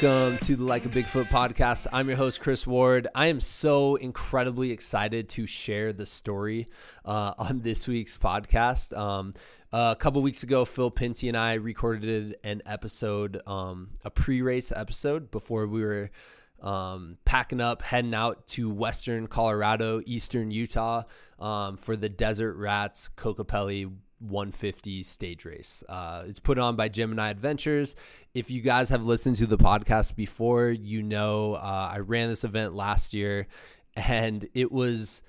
Welcome to the Like a Bigfoot podcast. I'm your host, Chris Ward. I am so incredibly excited to share the story uh, on this week's podcast. Um, a couple weeks ago, Phil Pinty and I recorded an episode, um, a pre race episode, before we were um, packing up, heading out to Western Colorado, Eastern Utah um, for the Desert Rats Kokopelli 150 stage race. Uh, it's put on by Gemini Adventures. If you guys have listened to the podcast before, you know uh, I ran this event last year and it was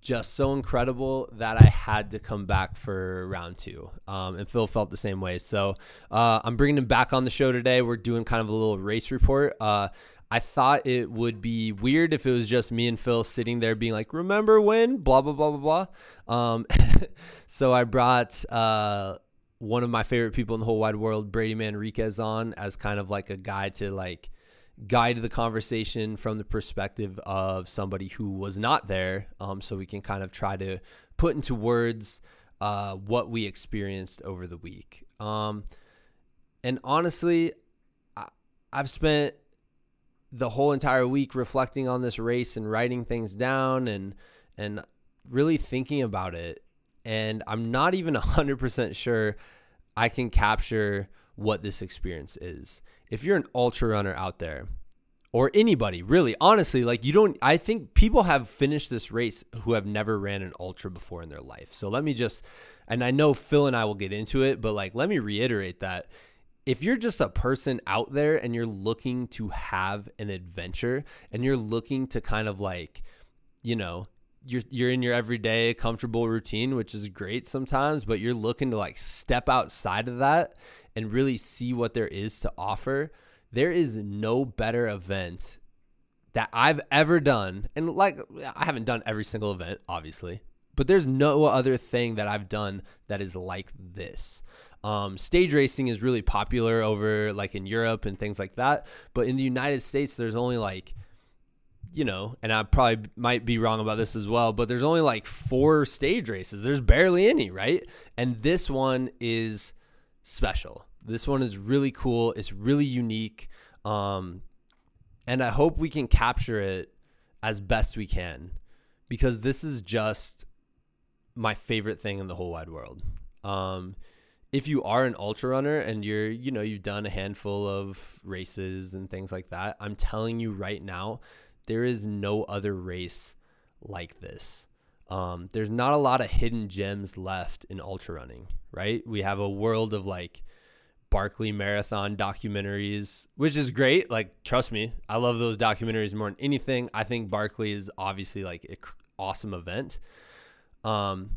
just so incredible that I had to come back for round two. Um, and Phil felt the same way. So uh, I'm bringing him back on the show today. We're doing kind of a little race report. Uh, I thought it would be weird if it was just me and Phil sitting there being like, remember when? Blah, blah, blah, blah, blah. Um, so I brought uh, one of my favorite people in the whole wide world, Brady Manriquez, on as kind of like a guy to like guide the conversation from the perspective of somebody who was not there. Um, so we can kind of try to put into words uh, what we experienced over the week. Um, and honestly, I, I've spent the whole entire week reflecting on this race and writing things down and and really thinking about it and I'm not even 100% sure I can capture what this experience is. If you're an ultra runner out there or anybody, really, honestly, like you don't I think people have finished this race who have never ran an ultra before in their life. So let me just and I know Phil and I will get into it, but like let me reiterate that if you're just a person out there and you're looking to have an adventure and you're looking to kind of like, you know, you're you're in your everyday comfortable routine, which is great sometimes, but you're looking to like step outside of that and really see what there is to offer. There is no better event that I've ever done. And like I haven't done every single event, obviously, but there's no other thing that I've done that is like this. Um, stage racing is really popular over like in Europe and things like that. But in the United States, there's only like, you know, and I probably might be wrong about this as well, but there's only like four stage races. There's barely any, right? And this one is special. This one is really cool. It's really unique. Um, and I hope we can capture it as best we can because this is just my favorite thing in the whole wide world. Um, if you are an ultra runner and you're, you know, you've done a handful of races and things like that, I'm telling you right now, there is no other race like this. Um, there's not a lot of hidden gems left in ultra running, right? We have a world of like Barkley Marathon documentaries, which is great. Like, trust me, I love those documentaries more than anything. I think Barkley is obviously like an awesome event. Um,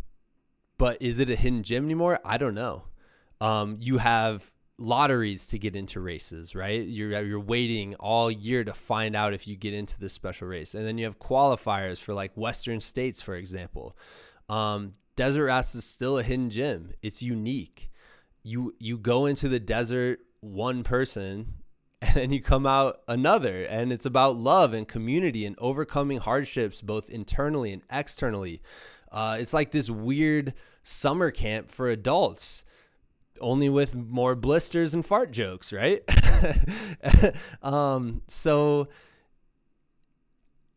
but is it a hidden gem anymore? I don't know. Um, you have lotteries to get into races, right? You're you're waiting all year to find out if you get into this special race, and then you have qualifiers for like Western states, for example. Um, desert Rats is still a hidden gem. It's unique. You you go into the desert one person, and then you come out another, and it's about love and community and overcoming hardships both internally and externally. Uh, it's like this weird summer camp for adults only with more blisters and fart jokes, right? um, so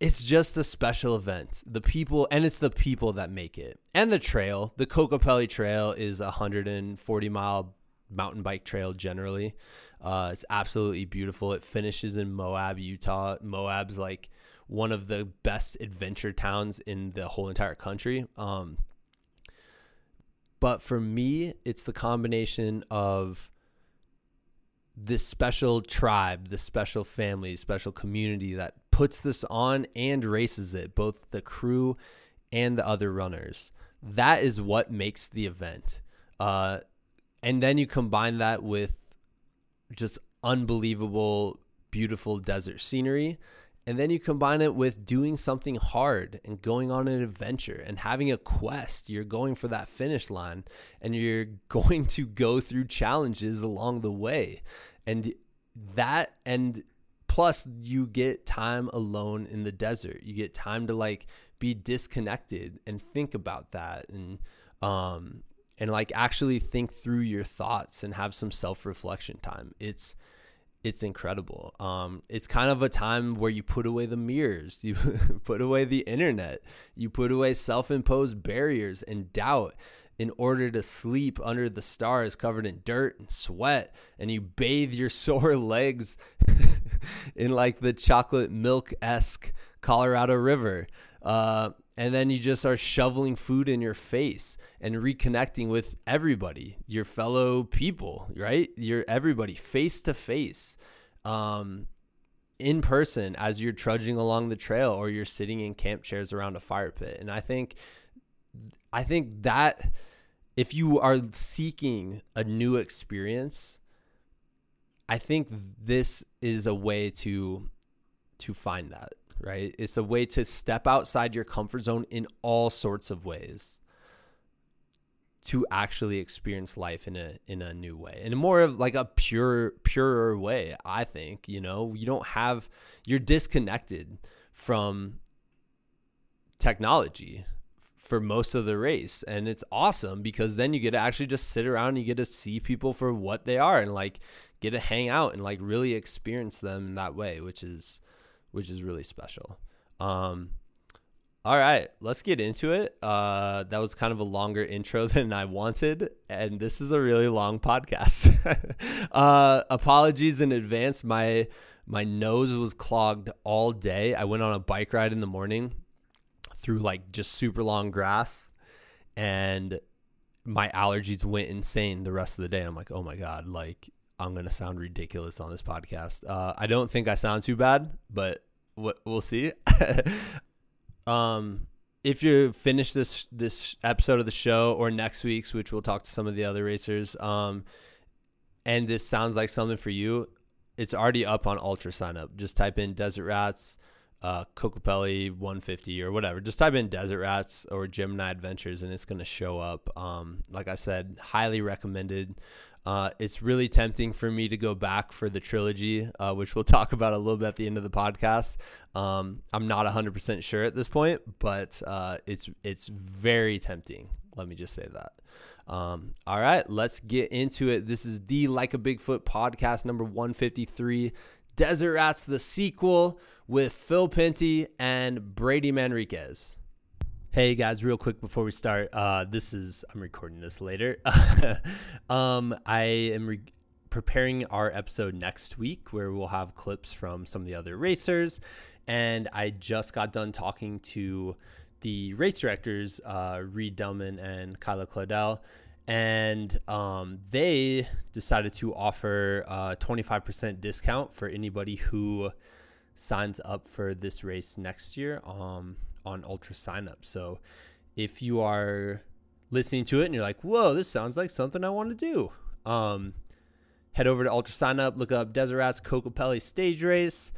it's just a special event. The people, and it's the people that make it, and the trail. The Kokopelli Trail is a 140 mile mountain bike trail generally. Uh, it's absolutely beautiful. It finishes in Moab, Utah. Moab's like one of the best adventure towns in the whole entire country. Um, but for me, it's the combination of this special tribe, this special family, special community that puts this on and races it, both the crew and the other runners. That is what makes the event. Uh, and then you combine that with just unbelievable, beautiful desert scenery and then you combine it with doing something hard and going on an adventure and having a quest. You're going for that finish line and you're going to go through challenges along the way. And that, and plus, you get time alone in the desert. You get time to like be disconnected and think about that and, um, and like actually think through your thoughts and have some self-reflection time. It's it's incredible. Um, it's kind of a time where you put away the mirrors, you put away the internet, you put away self-imposed barriers and doubt in order to sleep under the stars covered in dirt and sweat and you bathe your sore legs in like the chocolate milk esque Colorado River. Uh, and then you just are shoveling food in your face and reconnecting with everybody, your fellow people, right? You're everybody face to face, um, in person as you're trudging along the trail or you're sitting in camp chairs around a fire pit. And I think, I think that if you are seeking a new experience, I think this is a way to to find that right? It's a way to step outside your comfort zone in all sorts of ways to actually experience life in a in a new way in a more of like a pure purer way i think you know you don't have you're disconnected from technology for most of the race and it's awesome because then you get to actually just sit around and you get to see people for what they are and like get to hang out and like really experience them that way which is which is really special. Um, all right, let's get into it. Uh, that was kind of a longer intro than I wanted, and this is a really long podcast. uh, apologies in advance. My my nose was clogged all day. I went on a bike ride in the morning through like just super long grass, and my allergies went insane the rest of the day. I'm like, oh my god, like I'm gonna sound ridiculous on this podcast. Uh, I don't think I sound too bad, but we'll see. um, if you finish this this episode of the show or next week's, which we'll talk to some of the other racers, um, and this sounds like something for you, it's already up on Ultra sign up. Just type in Desert Rats, uh, Kokopelli 150 or whatever. Just type in Desert Rats or Gemini Adventures, and it's gonna show up. Um, like I said, highly recommended. Uh, it's really tempting for me to go back for the trilogy, uh, which we'll talk about a little bit at the end of the podcast. Um, I'm not 100% sure at this point, but uh, it's it's very tempting. Let me just say that. Um, all right, let's get into it. This is the Like a Bigfoot podcast number 153, Desert Rats, the sequel with Phil Pinty and Brady Manriquez. Hey guys, real quick before we start, uh, this is I'm recording this later. um, I am re- preparing our episode next week where we'll have clips from some of the other racers, and I just got done talking to the race directors, uh, Reed Delman and Kyla Claudel, and um, they decided to offer a 25% discount for anybody who signs up for this race next year. Um, on Ultra sign up. So if you are listening to it and you're like, whoa, this sounds like something I want to do, um, head over to Ultra sign up, look up Desert Rats Kokopelli stage race.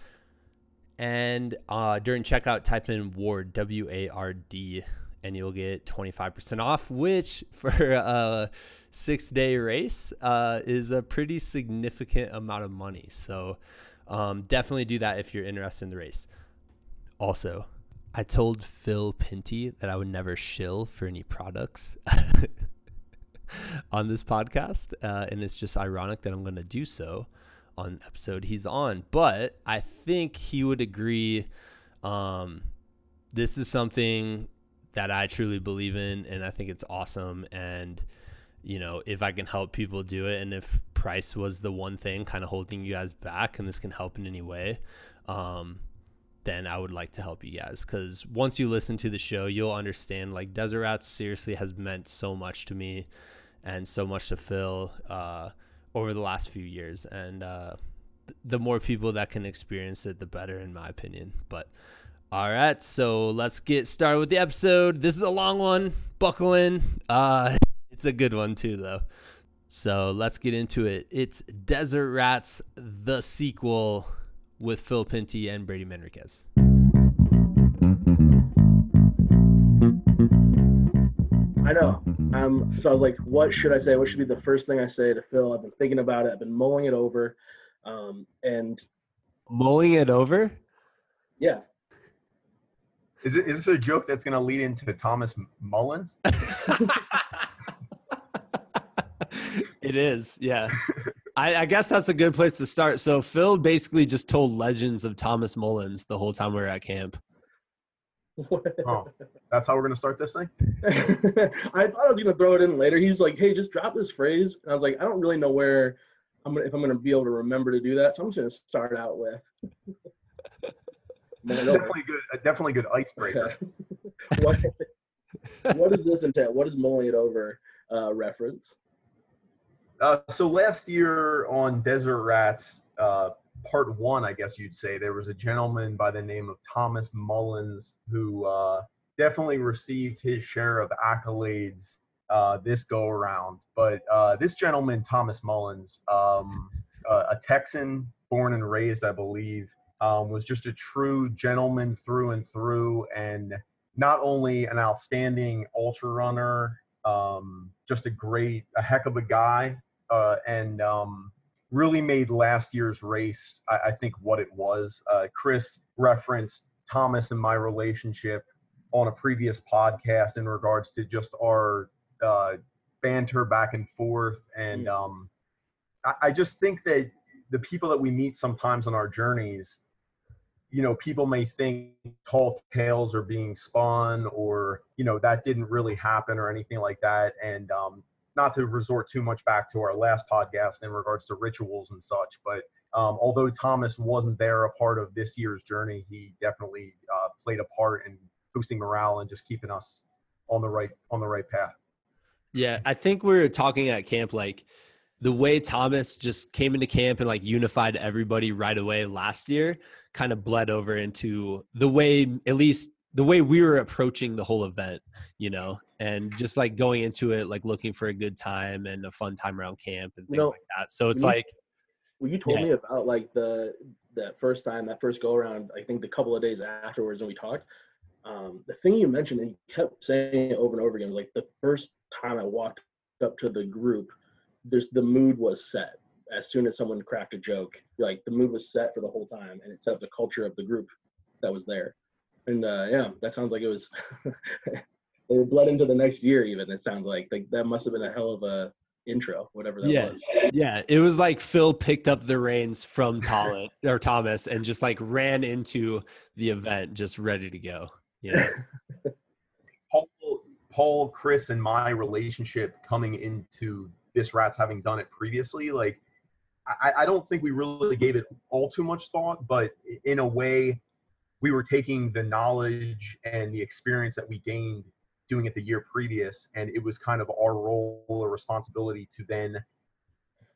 And uh, during checkout, type in Ward, W A R D, and you'll get 25% off, which for a six day race uh, is a pretty significant amount of money. So um, definitely do that if you're interested in the race. Also, I told Phil Pinty that I would never shill for any products on this podcast, uh, and it's just ironic that I'm going to do so on episode he's on. But I think he would agree. Um, this is something that I truly believe in, and I think it's awesome. And you know, if I can help people do it, and if price was the one thing kind of holding you guys back, and this can help in any way, um, then I would like to help you guys because once you listen to the show, you'll understand like Desert Rats seriously has meant so much to me and so much to Phil uh, over the last few years. And uh, th- the more people that can experience it, the better, in my opinion. But all right, so let's get started with the episode. This is a long one. Buckle in. Uh, it's a good one too, though. So let's get into it. It's Desert Rats, the sequel with Phil Pinty and Brady Manriquez. I know. Um, so I was like, what should I say? What should be the first thing I say to Phil? I've been thinking about it. I've been mulling it over. Um, and mulling it over? Yeah. Is it is this a joke that's going to lead into Thomas Mullins? It is, yeah. I, I, guess that's a good place to start. So Phil basically just told legends of Thomas Mullins the whole time we were at camp. oh, that's how we're gonna start this thing. I thought I was gonna throw it in later. He's like, "Hey, just drop this phrase," and I was like, "I don't really know where I'm gonna if I'm gonna be able to remember to do that, so I'm just gonna start out with." definitely good. Definitely good icebreaker. what, what does this entail? What is mulling it over uh, reference? Uh, so last year on Desert Rats, uh, part one, I guess you'd say, there was a gentleman by the name of Thomas Mullins who uh, definitely received his share of accolades uh, this go around. But uh, this gentleman, Thomas Mullins, um, a Texan, born and raised, I believe, um, was just a true gentleman through and through, and not only an outstanding ultra runner, um, just a great, a heck of a guy, uh, and um, really made last year's race, I, I think, what it was. Uh, Chris referenced Thomas and my relationship on a previous podcast in regards to just our uh, banter back and forth. And um, I, I just think that the people that we meet sometimes on our journeys, you know, people may think tall tales are being spun or, you know, that didn't really happen or anything like that. And um, not to resort too much back to our last podcast in regards to rituals and such, but um, although Thomas wasn't there a part of this year's journey, he definitely uh, played a part in boosting morale and just keeping us on the right on the right path. Yeah, I think we were talking at camp like the way Thomas just came into camp and like unified everybody right away last year kind of bled over into the way at least the way we were approaching the whole event, you know, and just like going into it, like looking for a good time and a fun time around camp and things you know, like that. So it's you, like, well, you told yeah. me about like the that first time, that first go around. I think the couple of days afterwards when we talked, um, the thing you mentioned and you kept saying it over and over again was like the first time I walked up to the group, there's the mood was set. As soon as someone cracked a joke, like the mood was set for the whole time, and it set up the culture of the group that was there and uh, yeah, that sounds like it was. it bled into the next year. Even it sounds like like that must have been a hell of a intro, whatever that yeah. was. Yeah, it was like Phil picked up the reins from Thomas or Thomas and just like ran into the event, just ready to go. Yeah. Paul, Paul, Chris, and my relationship coming into this rats having done it previously, like I, I don't think we really gave it all too much thought, but in a way, we were taking the knowledge and the experience that we gained doing it the year previous and it was kind of our role or responsibility to then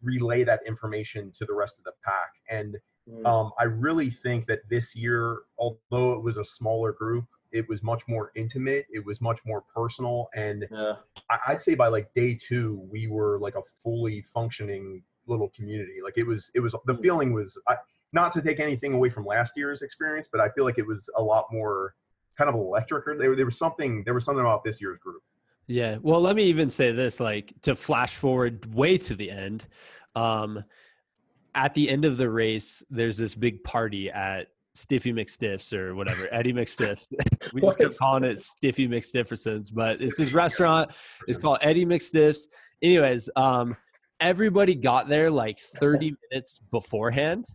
relay that information to the rest of the pack and mm. um, i really think that this year although it was a smaller group it was much more intimate it was much more personal and yeah. I, would say by like day two we were like a fully functioning little community like it was it was the mm. feeling was I, not to take anything away from last year's experience, but I feel like it was a lot more kind of electric. There, there was something there was something about this year's group. Yeah. Well, let me even say this, like to flash forward way to the end. Um, at the end of the race, there's this big party at Stiffy McStiffs or whatever, Eddie McStiffs. we just kept calling it Stiffy McStiffersons, but it's this restaurant. It's called Eddie McStiffs. Anyways, um, everybody got there like 30 minutes beforehand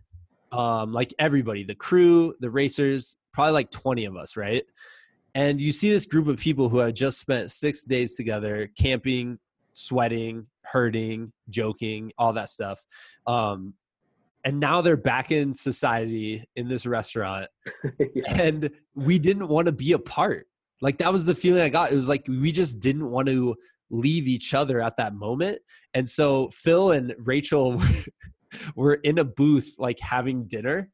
um, like everybody, the crew, the racers, probably like 20 of us, right? And you see this group of people who have just spent six days together camping, sweating, hurting, joking, all that stuff. Um, and now they're back in society in this restaurant. yeah. And we didn't want to be apart. Like that was the feeling I got. It was like we just didn't want to leave each other at that moment. And so Phil and Rachel we're in a booth like having dinner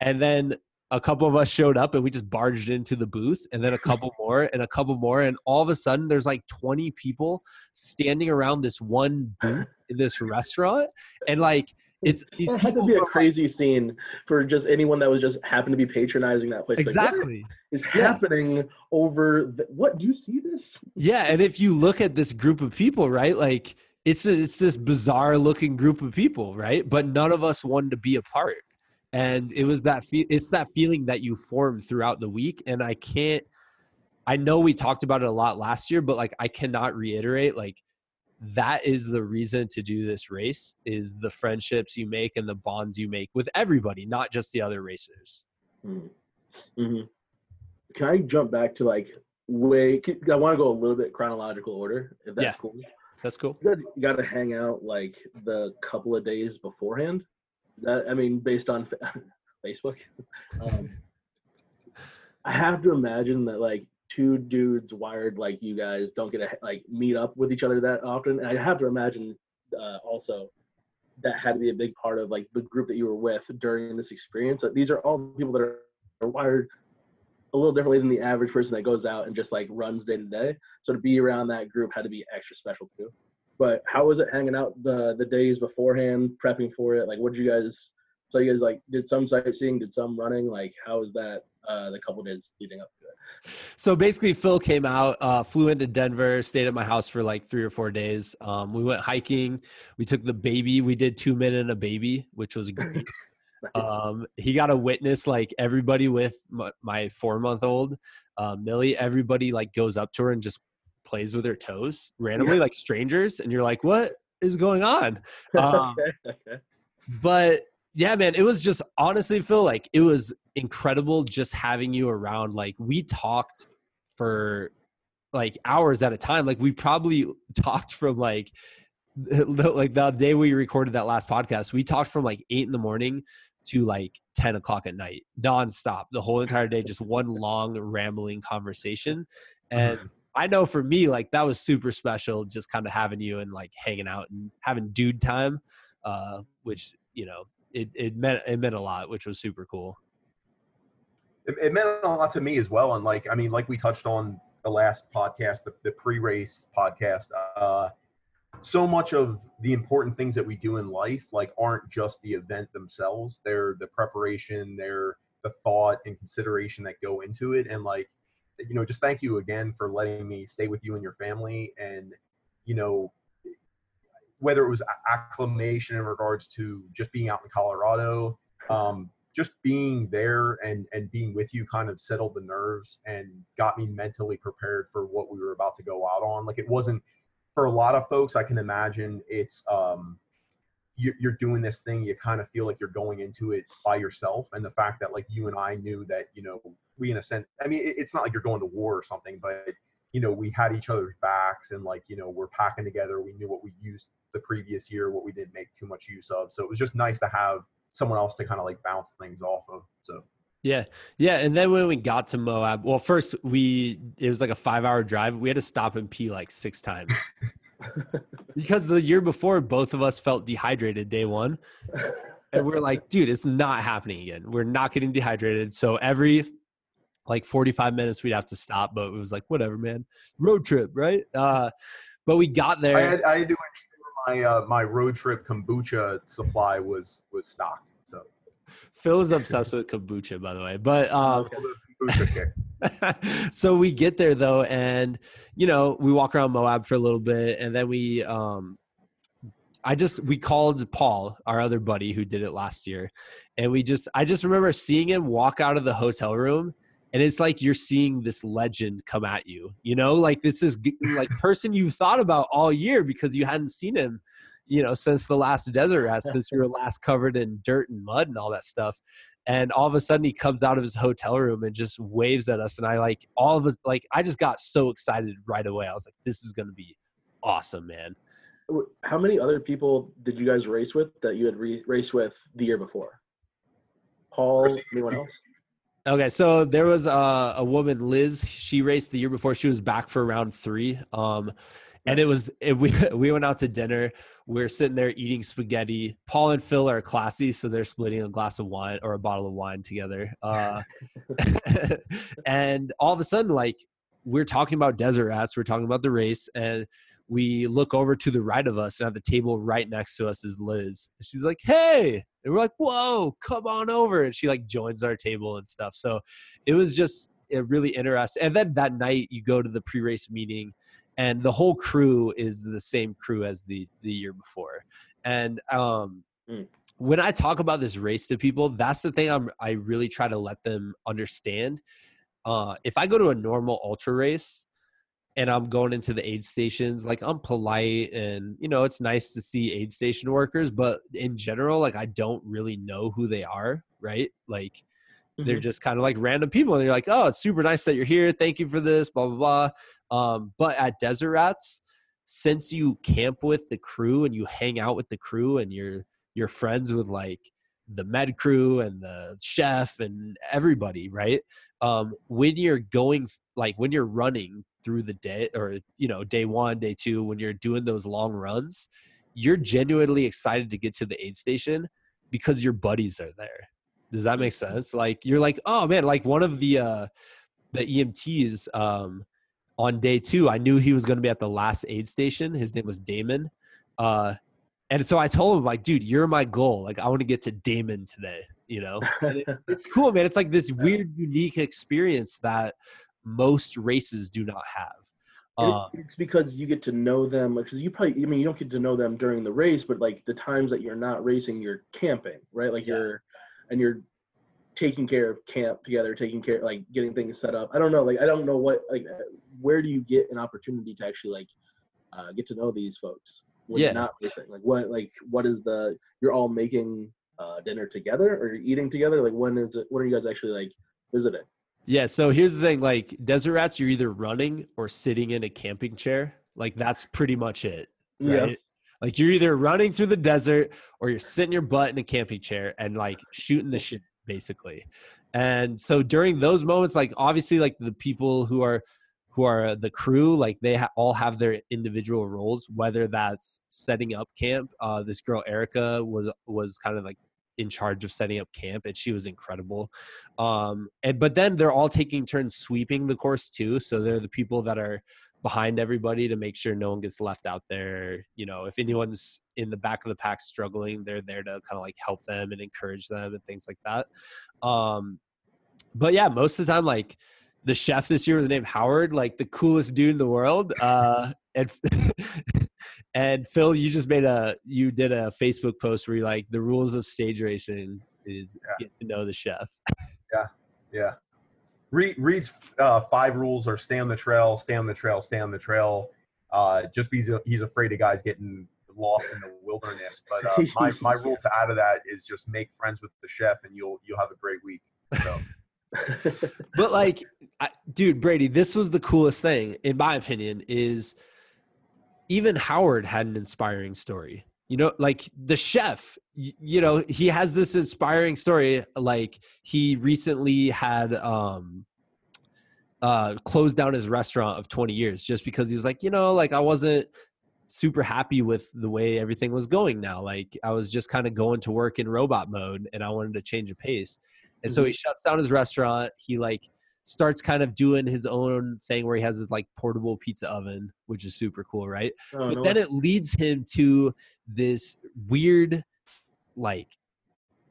and then a couple of us showed up and we just barged into the booth and then a couple more and a couple more and all of a sudden there's like 20 people standing around this one booth in this restaurant and like it's it had to be a crazy like, scene for just anyone that was just happened to be patronizing that place exactly like, is yeah. happening over the, what do you see this yeah and if you look at this group of people right like it's a, it's this bizarre looking group of people, right? But none of us wanted to be a part. And it was that fe- it's that feeling that you form throughout the week and I can't I know we talked about it a lot last year, but like I cannot reiterate like that is the reason to do this race is the friendships you make and the bonds you make with everybody not just the other racers Mm-hmm. Mm-hmm. Can I jump back to like way? I want to go a little bit chronological order, if that's Yeah. cool. that's cool You guys got to hang out like the couple of days beforehand. That I mean, based on fa- Facebook. Um, I have to imagine that like two dudes wired like you guys don't get to like meet up with each other that often. And I have to imagine uh, also that had to be a big part of like the group that you were with during this experience. Like, these are all people that are, are wired a little differently than the average person that goes out and just like runs day to day. So to be around that group had to be extra special too. But how was it hanging out the the days beforehand, prepping for it? Like, what did you guys? So you guys like did some sightseeing, did some running. Like, how was that? Uh, the couple days leading up to it. so basically phil came out uh, flew into denver stayed at my house for like three or four days um, we went hiking we took the baby we did two men and a baby which was great Nice. um, he got to witness like everybody with my, my four month old uh, millie everybody like goes up to her and just plays with her toes randomly Yeah. like strangers and you're like what is going on um, but yeah man it was just honestly phil like it was incredible just having you around like we talked for like hours at a time like we probably talked from like like the day we recorded that last podcast we talked from like eight in the morning to like 10 o'clock at night nonstop the whole entire day just one long rambling conversation and I know for me, like that was super special, just kind of having you and like hanging out and having dude time, uh, which you know it, it meant it meant a lot, which was super cool. it, it meant a lot to me as well. And like, I mean, like we touched on the last podcast, the, the pre-race podcast, uh, so much of the important things that we do in life, like aren't just the event themselves. They're the preparation, they're the thought and consideration that go into it. And like, you know, just thank you again for letting me stay with you and your family. And, you know, whether it was acclamation in regards to just being out in Colorado, um, just being there and and being with you kind of settled the nerves and got me mentally prepared for what we were about to go out on. Like it wasn't for a lot of folks. I can imagine it's um, you're doing this thing. You kind of feel like you're going into it by yourself, and the fact that like you and I knew that you know we in a sense. I mean, it's not like you're going to war or something, but you know we had each other's backs and like you know we're packing together. We knew what we used the previous year, what we didn't make too much use of. So it was just nice to have someone else to kind of like bounce things off of. So Yeah, yeah. And then when we got to Moab, well, first we it was like a five hour drive. We had to stop and pee like six times because the year before both of us felt dehydrated day one. and we're like, dude, it's not happening again. We're not getting dehydrated. So every like 45 minutes we'd have to stop, but it was like, whatever, man. Road trip, right? Uh, but we got there. I had, I had to ensure my uh, my road trip kombucha supply was was stocked. So Phil is obsessed with kombucha, by the way. But um, so we get there though, and you know, we walk around Moab for a little bit, and then we um I just we called Paul, our other buddy who did it last year, and we just I just remember seeing him walk out of the hotel room and it's like you're seeing this legend come at you you know? Like this is like person you've thought about all year because you hadn't seen him you know since the last desert rat since you were last covered in dirt and mud and all that stuff and all of a sudden he comes out of his hotel room and just waves at us and i like all of us like i just got so excited right away i was like this is gonna be awesome man How many other people did you guys race with that you had re- raced with the year before? Paul, anyone else? Okay, so there was a, a woman, Liz. She raced the year before. She was back for round three. Um, and it was it, we we went out to dinner. We are sitting there eating spaghetti. Paul and Phil are classy, so they're splitting a glass of wine or a bottle of wine together. Uh, and all of a sudden, like we're talking about desert rats, we're talking about the race, and we look over to the right of us, and at the table right next to us is Liz. She's like, "Hey," and we're like, "Whoa, come on over!" And she like joins our table and stuff. So it was just it really interesting. And then that night, you go to the pre-race meeting, and the whole crew is the same crew as the the year before. And um, Mm. when I talk about this race to people, that's the thing I'm I really try to let them understand. Uh, if I go to a normal ultra race and I'm going into the aid stations, like I'm polite and you know, it's nice to see aid station workers, but in general, like I don't really know who they are, right? Like mm-hmm. they're just kind of like random people and they're like, Oh, it's super nice that you're here. Thank you for this, blah blah blah. Um, but at Desert Rats, since you camp with the crew and you hang out with the crew and you're you're friends with like the med crew and the chef and everybody, right? Um, when you're going like when you're running through the day or you know day one day two when you're doing those long runs you're genuinely excited to get to the aid station because your buddies are there does that make sense? Like you're like oh man like one of the uh the emts um on day two i knew he was going to be at the last aid station. His name was damon. Uh and so i told him like dude you're my goal. Like i want to get to damon today you know? It, it's cool man. It's like this weird unique experience that most races do not have. Uh, it's because you get to know them because you probably I mean you don't get to know them during the race, but like the times that you're not racing, you're camping, right? Like yeah. you're and you're taking care of camp together, taking care like getting things set up. I don't know, like I don't know what like where do you get an opportunity to actually like uh, get to know these folks when yeah. you're not racing? Like what like what is the you're all making uh, dinner together or you're eating together? Like when is it? When are you guys actually like visiting? Yeah, so here's the thing like desert rats you're either running or sitting in a camping chair. Like that's pretty much it. Right? Yeah. Like you're either running through the desert or you're sitting your butt in a camping chair and like shooting the shit basically. And so during those moments like obviously like the people who are who are the crew like they ha- all have their individual roles whether that's setting up camp uh, this girl erica was was kind of like in charge of setting up camp and she was incredible um and but then they're all taking turns sweeping the course too so they're the people that are behind everybody to make sure no one gets left out there you know if anyone's in the back of the pack struggling they're there to kind of like help them and encourage them and things like that um but yeah most of the time like the chef this year was named howard like the coolest dude in the world uh and And Phil, you just made a you did a Facebook post where you like the rules of stage racing is yeah. get to know the chef. yeah, yeah. Reed Reed's uh, five rules are stay on the trail, stay on the trail, stay on the trail. Uh, just because he's afraid of guys getting lost in the wilderness. But uh, my my rule to add to that is just make friends with the chef, and you'll you'll have a great week. So. but like, I, dude, Brady, this was the coolest thing in my opinion. Is even Howard had an inspiring story. You know, like the chef, you, you know, he has this inspiring story. Like he recently had um uh closed down his restaurant of 20 years just because he was like, you know, like I wasn't super happy with the way everything was going now. Like I was just kind of going to work in robot mode and I wanted to change a pace. And mm-hmm. so he shuts down his restaurant. He like starts kind of doing his own thing where he has his like portable pizza oven, which is super cool, right? Oh, but no then way. it leads him to this weird like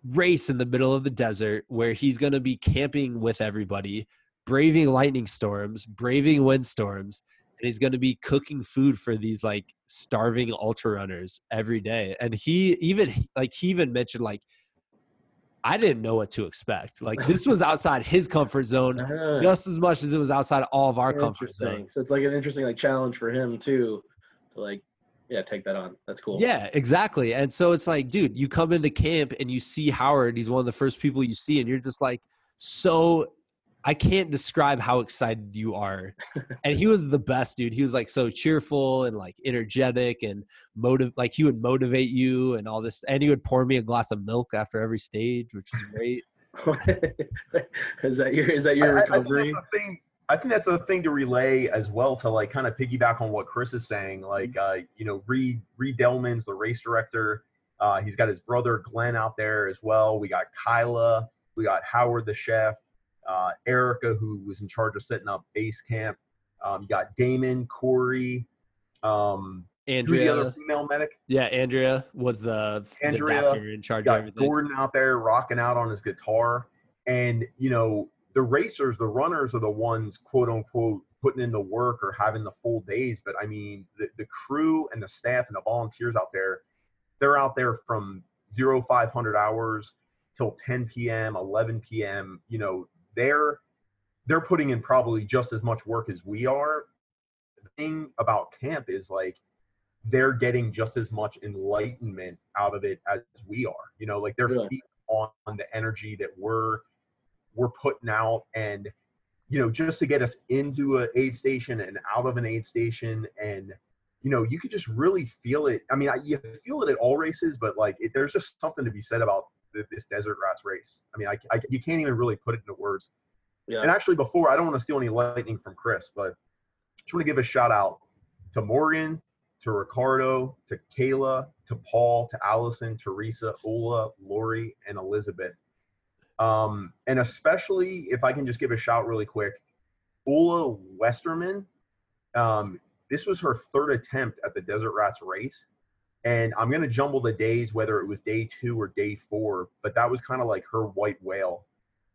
race in the middle of the desert where he's going to be camping with everybody, braving lightning storms, braving windstorms, and he's going to be cooking food for these like starving ultra runners every day. And he even like he even mentioned like I didn't know what to expect. Like this was outside his comfort zone uh-huh. just as much as it was outside all of our comfort zone. So it's like an interesting like challenge for him too, to like yeah take that on. That's cool. Yeah, exactly. And so it's like, dude, you come into camp and you see Howard. He's one of the first people you see, and you're just like so I can't describe how excited you are. and he was the best, dude. He was like so cheerful and like energetic and motive like he would motivate you and all this and he would pour me a glass of milk after every stage, which was great. is that your is that your recovery? I, I think that's thing I think that's a thing to relay as well to like kind of piggyback on what Chris is saying. Like mm-hmm. uh, you know, Reed Reed Delman's the race director. Uh, he's got his brother Glenn out there as well. We got Kyla, we got Howard the chef uh, Erica, who was in charge of setting up base camp. Um, you got Damon, Corey, um, Andrea, the other female medic. Yeah, Andrea was the Andrea the in charge got of everything. Gordon out there rocking out on his guitar, and you know the racers, the runners are the ones quote unquote putting in the work or having the full days. But I mean, the, the crew and the staff and the volunteers out there, they're out there from zero five hundred hours till 10 p.m., 11 p.m. You know, they're they're putting in probably just as much work as we are. The thing about camp is like they're getting just as much enlightenment out of it as we are. You know, like they're Really? feeding on the energy that we're we're putting out and you know just to get us into a aid station and out of an aid station and you know you could just really feel it i mean I, you feel it at all races but like it, there's just something to be said about this desert rats race i mean I, I you can't even really put it into words Yeah. and actually before i don't want to steal any lightning from chris but just want to give a shout out to morgan to ricardo to kayla to paul to allison teresa ola lori and elizabeth um, and especially if I can just give a shout really quick, Ola Westerman. Um, this was her third attempt at the Desert Rats race. And I'm going to jumble the days, whether it was day two or day four, but that was kind of like her white whale.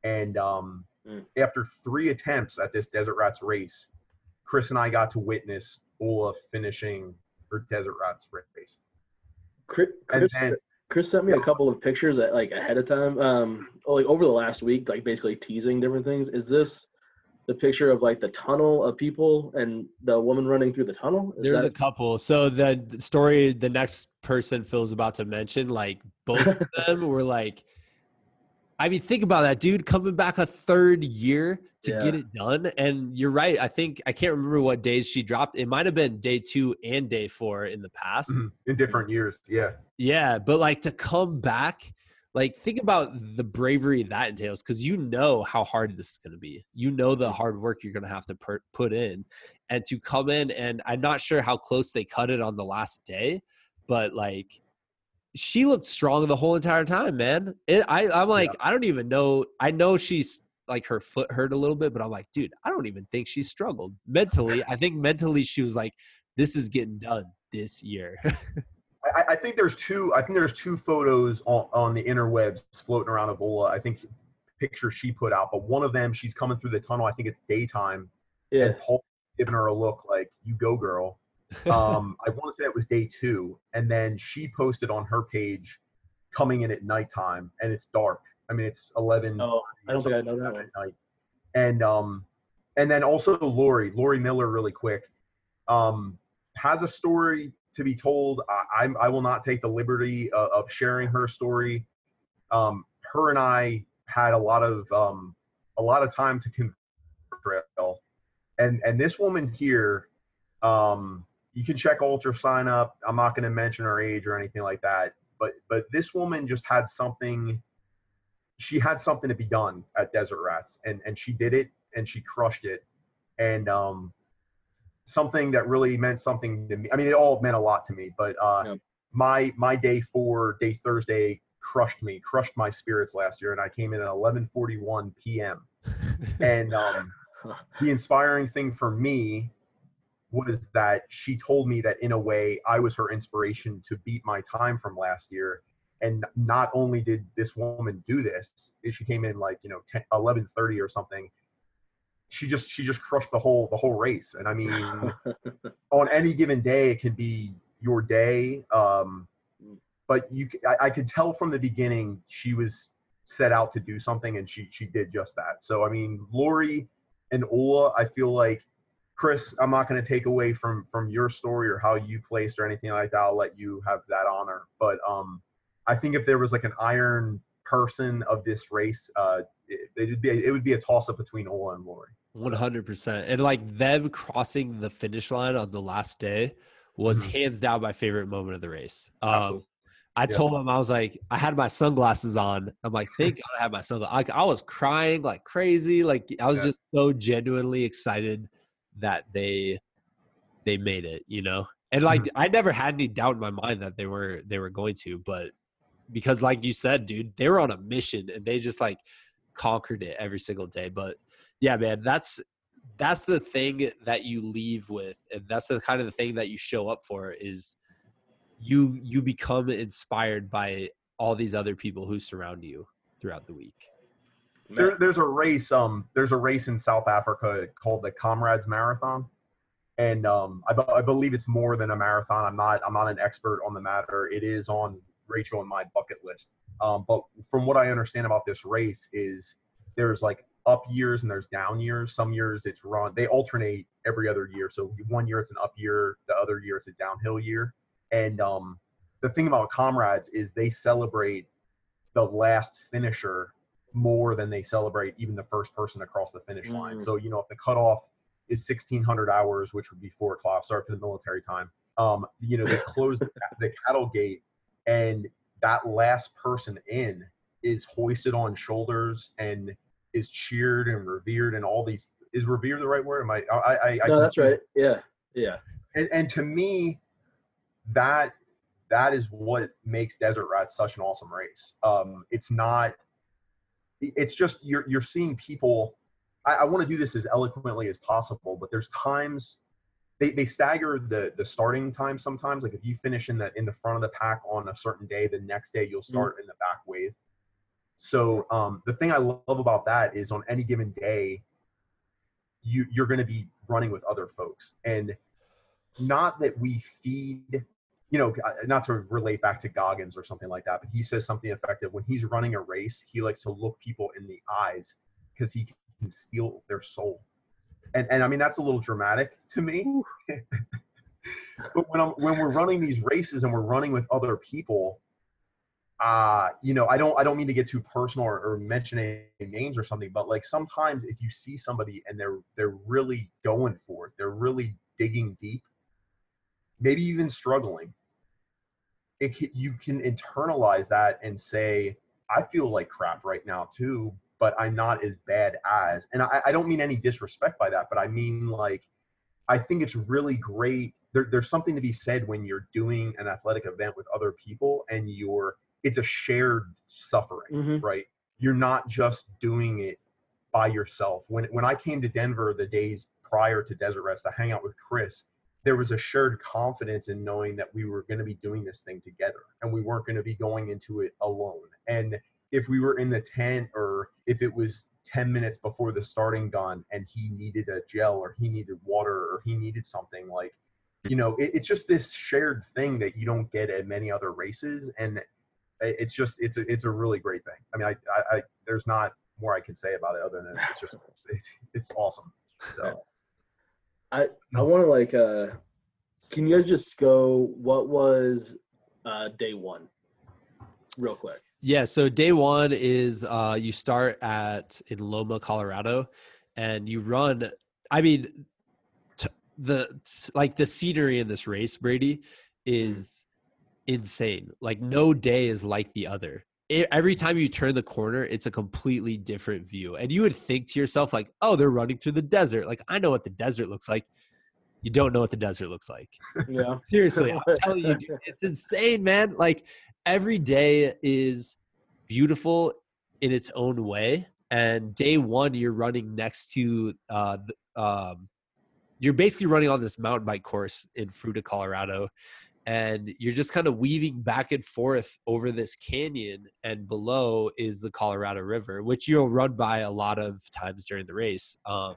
And um, Mm. after three attempts at this Desert Rats race, Chris and I got to witness Ola finishing her Desert Rats race. Chris, And Chris, then- Chris sent me a couple of pictures at, like ahead of time, um, like over the last week, like basically teasing different things. Is this the picture of like the tunnel of people and the woman running through the tunnel? Is There's a couple. So the the story, the next person Phil's about to mention, like both of them were like, I mean, think about that, dude, coming back a third year to get it done. And you're right. I think I can't remember what days she dropped. It might have been day two and day four in the past. Mhm. in different years. Yeah. Yeah, but like to come back, like think about the bravery that entails because you know how hard this is going to be. You know the mm. hard work you're going to have to per- put in, and to come in and I'm not sure how close they cut it on the last day, but like she looked strong the whole entire time, man. It, I I'm like I don't even know. I know she's like her foot hurt a little bit, but I'm like, dude, I don't even think she struggled mentally. I think mentally she was like, this is getting done this year. I, I think there's two. I think there's two photos on, on the interwebs floating around of Ola. I think picture she put out, but one of them she's coming through the tunnel. I think it's daytime, yeah. and Paul giving her a look like "You go, girl." Um, I want to say it was day two, and then she posted on her page coming in at nighttime, and it's dark. I mean, it's eleven. Oh, I don't think I know that at one. night. And um, and then also Lori, Lori Miller, really quick, um, has a story to be told. I, I'm will not take the liberty of, of sharing her story. Um, her and I had a lot of um, a lot of time to converse, and and this woman here, um, you can check Ultra sign up. I'm not going to mention her age or anything like that, but but this woman just had something she had something to be done at Desert Rats, and and she did it, and she crushed it, and um, something that really meant something to me. I mean, it all meant a lot to me, but uh, Yeah. my my day four, day Thursday, crushed me, crushed my spirits last year, and I came in at 11:41 p.m. and um, the inspiring thing for me was that she told me that in a way I was her inspiration to beat my time from last year. And not only did this woman do this, she came in like you know 10, 11:30 or something. She just she just crushed the whole the whole race. And I mean, on any given day, it can be your day. Um, but you, I, I could tell from the beginning she was set out to do something, and she she did just that. So I mean, Lori and Ola, I feel like Chris, I'm not going to take away from from your story or how you placed or anything like that. I'll let you have that honor. But um, I think if there was like an iron person of this race, uh, it, it'd be it would be a toss up between Ola and Lori. One hundred percent, and like them crossing the finish line on the last day was Mhm. hands down my favorite moment of the race. Um, I Yeah. told him I was like, I had my sunglasses on. I'm like, thank God I had my sunglasses. Like, I was crying like crazy. Like I was Yeah. just so genuinely excited that they they made it. You know, and like Mm-hmm. I never had any doubt in my mind that they were they were going to, but because like you said, dude, they were on a mission and they just like conquered it every single day. But yeah, man, that's that's the thing that you leave with, and that's the kind of the thing that you show up for is you you become inspired by all these other people who surround you throughout the week. There, there's a race. Um, there's a race in South Africa called the Comrades Marathon, and um, I, I believe it's more than a marathon. I'm not. I'm not an expert on the matter. It is on Rachel and my bucket list. Um, but from what I understand about this race is there's like up years and there's down years. Some years it's run, they alternate every other year. So one year it's an up year, the other year it's a downhill year. And um, the thing about comrades is they celebrate the last finisher more than they celebrate even the first person across the finish line. Mm. So, you know, if the cutoff is 1600 hours, which would be four o'clock, sorry for the military time, um, you know, they close the, the cattle gate and that last person in is hoisted on shoulders and is cheered and revered and all these is revered the right word? Am i i i, I no, that's right. Yeah, yeah. and, and to me that that is what makes desert rats such an awesome race. Um it's not it's just you're you're seeing people i, I want to do this as eloquently as possible but there's times they, they stagger the the starting time sometimes. Like if you finish in the in the front of the pack on a certain day the next day you'll start in the back wave so um, the thing I love about that is on any given day, you you're going to be running with other folks, and not that we feed, you know, not to relate back to Goggins or something like that, but he says something effective when he's running a race. He likes to look people in the eyes because he can steal their soul, and and I mean that's a little dramatic to me. but when I'm when we're running these races and we're running with other people uh you know i don't i don't mean to get too personal or, or mention names or something but like sometimes if you see somebody and they're they're really going for it they're really digging deep maybe even struggling it can, you can internalize that and say i feel like crap right now too but i'm not as bad as and i, I don't mean any disrespect by that but i mean like i think it's really great there, there's something to be said when you're doing an athletic event with other people and you're it's a shared suffering Mhm. right? You're not just doing it by yourself. When when i came to denver the days prior to desert rats to hang out with chris there was a shared confidence in knowing that we were going to be doing this thing together and we weren't going to be going into it alone. And if we were in the tent or if it was 10 minutes before the starting gun and he needed a gel or he needed water or he needed something like you know it, it's just this shared thing that you don't get at many other races. And it's just it's a it's a really great thing i mean i i, I there's not more i can say about it other than it's just it's, it's awesome so I I want to like uh, can you guys just go? What was uh day one, real quick? Yeah, so day one is uh, you start at in Loma, Colorado, and you run. I mean, t- the t- like the scenery in this race, Brady, is insane. Like no day is like the other. E- every time you turn the corner, it's a completely different view, and you would think to yourself like, "Oh, they're running through the desert. Like I know what the desert looks like." You don't know what the desert looks like. Yeah. Seriously, I'm telling you, dude, it's insane, man. Like every day is beautiful in its own way. And day one, you're running next to, uh, um, you're basically running on this mountain bike course in Fruita, Colorado. And you're just kind of weaving back and forth over this canyon, and below is the Colorado River, which you'll run by a lot of times during the race. Um,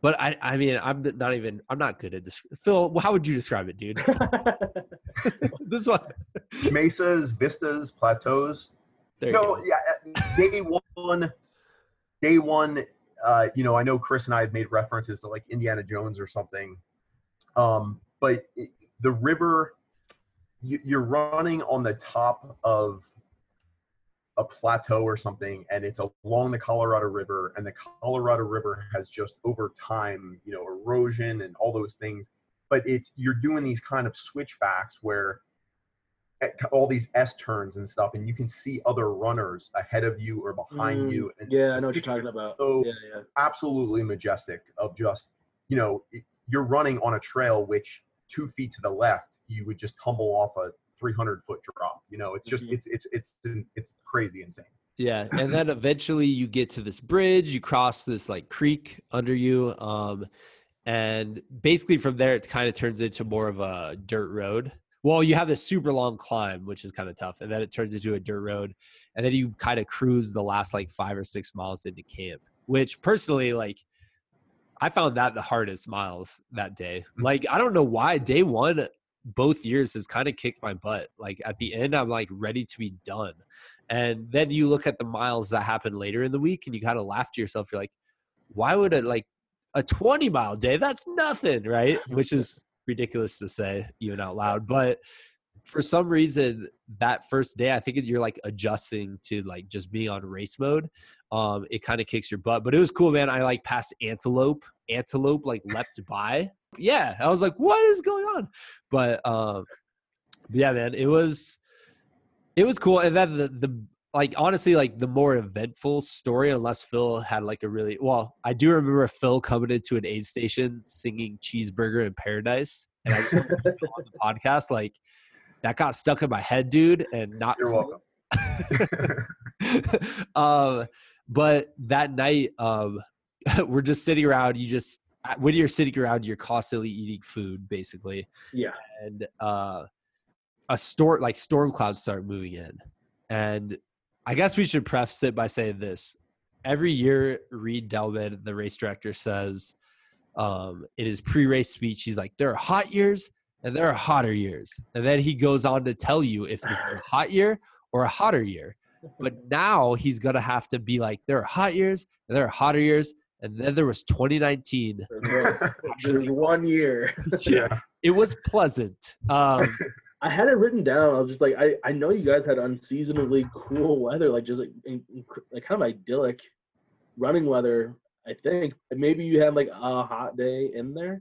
but I, I mean, I'm not even, I'm not good at this. Phil, how would you describe it, dude? this one. mesas vistas plateaus There no yeah day one day one uh you know i know chris and i have made references to like indiana jones or something um but the river you, you're running on the top of a plateau or something and it's along the colorado river and the colorado river has just over time you know erosion and all those things but it's you're doing these kind of switchbacks where all these S turns and stuff, and you can see other runners ahead of you or behind Mm, you. And yeah, I know what you're talking about. So- yeah, yeah. absolutely majestic of just, you know, you're running on a trail which two feet to the left, you would just tumble off a 300 foot drop. You know, it's just, Mhm. it's, it's, it's, it's crazy insane. Yeah, and then eventually you get to this bridge, you cross this like creek under you, um, and basically from there it kind of turns into more of a dirt road. Well, you have this super long climb, which is kind of tough, and then it turns into a dirt road, and then you kind of cruise the last like five or six miles into camp. Which personally, like, I found that the hardest miles that day. Mm-hmm. Like, I don't know why day one both years has kind of kicked my butt. Like at the end, I'm like ready to be done. And then you look at the miles that happen later in the week and you kind of laugh to yourself. You're like, why would it like a 20 mile day? That's nothing, right? Which is ridiculous to say even out loud. But for some reason, that first day, I think you're like adjusting to like just being on race mode. Um, it kind of kicks your butt, but it was cool, man. I like passed antelope, antelope like leapt by. Yeah, I was like, what is going on? But um, yeah, man, it was it was cool. And then the the like honestly, like the more eventful story, unless Phil had like a really well, I do remember Phil coming into an aid station singing "Cheeseburger in Paradise," and I just on the podcast like that got stuck in my head, dude, and not. You're welcome. um, but that night, um, we're just sitting around. You just when you're sitting around, you're constantly eating food, basically. Yeah. And uh, a storm like storm clouds start moving in, and I guess we should preface it by saying this: every year, Reed Delman, the race director, says um, in his pre-race speech, he's like, "There are hot years and there are hotter years," and then he goes on to tell you if it's a hot year or a hotter year. But now he's gonna have to be like, "There are hot years and there are hotter years." And then there was 2019. There's one year. yeah. It was pleasant. Um, I had it written down. I was just like, I, I know you guys had unseasonably cool weather, like just like, in, like kind of idyllic running weather. I think maybe you had like a hot day in there,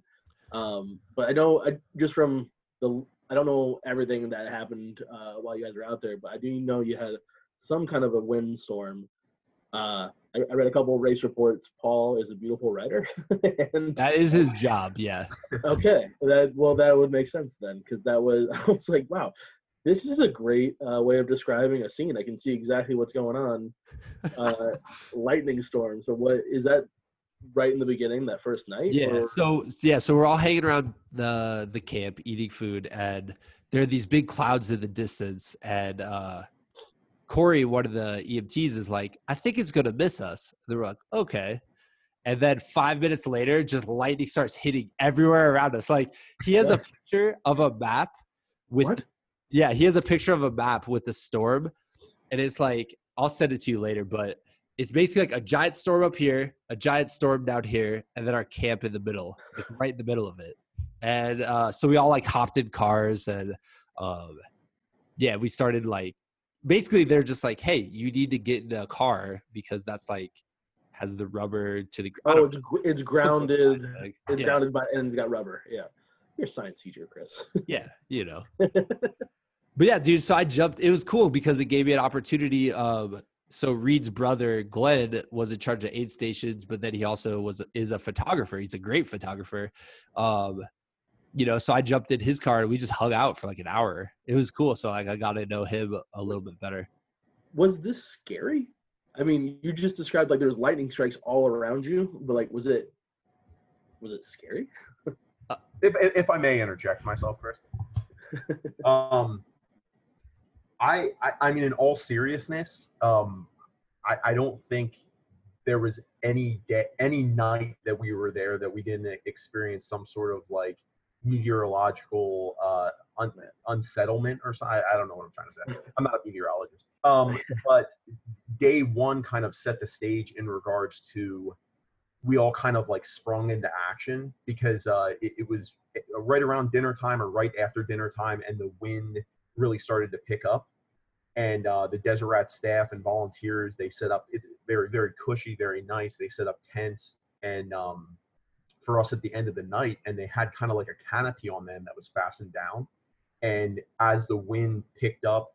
um, but I know I, just from the I don't know everything that happened uh, while you guys were out there, but I do know you had some kind of a windstorm. Uh, I, I read a couple race reports. Paul is a beautiful writer, and that is his job. Yeah. okay, that well, that would make sense then, because that was I was like, wow, this is a great uh, way of describing a scene. I can see exactly what's going on. Uh, lightning storm. So what is that? Right in the beginning, that first night. Yeah. Or? So yeah. So we're all hanging around the the camp, eating food, and there are these big clouds in the distance, and uh, Corey, one of the EMTs, is like, I think it's gonna miss us. And they were like, okay. And then five minutes later, just lightning starts hitting everywhere around us. Like he has a picture of a map with what? yeah, he has a picture of a map with the storm. And it's like, I'll send it to you later, but it's basically like a giant storm up here, a giant storm down here, and then our camp in the middle, like right in the middle of it. And uh, so we all like hopped in cars and um, yeah, we started like basically they're just like, hey, you need to get in a car because that's like has the rubber to the ground. Oh, it's, it's grounded. Like, it's yeah. grounded by and it's got rubber. Yeah, you're a science teacher, Chris. yeah, you know. but yeah, dude. So I jumped. It was cool because it gave me an opportunity. Of, so Reed's brother Glenn was in charge of aid stations, but then he also was is a photographer. He's a great photographer. Um, you know, so I jumped in his car and we just hung out for like an hour. It was cool. So like I got to know him a little bit better. Was this scary? I mean, you just described like there was lightning strikes all around you, but like, was it was it scary? uh, if if I may interject myself, Chris. um, I, I I mean, in all seriousness, um, I I don't think there was any day any night that we were there that we didn't experience some sort of like meteorological uh, un- unsettlement or something. I, I, don't know what I'm trying to say. I'm not a meteorologist. Um, but day one kind of set the stage in regards to we all kind of like sprung into action because uh, it, it, was right around dinner time or right after dinner time, and the wind really started to pick up. And uh, the Desert Rat staff and volunteers they set up it's very very cushy, very nice. They set up tents and um, for us at the end of the night and they had kind of like a canopy on them that was fastened down. And as the wind picked up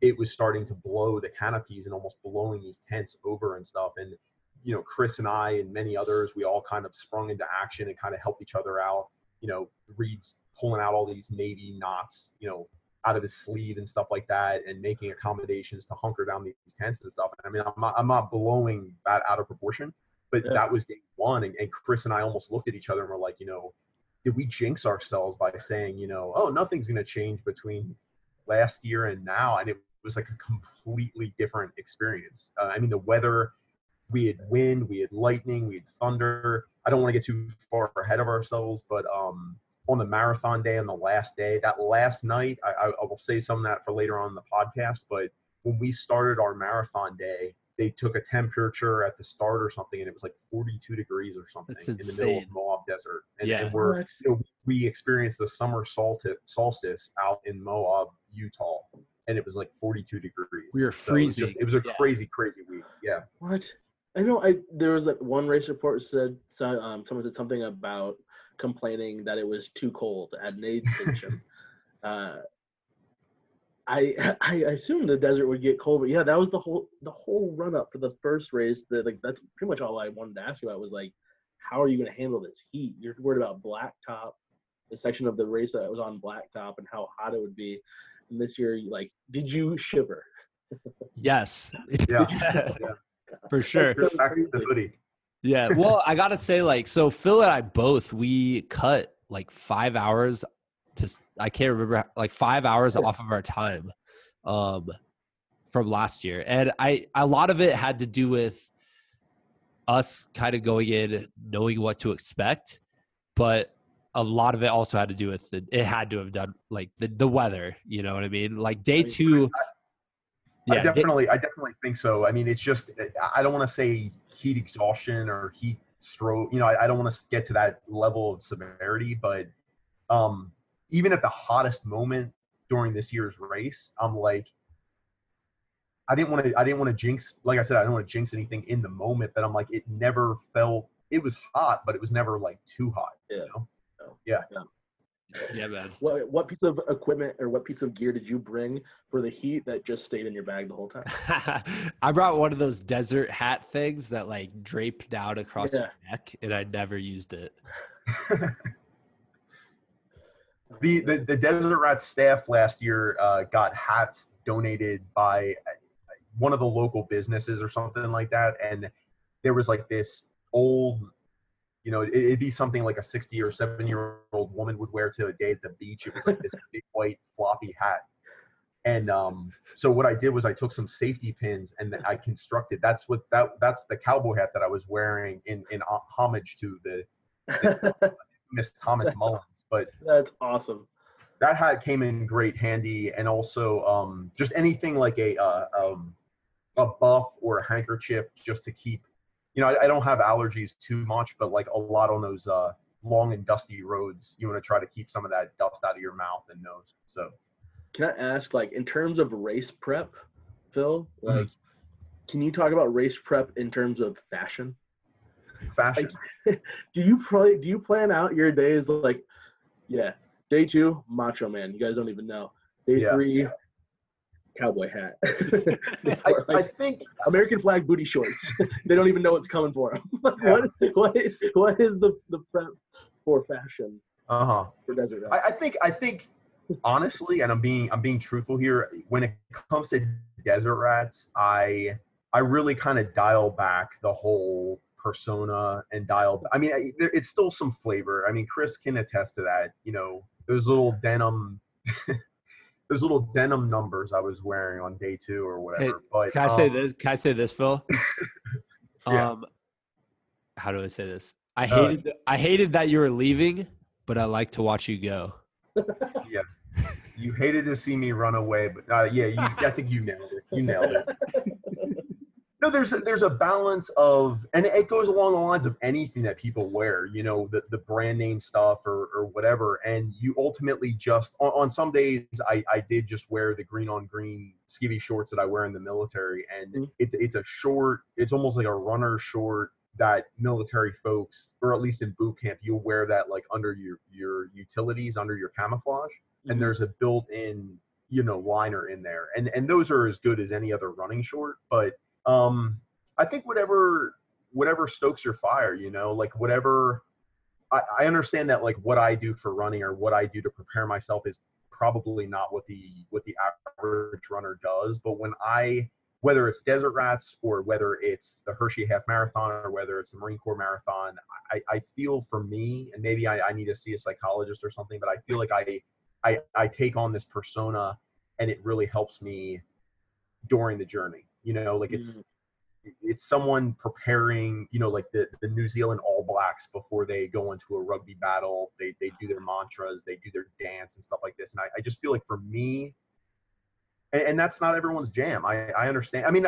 it was starting to blow the canopies and almost blowing these tents over and stuff. And you know chris and i and many others we all kind of sprung into action and kind of helped each other out. You know reed's pulling out all these navy knots you know out of his sleeve and stuff like that and making accommodations to hunker down these tents and stuff. And i mean i'm not, I'm not blowing that out of proportion but yeah. that was day one, and, and Chris and I almost looked at each other and were like, you know, did we jinx ourselves by saying, you know, oh, nothing's going to change between last year and now? And it was like a completely different experience. Uh, I mean, the weather, we had wind, we had lightning, we had thunder. I don't want to get too far ahead of ourselves, but um, on the marathon day, on the last day, that last night, I, I will say some of that for later on in the podcast, but when we started our marathon day, they took a temperature at the start or something, and it was like 42 degrees or something in the middle of. Moab Desert. And, Yeah. and we're you know, we experienced the summer solstice out in Moab, Utah, and it was like 42 degrees. We were So it was, just, freezing. it was a Yeah. crazy, crazy week. Yeah. What? I know. I there was that one race report said so- um, someone said something about complaining that it was too cold at an aid station. uh, I I assumed the desert would get cold, but yeah, that was the whole the whole run up for the first race. That like that's pretty much all I wanted to ask you about was like, how are you going to handle this heat? You're worried about blacktop, the section of the race that was on blacktop, and how hot it would be. And this year, like, did you shiver? Yes. Yeah. For sure. so Back to the crazy. hoodie. Yeah. Well, I gotta say, like, so Phil and I both we cut like five hours to I can't remember like five hours off of our time um from last year. And I a lot of it had to do with us kind of going in knowing what to expect, but a lot of it also had to do with the it had to have done like the, the weather, you know what I mean? Like day two I yeah, day- definitely, I definitely think so. I mean, it's just, I don't want to say heat exhaustion or heat stroke. You know, I, I don't want to get to that level of severity, but um, even at the hottest moment during this year's race, I'm like, I didn't want to, I didn't want to jinx. Like I said, I don't want to jinx anything in the moment, but I'm like, it never felt. It was hot, but it was never like too hot. Yeah. You know? yeah, man. What what piece of equipment or what piece of gear did you bring for the heat that just stayed in your bag the whole time? I brought one of those desert hat things that like draped down across Yeah. your neck, and I never used it. the, the the Desert Rat staff last year uh, got hats donated by uh, one of the local businesses or something like that, and there was like this old, you know, it, it'd be something like a sixty or seven year old woman would wear to a day at the beach. It was like this big white floppy hat. And um, so what I did was I took some safety pins and then I constructed. That's what that that's the cowboy hat that I was wearing in in homage to the Miss Thomas Mullins. But That's awesome. that hat came in great handy and also um, just anything like a uh, um, a buff or a handkerchief just to keep you know I, I don't have allergies too much but like a lot on those uh, long and dusty roads you want to try to keep some of that dust out of your mouth and nose so Can I ask, like, in terms of race prep, Phil? Mhm. Like, can you talk about race prep in terms of fashion? fashion do you probably do you plan out your days like, yeah, day two, Macho Man. You guys don't even know. Day Yeah. three, cowboy hat. I, Or, I think American flag booty shorts. they don't even know what's coming for them. Yeah. what, what, is, what is the, the prep for fashion uh-huh for Desert? I, I think I think honestly, and I'm being I'm being truthful here. When it comes to desert rats, I I really kind of dial back the whole persona and dial. I mean, it's still some flavor. I mean, Chris can attest to that. You know, those little denim. those little denim numbers I was wearing on day two or whatever. but Can I say um, this? Can I say this, Phil? Yeah. Um, how do I say this? I Uh, hated. I hated that you were leaving, but I like to watch you go. Yeah. You hated to see me run away, but uh, yeah, you, I think you nailed it. You nailed it. No, there's a, there's a balance of, and it goes along the lines of anything that people wear. You know, the the brand name stuff or or whatever, and you ultimately just on, on some days I I did just wear the green on green skivvy shorts that I wear in the military, and Mhm. it's it's a short, it's almost like a runner short that military folks, or at least in boot camp, you'll wear that like under your your utilities, under your camouflage and Mhm. there's a built-in you know liner in there and and those are as good as any other running short but um i think whatever whatever stokes your fire you know like whatever I, I understand that like what i do for running or what i do to prepare myself is probably not what the what the average runner does but when i whether it's desert rats or whether it's the hershey half marathon or whether it's the marine corps marathon i, I feel for me and maybe I, I need to see a psychologist or something but i feel like i I, I take on this persona and it really helps me during the journey. You know, like it's it's someone preparing, you know, like the, the New Zealand All Blacks before they go into a rugby battle. They they do their mantras, they do their dance and stuff like this. And I, I just feel like for me, and, and that's not everyone's jam. I I understand. I mean.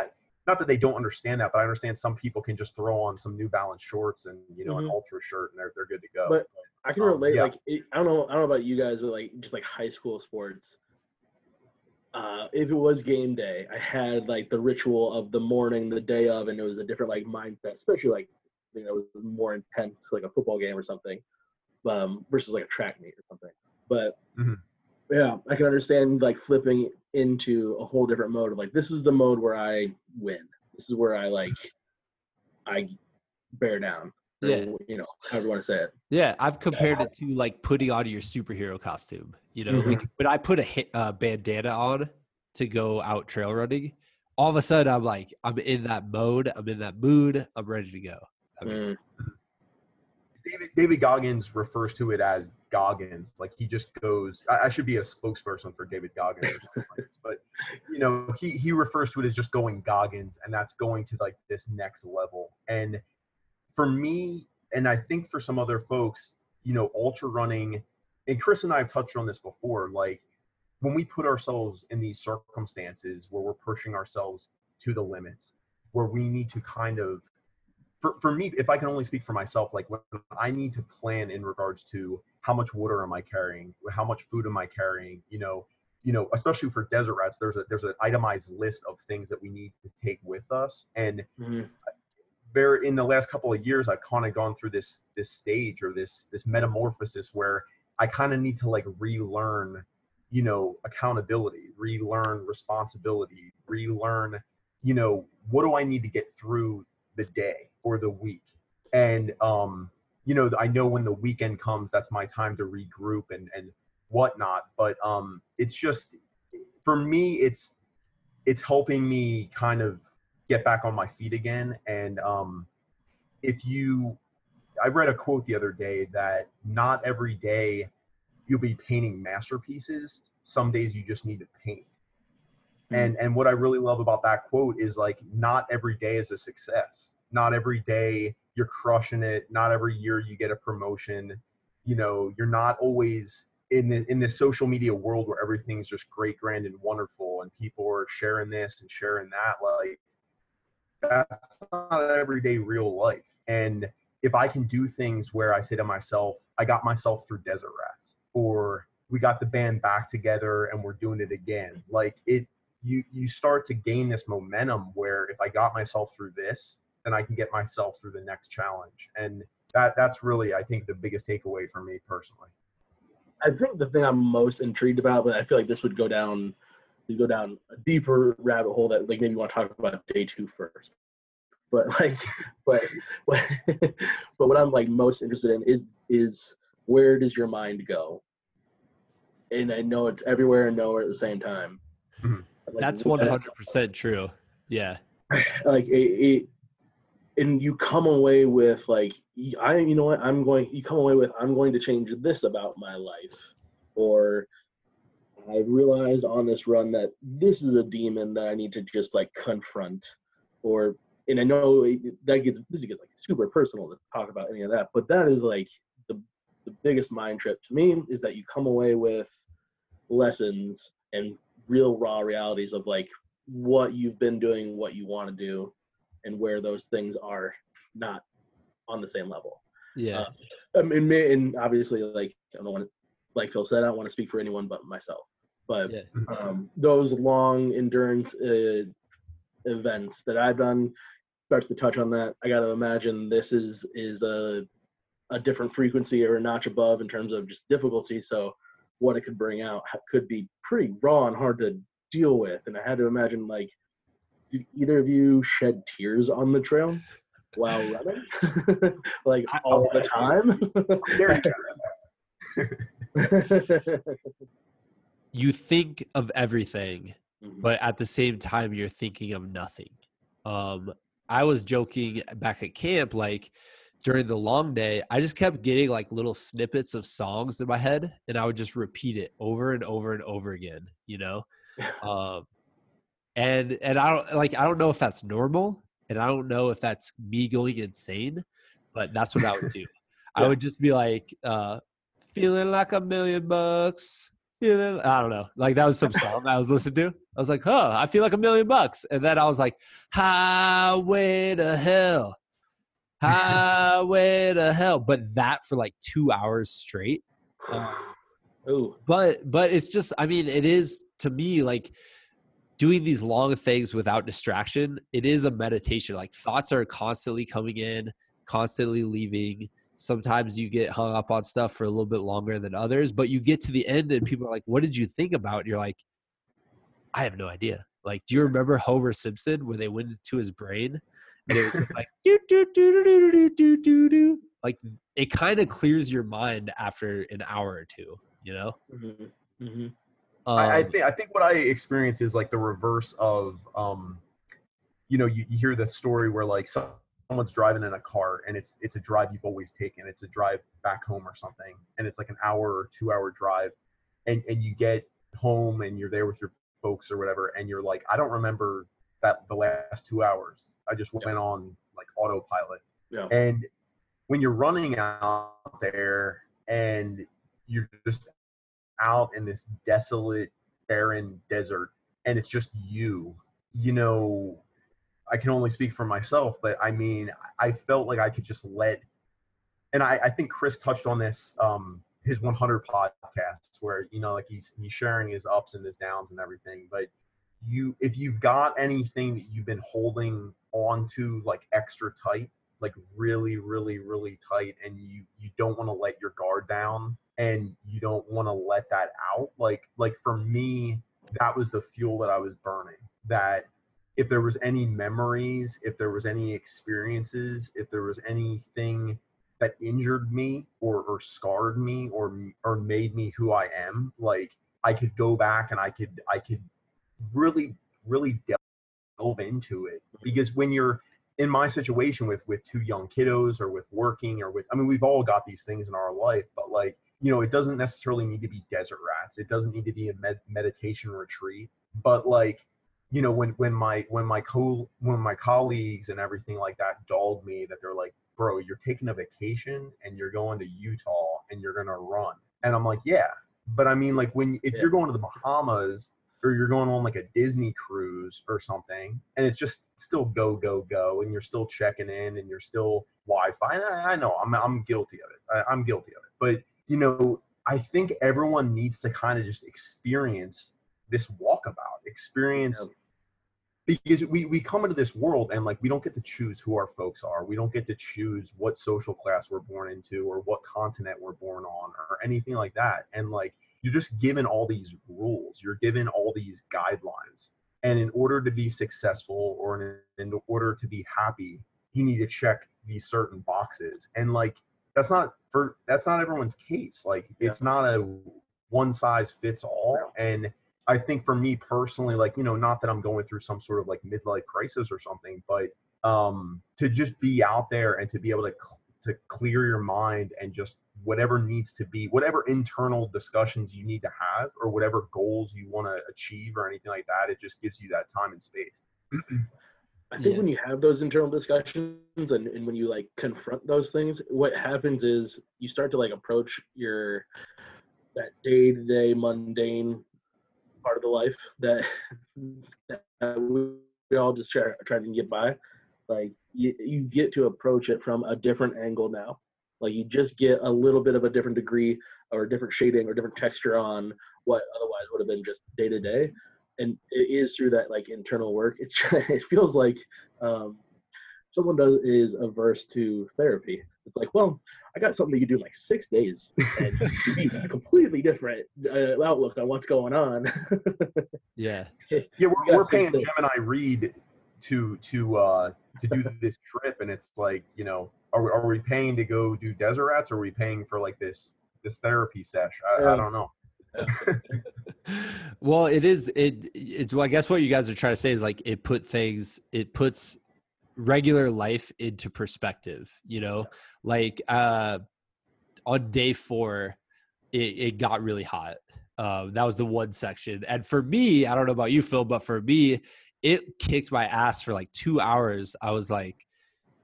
Not that they don't understand that, but I understand some people can just throw on some New Balance shorts and you know mm-hmm. an ultra shirt and they're they're good to go. But I can um, relate. Um, yeah. Like it, I don't know. I don't know about you guys, but like just like high school sports. Uh, if it was game day, I had like the ritual of the morning, the day of, and it was a different like mindset, especially like you know, it was more intense, like a football game or something, um, versus like a track meet or something. But mm-hmm. yeah, I can understand like flipping into a whole different mode of like this is the mode where I win. This is where I like I bear down yeah. you know, however you want to say it. Yeah, I've compared it to like putting on your superhero costume. You know, mm-hmm. like when I put a hit, uh, bandana on to go out trail running, all of a sudden I'm like, I'm in that mode, I'm in that mood, I'm ready to go. Mm. David, David Goggins refers to it as Goggins. Like he just goes. I, I should be a spokesperson for David Goggins, but you know, he he refers to it as just going Goggins, and that's going to like this next level. And for me, and I think for some other folks, you know, ultra running, and Chris and I have touched on this before, like when we put ourselves in these circumstances where we're pushing ourselves to the limits, where we need to kind of for, for me, if I can only speak for myself, like when I need to plan in regards to how much water am I carrying, how much food am I carrying, you know, you know, especially for desert rats, there's a there's an itemized list of things that we need to take with us. And mm-hmm very in the last couple of years i've kind of gone through this this stage or this this metamorphosis where i kind of need to like relearn you know accountability relearn responsibility relearn you know what do i need to get through the day or the week? And um you know i know when the weekend comes that's my time to regroup and and whatnot but um it's just for me it's it's helping me kind of get back on my feet again. And um, if you, I read a quote the other day that not every day you'll be painting masterpieces. Some days you just need to paint. Mm-hmm. And and what I really love about that quote is like not every day is a success. Not every day you're crushing it. Not every year you get a promotion. You know, you're not always in the, in this social media world where everything's just great, grand, and wonderful, and people are sharing this and sharing that. Like that's not everyday real life. And if I can do things where I say to myself, I got myself through Desert Rats, or we got the band back together and we're doing it again, like it, you you start to gain this momentum where if I got myself through this, then I can get myself through the next challenge. And that that's really I think the biggest takeaway for me personally. I think the thing I'm most intrigued about, but I feel like this would go down you go down a deeper rabbit hole that like maybe you want to talk about day two first. But like, but but but what I'm like most interested in is is where does your mind go? And I know it's everywhere and nowhere at the same time. Mm-hmm. Like, That's one hundred percent true. Yeah. Like it, it, and you come away with like I you know what I'm going you come away with I'm going to change this about my life or I realized on this run that this is a demon that I need to just like confront, or and I know that gets this gets like super personal to talk about any of that, but that is like the the biggest mind trip to me is that you come away with lessons and real raw realities of like what you've been doing, what you want to do, and where those things are not on the same level. Yeah. Uh, I mean, and obviously, like I don't want to, like Phil said, I don't want to speak for anyone but myself. But yeah. um, those long endurance uh, events that I've done starts to touch on that. I got to imagine this is is a a different frequency or a notch above in terms of just difficulty. So what it could bring out could be pretty raw and hard to deal with. And I had to imagine like, did either of you shed tears on the trail while running, like all the time? you think of everything, mm-hmm. but at the same time, you're thinking of nothing. Um, I was joking back at camp, like during the long day, I just kept getting like little snippets of songs in my head, and I would just repeat it over and over and over again, you know. um, and and I don't like I don't know if that's normal, and I don't know if that's me going insane, but that's what I would do. yeah. I would just be like, uh, feeling like a million bucks, I don't know. Like that was some song I was listening to. I was like, huh, I feel like a million bucks. And then I was like, highway to hell, highway to hell. But that for like two hours straight. Um, Ooh. but but it's just i mean it is to me like doing these long things without distraction it is a meditation like thoughts are constantly coming in constantly leaving sometimes you get hung up on stuff for a little bit longer than others but you get to the end and people are like what did you think about? And you're like i have no idea. Like do you remember homer simpson when they went into his brain and it was like do do do do do do do do do like it kind of clears your mind after an hour or two you know? Hmm hmm I, I Um, think I think what I experience is like the reverse of um, you know, you, you hear the story where like some, someone's driving in a car and it's it's a drive you've always taken. It's a drive back home or something, and it's like an hour or two hour drive, and and you get home and you're there with your folks or whatever, and you're like, I don't remember that the last two hours. I just went on like autopilot. Yeah. And when you're running out there and you're just out in this desolate, barren desert, and it's just you, you know, I can only speak for myself, but I mean, I felt like I could just let, and I, I think Chris touched on this, um, his 100 podcasts where, you know, like he's, he's sharing his ups and his downs and everything, but you, if you've got anything that you've been holding on to like extra tight, like really, really, really tight, and you, you don't want to let your guard down and you don't want to let that out. Like, like for me, that was the fuel that I was burning that if there was any memories, if there was any experiences, if there was anything that injured me or, or scarred me or or made me who I am, like I could go back and I could I could really really delve into it because when you're in my situation with with two young kiddos or with working or with I mean we've all got these things in our life, but like you know it doesn't necessarily need to be desert rats. It doesn't need to be a med- meditation retreat, but like you know when when my when my co when my colleagues and everything like that dogged me that they're like bro you're taking a vacation and you're going to utah and you're gonna run. And i'm like yeah. But i mean like when if Yeah. you're going to the bahamas or you're going on like a disney cruise or something and it's just still go go go and you're still checking in and you're still wi-fi i, I know I'm, I'm guilty of it. I, i'm guilty of it. But you know i think everyone needs to kind of just experience this walkabout experience because we, we come into this world and like we don't get to choose who our folks are. We don't get to choose what social class we're born into or what continent we're born on or anything like that. And like you're just given all these rules. You're given all these guidelines. And in order to be successful or in, in order to be happy you need to check these certain boxes. And like that's not for that's not everyone's case. Like it's not a one size fits all. And I think for me personally, like, you know, not that I'm going through some sort of like midlife crisis or something, but um, to just be out there and to be able to, cl- to clear your mind and just whatever needs to be, whatever internal discussions you need to have or whatever goals you want to achieve or anything like that, it just gives you that time and space. I think Yeah. when you have those internal discussions and, and when you like confront those things, what happens is you start to like approach your that day to day mundane part of the life that, that we, all just try, try to get by. Like you, you get to approach it from a different angle now. Like you just get a little bit of a different degree or different shading or different texture on what otherwise would have been just day to day and it is through that like internal work. It's it feels like um, someone does is averse to therapy. It's like, well, I got something you can do in like six days, and be completely different uh, outlook on what's going on. yeah Yeah, we're, got we're paying something. Gemini Reed to to uh to do this trip, and it's like, you know, are we, are we paying to go do desert rats, or are we paying for like this this therapy sesh? I, I don't know. well it is it it's well i guess what you guys are trying to say is like it put things it puts regular life into perspective you know? Like uh on day four it, it got really hot. Um that was the one section. And for me i don't know about you phil but for me it kicked my ass for like two hours. I was like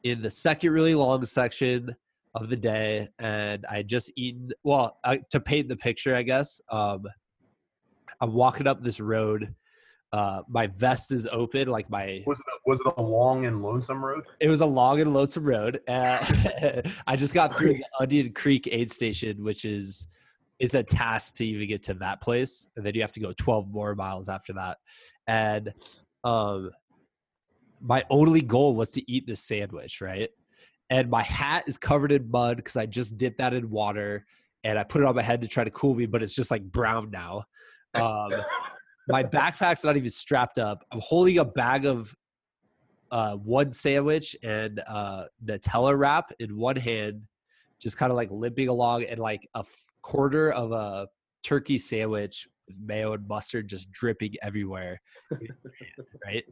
in the second really long section of the day and i had just eaten well I, to paint the picture i guess um i'm walking up this road uh, my vest is open, like my Was it a, was it a long and lonesome road? it was a long and lonesome road. Uh, I just got through the Onion Creek aid station, which is is a task to even get to that place, and then you have to go 12 more miles after that. And um, my only goal was to eat this sandwich, right? And my hat is covered in mud because I just dipped that in water, and I put it on my head to try to cool me, but it's just like brown now. Um, my backpack's not even strapped up. I'm holding a bag of uh, one sandwich and uh, Nutella wrap in one hand, just kind of like limping along, and like a f- quarter of a turkey sandwich with mayo and mustard just dripping everywhere. right.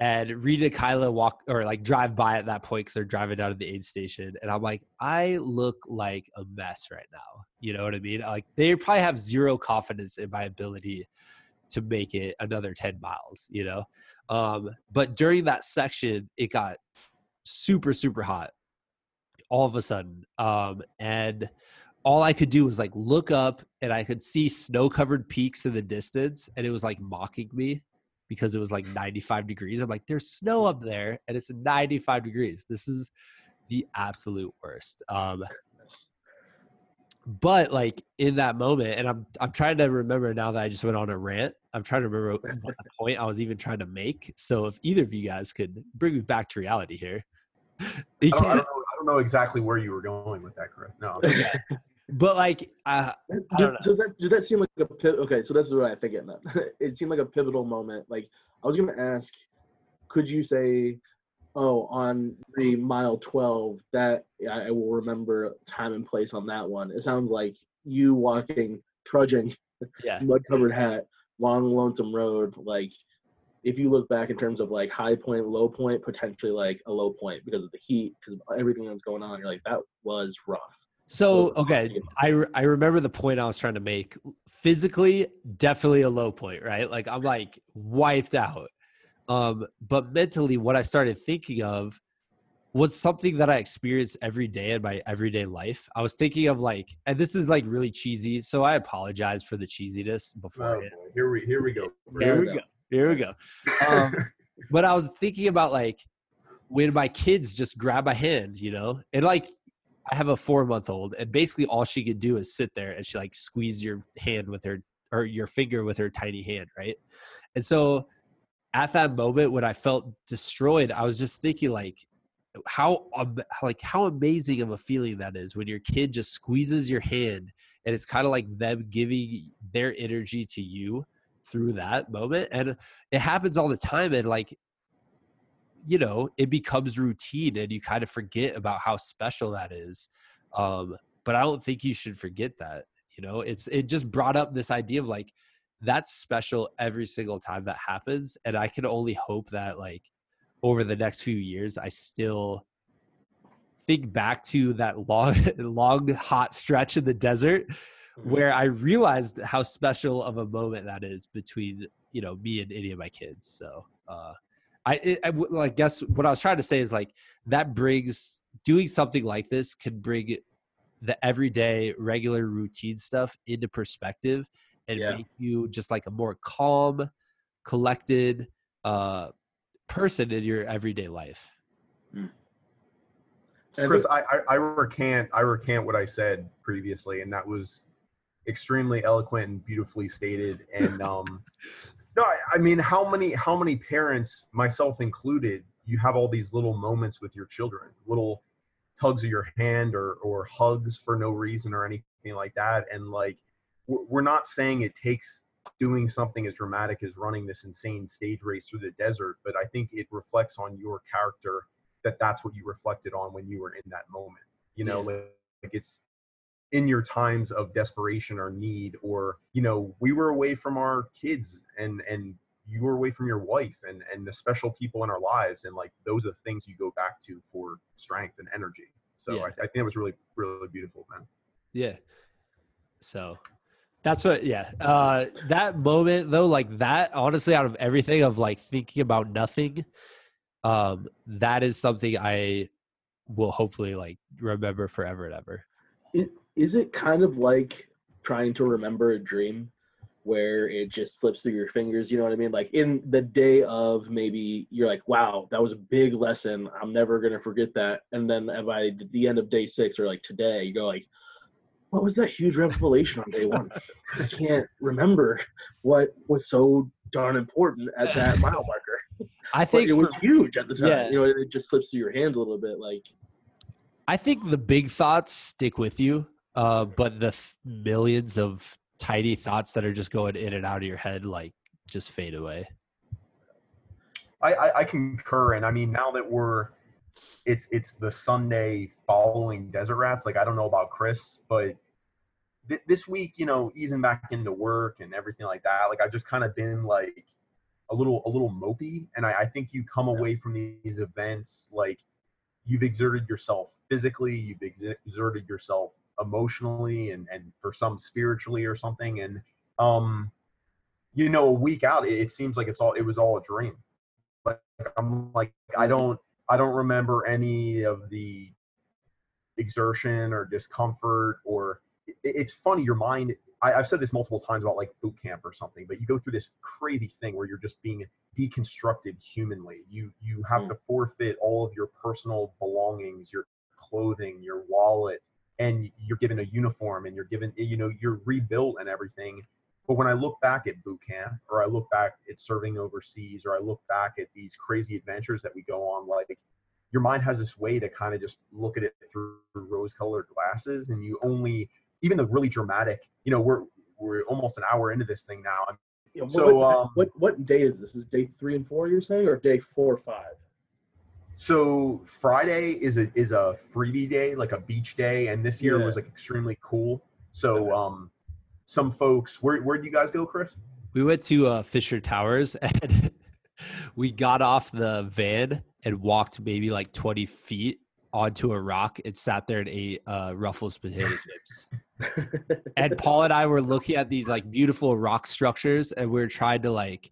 And Rita and Kyla walk or like drive by at that point because they're driving down to the aid station. And I'm like, I look like a mess right now. You know what I mean? Like they probably have zero confidence in my ability to make it another 10 miles, you know? Um, but during that section, it got super, super hot all of a sudden. Um, and all I could do was like look up and I could see snow covered peaks in the distance and it was like mocking me because it was like 95 degrees. I'm like, there's snow up there and it's 95 degrees. This is the absolute worst. Um, but like in that moment, and I'm I'm trying to remember now that I just went on a rant. I'm trying to remember what the point I was even trying to make. So if either of you guys could bring me back to reality here, I don't, I, don't know, I don't know exactly where you were going with that, Chris. No. Okay. but like, uh, did, so that did that seem like a pivot? Okay, so that's what I think it meant. it seemed like a pivotal moment. Like I was gonna ask, could you say, oh, on the mile twelve, that I will remember time and place on that one. It sounds like you walking, trudging, yeah, mud covered hat, long lonesome road. Like if you look back in terms of like high point, low point, potentially like a low point because of the heat, because of everything that's going on, you're like that was rough. So okay, I I remember the point I was trying to make. Physically, definitely a low point, right? Like I'm like wiped out. Um, but mentally, what I started thinking of was something that I experience every day in my everyday life. I was thinking of like, and this is like really cheesy, so I apologize for the cheesiness before. Oh, here we here we go. Here we go. Here we go. Um, but I was thinking about like when my kids just grab my hand, you know, and like I have a four month old, and basically all she could do is sit there and she like squeeze your hand with her or your finger with her tiny hand, right? And so at that moment when I felt destroyed, I was just thinking like how like how amazing of a feeling that is when your kid just squeezes your hand and it's kind of like them giving their energy to you through that moment. And it happens all the time and like you know it becomes routine and you kind of forget about how special that is. Um but i don't think you should forget that you know? It's it just brought up this idea of like that's special every single time that happens and i can only hope that like over the next few years i still think back to that long long hot stretch in the desert where i realized how special of a moment that is between you know me and any of my kids so uh I, it, I, w- I guess what I was trying to say is like that brings doing something like this can bring the everyday regular routine stuff into perspective and Yeah. make you just like a more calm, collected uh, person in your everyday life. And Chris, I, I, I recant I recant what I said previously, and that was extremely eloquent and beautifully stated. And um, no, I, I mean, how many how many parents, myself included, you have all these little moments with your children, little tugs of your hand or or hugs for no reason or anything like that, and like we're not saying it takes doing something as dramatic as running this insane stage race through the desert, but I think it reflects on your character that that's what you reflected on when you were in that moment. You know, like, like it's in your times of desperation or need, or you know, we were away from our kids and and you were away from your wife and and the special people in our lives, and like those are the things you go back to for strength and energy. So Yeah. I, I think it was really really beautiful, man. Yeah. So that's what yeah. Uh that moment though, like that, honestly, out of everything of like thinking about nothing, um, that is something I will hopefully like remember forever and ever. is, is it kind of like trying to remember a dream where it just slips through your fingers. You know what I mean? Like in the day of maybe you're like, wow, that was a big lesson. I'm never gonna forget that. And then by the end of day six or like today, you go like, what was that huge revelation on day one? I can't remember what was so darn important at that mile marker. I think it was for- huge at the time. Yeah. You know, it just slips through your hands a little bit. Like, I think the big thoughts stick with you, uh, but the th- millions of tiny thoughts that are just going in and out of your head, like, just fade away. I, I, I concur, and I mean now that we're, it's it's the Sunday following Desert Rats. Like I don't know about Chris, but th- this week, you know, easing back into work and everything like that. Like I've just kind of been like a little a little mopey, and I, I think you come away from these events like you've exerted yourself physically, you've ex- exerted yourself emotionally, and and for some spiritually or something, and um, you know, a week out, it, it seems like it's all it was all a dream like I'm like I don't I don't remember any of the exertion or discomfort or it, it's funny your mind I, I've said this multiple times about like boot camp or something but you go through this crazy thing where you're just being deconstructed humanly you you have Mm. to forfeit all of your personal belongings your clothing your wallet and you're given a uniform and you're given you know you're rebuilt and everything but when I look back at boot camp, or I look back at serving overseas, or I look back at these crazy adventures that we go on, like your mind has this way to kind of just look at it through rose-colored glasses, and you only, even the really dramatic, you know, we're we're almost an hour into this thing now. So, what, um, what what day is this? Is day three and four you're saying, or day four or five? so Friday is a is a freebie day, like a beach day, and this year Yeah. was like extremely cool. So um, some folks, where where do you guys go, Chris? We went to uh, Fisher Towers and we got off the van and walked maybe like 20 feet onto a rock and sat there and ate uh, Ruffles potato chips. And Paul and I were looking at these like beautiful rock structures and we were trying to like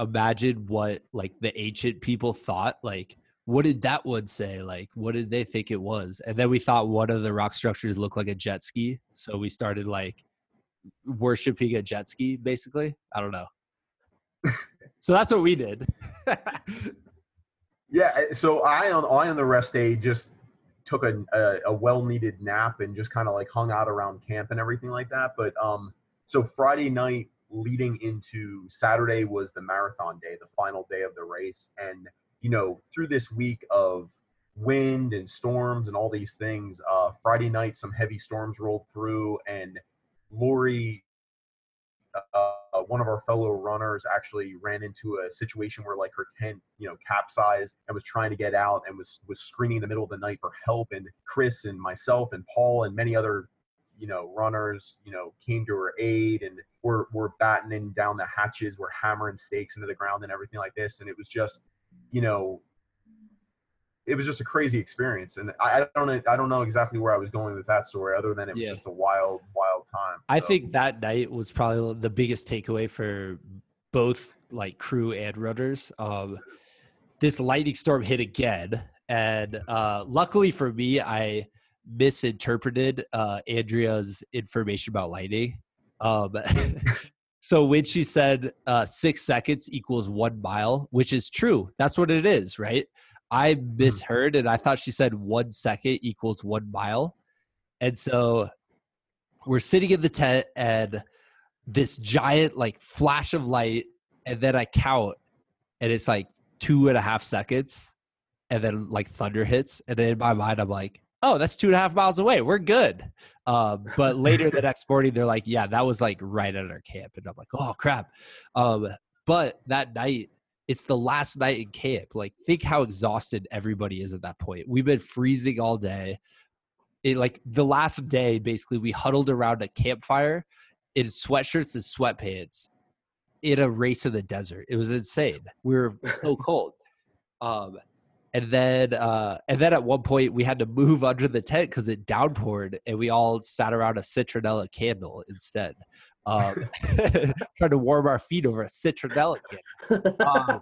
imagine what like the ancient people thought. Like, what did that one say? Like, what did they think it was? And then we thought one of the rock structures looked like a jet ski. So we started like worshiping a jet ski, basically. I don't know. so that's what we did. Yeah, uh, so I on I on the rest day just took a a, a well needed nap and just kind of like hung out around camp and everything like that. But um, so Friday night leading into Saturday was the marathon day, the final day of the race, and you know through this week of wind and storms and all these things, uh, Friday night some heavy storms rolled through and Lori uh, one of our fellow runners actually ran into a situation where like her tent you know capsized and was trying to get out and was was screaming in the middle of the night for help. And chris and myself and paul and many other you know runners you know came to her aid and we're, we're battening down the hatches. We're hammering stakes into the ground and everything like this. And it was just you know it was just a crazy experience and i, I don't know i don't know exactly where i was going with that story other than it was Yeah. just a wild wild time I So- think that night was probably the biggest takeaway for both like crew and runners. Um, this lightning storm hit again, and uh, luckily for me, I misinterpreted uh, Andrea's information about lightning. Um, so when she said uh, six seconds equals one mile, which is true, that's what it is, right? I misheard, and I thought she said one second equals one mile, and so we're sitting in the tent and this giant like flash of light and then i count and it's like two and a half seconds and then like thunder hits and then in my mind i'm like oh that's two and a half miles away. We're good. Um, but later the next morning they're like yeah that was like right at our camp. And i'm like oh crap. Um, but that night it's the last night in camp like think how exhausted everybody is at that point. We've been freezing all day. It like the last day basically we huddled around a campfire in sweatshirts and sweatpants in a race in the desert. It was insane. We were so cold. Um and then uh and then at one point we had to move under the tent because it downpoured and we all sat around a citronella candle instead um trying to warm our feet over a citronella um,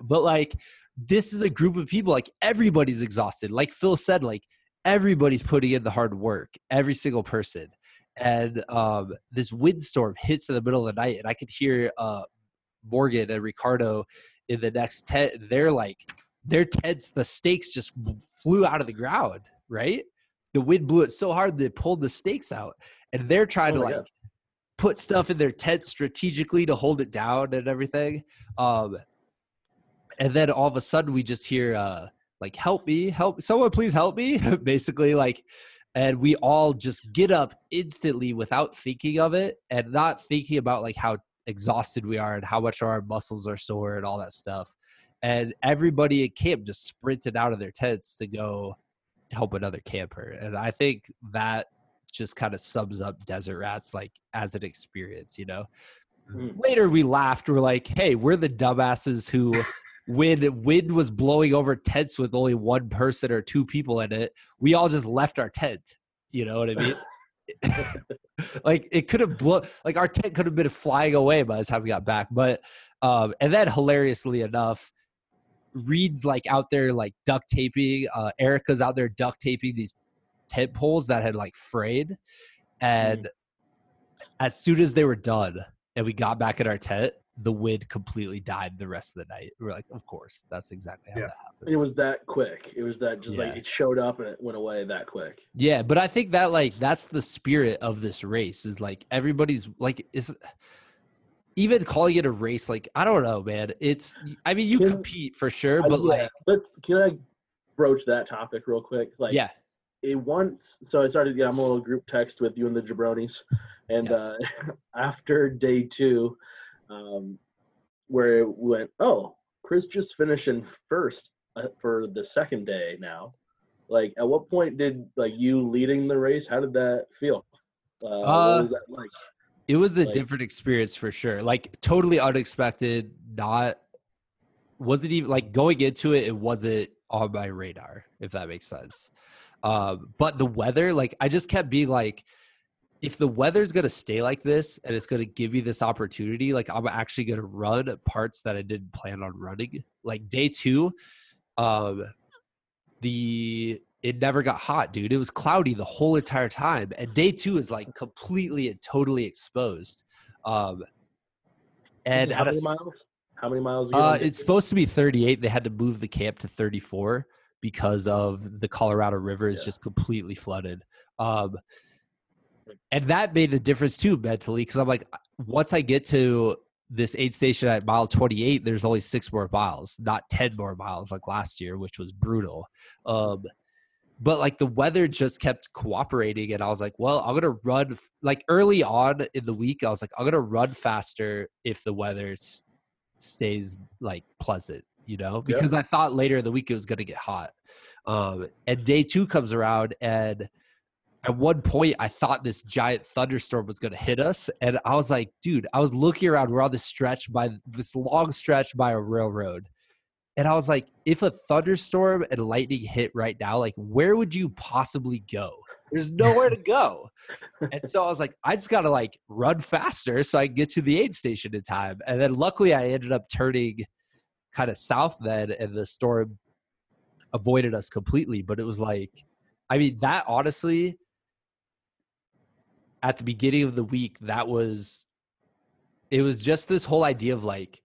but like this is a group of people like everybody's exhausted like phil said like everybody's putting in the hard work every single person and um, this windstorm hits in the middle of the night, and I could hear uh, Morgan and Ricardo in the next tent. They're like, their tents, the stakes just flew out of the ground, right? The wind blew it so hard they pulled the stakes out, and they're trying Oh to like God. Put stuff in their tent strategically to hold it down and everything. Um, and then all of a sudden we just hear uh, like, "Help me! Help! Someone please help me!" Basically, like, and we all just get up instantly without thinking of it and not thinking about like how exhausted we are and how much our muscles are sore and all that stuff. And everybody at camp just sprinted out of their tents to go help another camper. And I think that just kind of sums up desert rats like as an experience, you know. Mm. Later we laughed. We're like, hey, we're the dumbasses who when wind was blowing over tents with only one person or two people in it, we all just left our tent. You know what I mean? like it could have blown like our tent could have been flying away by the time we got back. But um and then hilariously enough, Reed's like out there like duct taping. Uh Erica's out there duct taping these tent poles that had like frayed. Hmm. And as soon as they were done and we got back in our tent, the wind completely died the rest of the night. We are like, of course, that's exactly how Yeah. that happens. And it was that quick. It was that just like it showed up and it went away that quick. Yeah, but I think that like that's the spirit of this race is like everybody's like is even calling it a race like I don't know, man. It's I mean you Can- compete for sure, I- but yeah, like let's can I broach that topic real quick? Like yeah, it once so I started yeah, I'm a little group text with you and the jabronis. And Yes. uh after day two, um where it went, oh, Chris just finishing first uh, for the second day now. Like at what point did like you leading the race, how did that feel? Uh, Uh, what was that like? it was a like- different experience for sure. Like totally unexpected, not wasn't even like going into it, it wasn't on my radar, if that makes sense. Um, but the weather, like I just kept being like, if the weather's gonna stay like this and it's gonna give me this opportunity, like I'm actually gonna run parts that I didn't plan on running. Like day two, um, the it never got hot, dude. It was cloudy the whole entire time, and day two is like completely and totally exposed. Um, and how at a many miles? How many miles? uh, it's supposed to be 38. They had to move the camp to 34 because of the Colorado River is Yeah. just completely flooded. Um, and that made a difference too mentally because I'm like, once I get to this aid station at mile 28, there's only six more miles, not 10 more miles like last year, which was brutal. Um, but like the weather just kept cooperating, and I was like, well, I'm gonna run like early on in the week. I was like, I'm gonna run faster if the weather s- stays like pleasant, you know, Yeah. because I thought later in the week it was gonna get hot. Um, and day two comes around, and at one point I thought this giant thunderstorm was gonna hit us, and I was like, dude, I was looking around. We're on this stretch by this long stretch by a railroad. And I was like, if a thunderstorm and lightning hit right now, like where would you possibly go? There's nowhere to go. And so I was like, I just gotta like run faster so I can get to the aid station in time. And then luckily I ended up turning kind of south then and the storm avoided us completely. But it was like, I mean, that honestly, at the beginning of the week, that was it was just this whole idea of like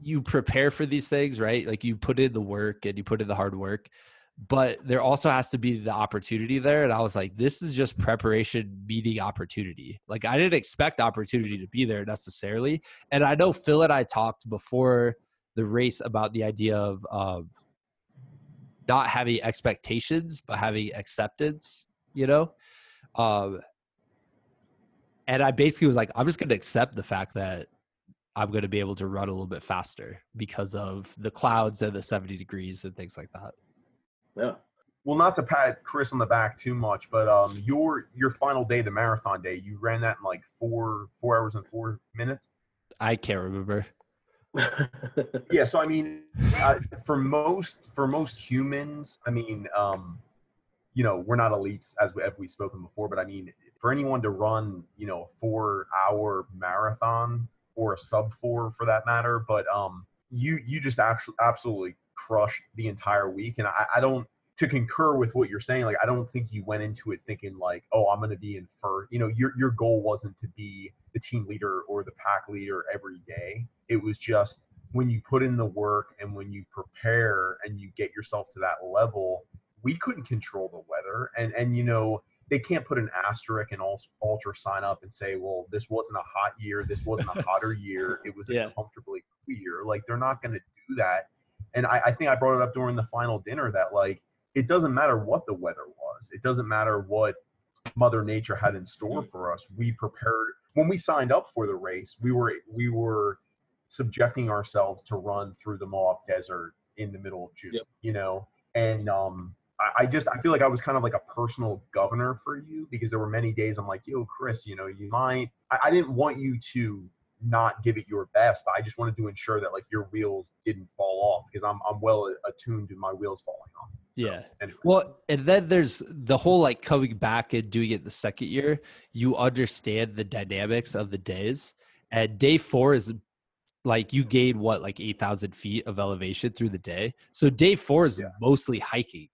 you prepare for these things, right? Like you put in the work and you put in the hard work, but there also has to be the opportunity there. And I was like, this is just preparation meeting opportunity. Like I didn't expect opportunity to be there necessarily. And I know Phil and I talked before the race about the idea of um, not having expectations, but having acceptance, you know? Um, and I basically was like, I'm just going to accept the fact that I'm going to be able to run a little bit faster because of the clouds and the 70 degrees and things like that. Yeah. Well, not to pat Chris on the back too much, but um, your your final day, the marathon day, you ran that in like four four hours and four minutes. I can't remember. Yeah, so I mean, uh, for most for most humans, I mean, um, you know, we're not elites as we, as we've spoken before, but I mean, for anyone to run, you know, a four hour marathon or a sub four for that matter, but um, you you just actually absolutely crushed the entire week, and I, I don't to concur with what you're saying, like I don't think you went into it thinking like, oh, I'm going to be in first. You know, your your goal wasn't to be the team leader or the pack leader every day. It was just when you put in the work and when you prepare and you get yourself to that level. We couldn't control the weather, and and you know they can't put an asterisk and also UltraSignup and say, well, this wasn't a hot year, this wasn't a hotter year, it was yeah. a comfortably clear. Like they're not going to do that. And I, I think I brought it up during the final dinner that like it doesn't matter what the weather was. It doesn't matter what Mother Nature had in store for us. We prepared when we signed up for the race. We were we were subjecting ourselves to run through the Moab Desert in the middle of June. Yep. You know, and um, I, I just I feel like I was kind of like a personal governor for you because there were many days I'm like, yo, Chris, you know, you might. I, I didn't want you to not give it your best. I just wanted to ensure that like your wheels didn't fall off because I'm I'm well attuned to my wheels falling off. So, yeah. Anyway. Well, and then there's the whole like coming back and doing it the second year. You understand the dynamics of the days, and day four is like you gain what like eight thousand feet of elevation through the day. So day four is yeah. mostly hiking.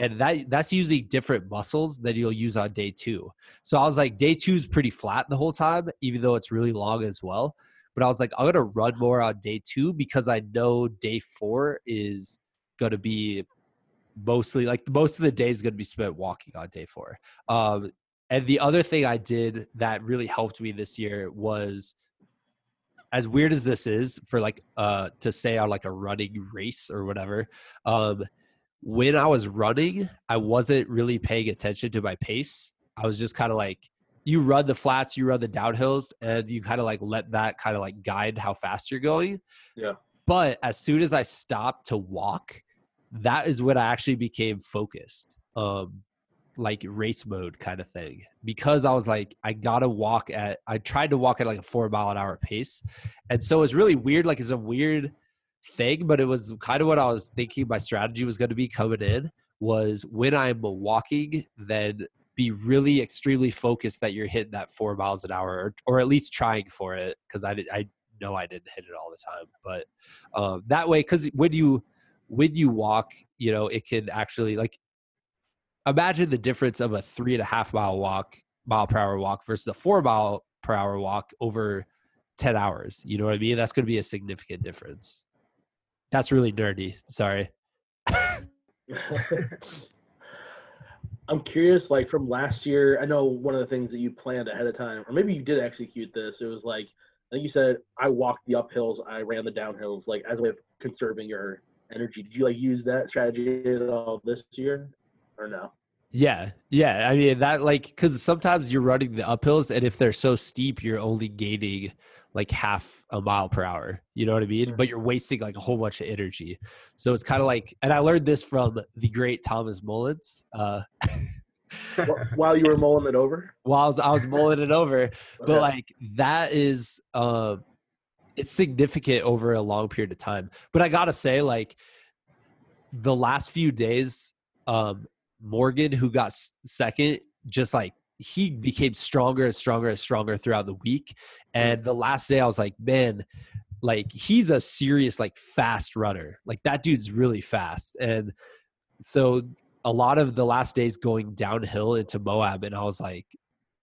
And that that's using different muscles that you'll use on day two. So I was like, day two is pretty flat the whole time, even though it's really long as well. But I was like, I'm gonna run more on day two because I know day four is gonna be mostly like most of the day is to be spent walking on day four. Um, and the other thing I did that really helped me this year was as weird as this is for like uh to say on like a running race or whatever um when i was running i wasn't really paying attention to my pace i was just kind of like you run the flats you run the downhills and you kind of like let that kind of like guide how fast you're going yeah but as soon as i stopped to walk that is when I actually became focused. Um, like race mode kind of thing because I was like, I gotta walk at, I tried to walk at like a four mile an hour pace. And so it's really weird. Like, it's a weird thing, but it was kind of what I was thinking my strategy was going to be coming in was when I'm walking, then be really extremely focused that you're hitting that four miles an hour or, or at least trying for it. Cause I I know I didn't hit it all the time, but um, that way, cause when you, when you walk, you know, it can actually like imagine the difference of a three and a half mile walk, mile per hour walk versus a four mile per hour walk over 10 hours. You know what I mean? That's going to be a significant difference. That's really nerdy. Sorry. I'm curious, like from last year, I know one of the things that you planned ahead of time, or maybe you did execute this. It was like, I think you said, I walked the uphills, I ran the downhills, like as a way of conserving your energy. Did you like use that strategy at all this year or no? Yeah, yeah. I mean that like because sometimes you're running the uphills, and if they're so steep, you're only gaining like half a mile per hour. You know what I mean? Mm-hmm. But you're wasting like a whole bunch of energy. So it's kind of like, and I learned this from the great Thomas Mullins. Uh, while you were mulling it over while I was, I was mulling it over but okay. like that is um it's significant over a long period of time. But I gotta say, like the last few days, um, Morgan, who got second, just like he became stronger and stronger and stronger throughout the week. Mm-hmm. And the last day, I was like, man, like he's a serious, like fast runner. Like that dude's really fast. And so a lot of the last days going downhill into Moab, and I was like,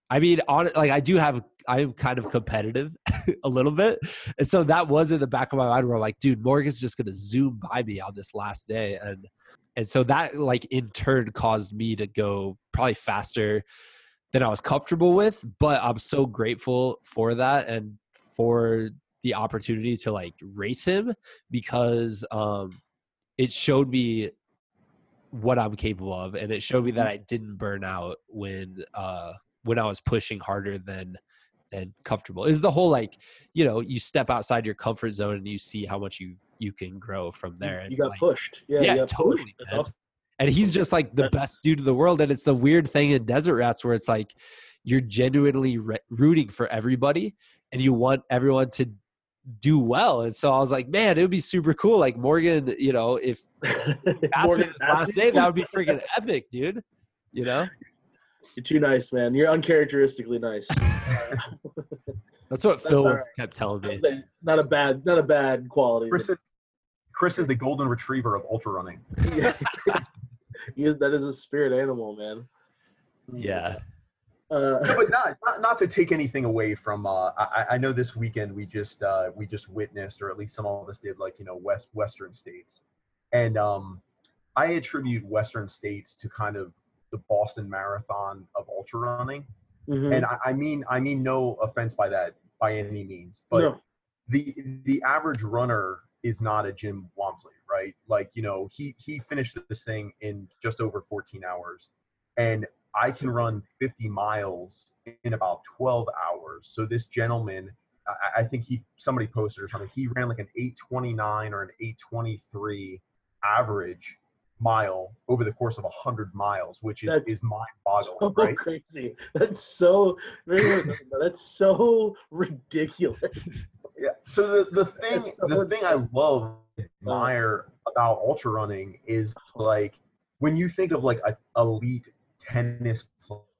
I mean, on like I do have I am kind of competitive a little bit. And so that was in the back of my mind where I'm like, dude, Morgan's just gonna zoom by me on this last day. And and so that like in turn caused me to go probably faster than I was comfortable with. But I'm so grateful for that and for the opportunity to like race him because um it showed me what I'm capable of and it showed me that I didn't burn out when uh when I was pushing harder than than comfortable. Is the whole like, you know, you step outside your comfort zone and you see how much you you can grow from there. You got like, pushed. Yeah, yeah, totally. Awesome. And he's just like the best dude in the world. And it's the weird thing in Desert Rats where it's like you're genuinely re- rooting for everybody and you want everyone to do well. And so I was like, man, it would be super cool. Like Morgan, you know, if Morgan last day, that would be freaking epic, dude. You know? You're too nice, man. You're uncharacteristically nice. That's what Phil right. kept telling me. Not a bad, not a bad quality. Chris, is, Chris is the golden retriever of ultra running. he is, that is a spirit animal, man. Yeah. Uh, but not, not not to take anything away from uh I, I know this weekend we just uh we just witnessed or at least some of us did like you know west western states and um i attribute western states to kind of the boston marathon of ultra running mhm. and I, I mean i mean no offense by that by any means but no, the the average runner is not a Jim Walmsley, right? Like you know, he he finished this thing in just over 14 hours, and I can run 50 miles in about 12 hours. So this gentleman, I, I think he somebody posted or something. He ran like an 829 or an 823 average mile over the course of 100 miles, which is That's is mind boggling, so right? crazy. That's so. That's so ridiculous. Yeah. So the the thing the thing I love admire about ultra running is like when you think of like a, elite tennis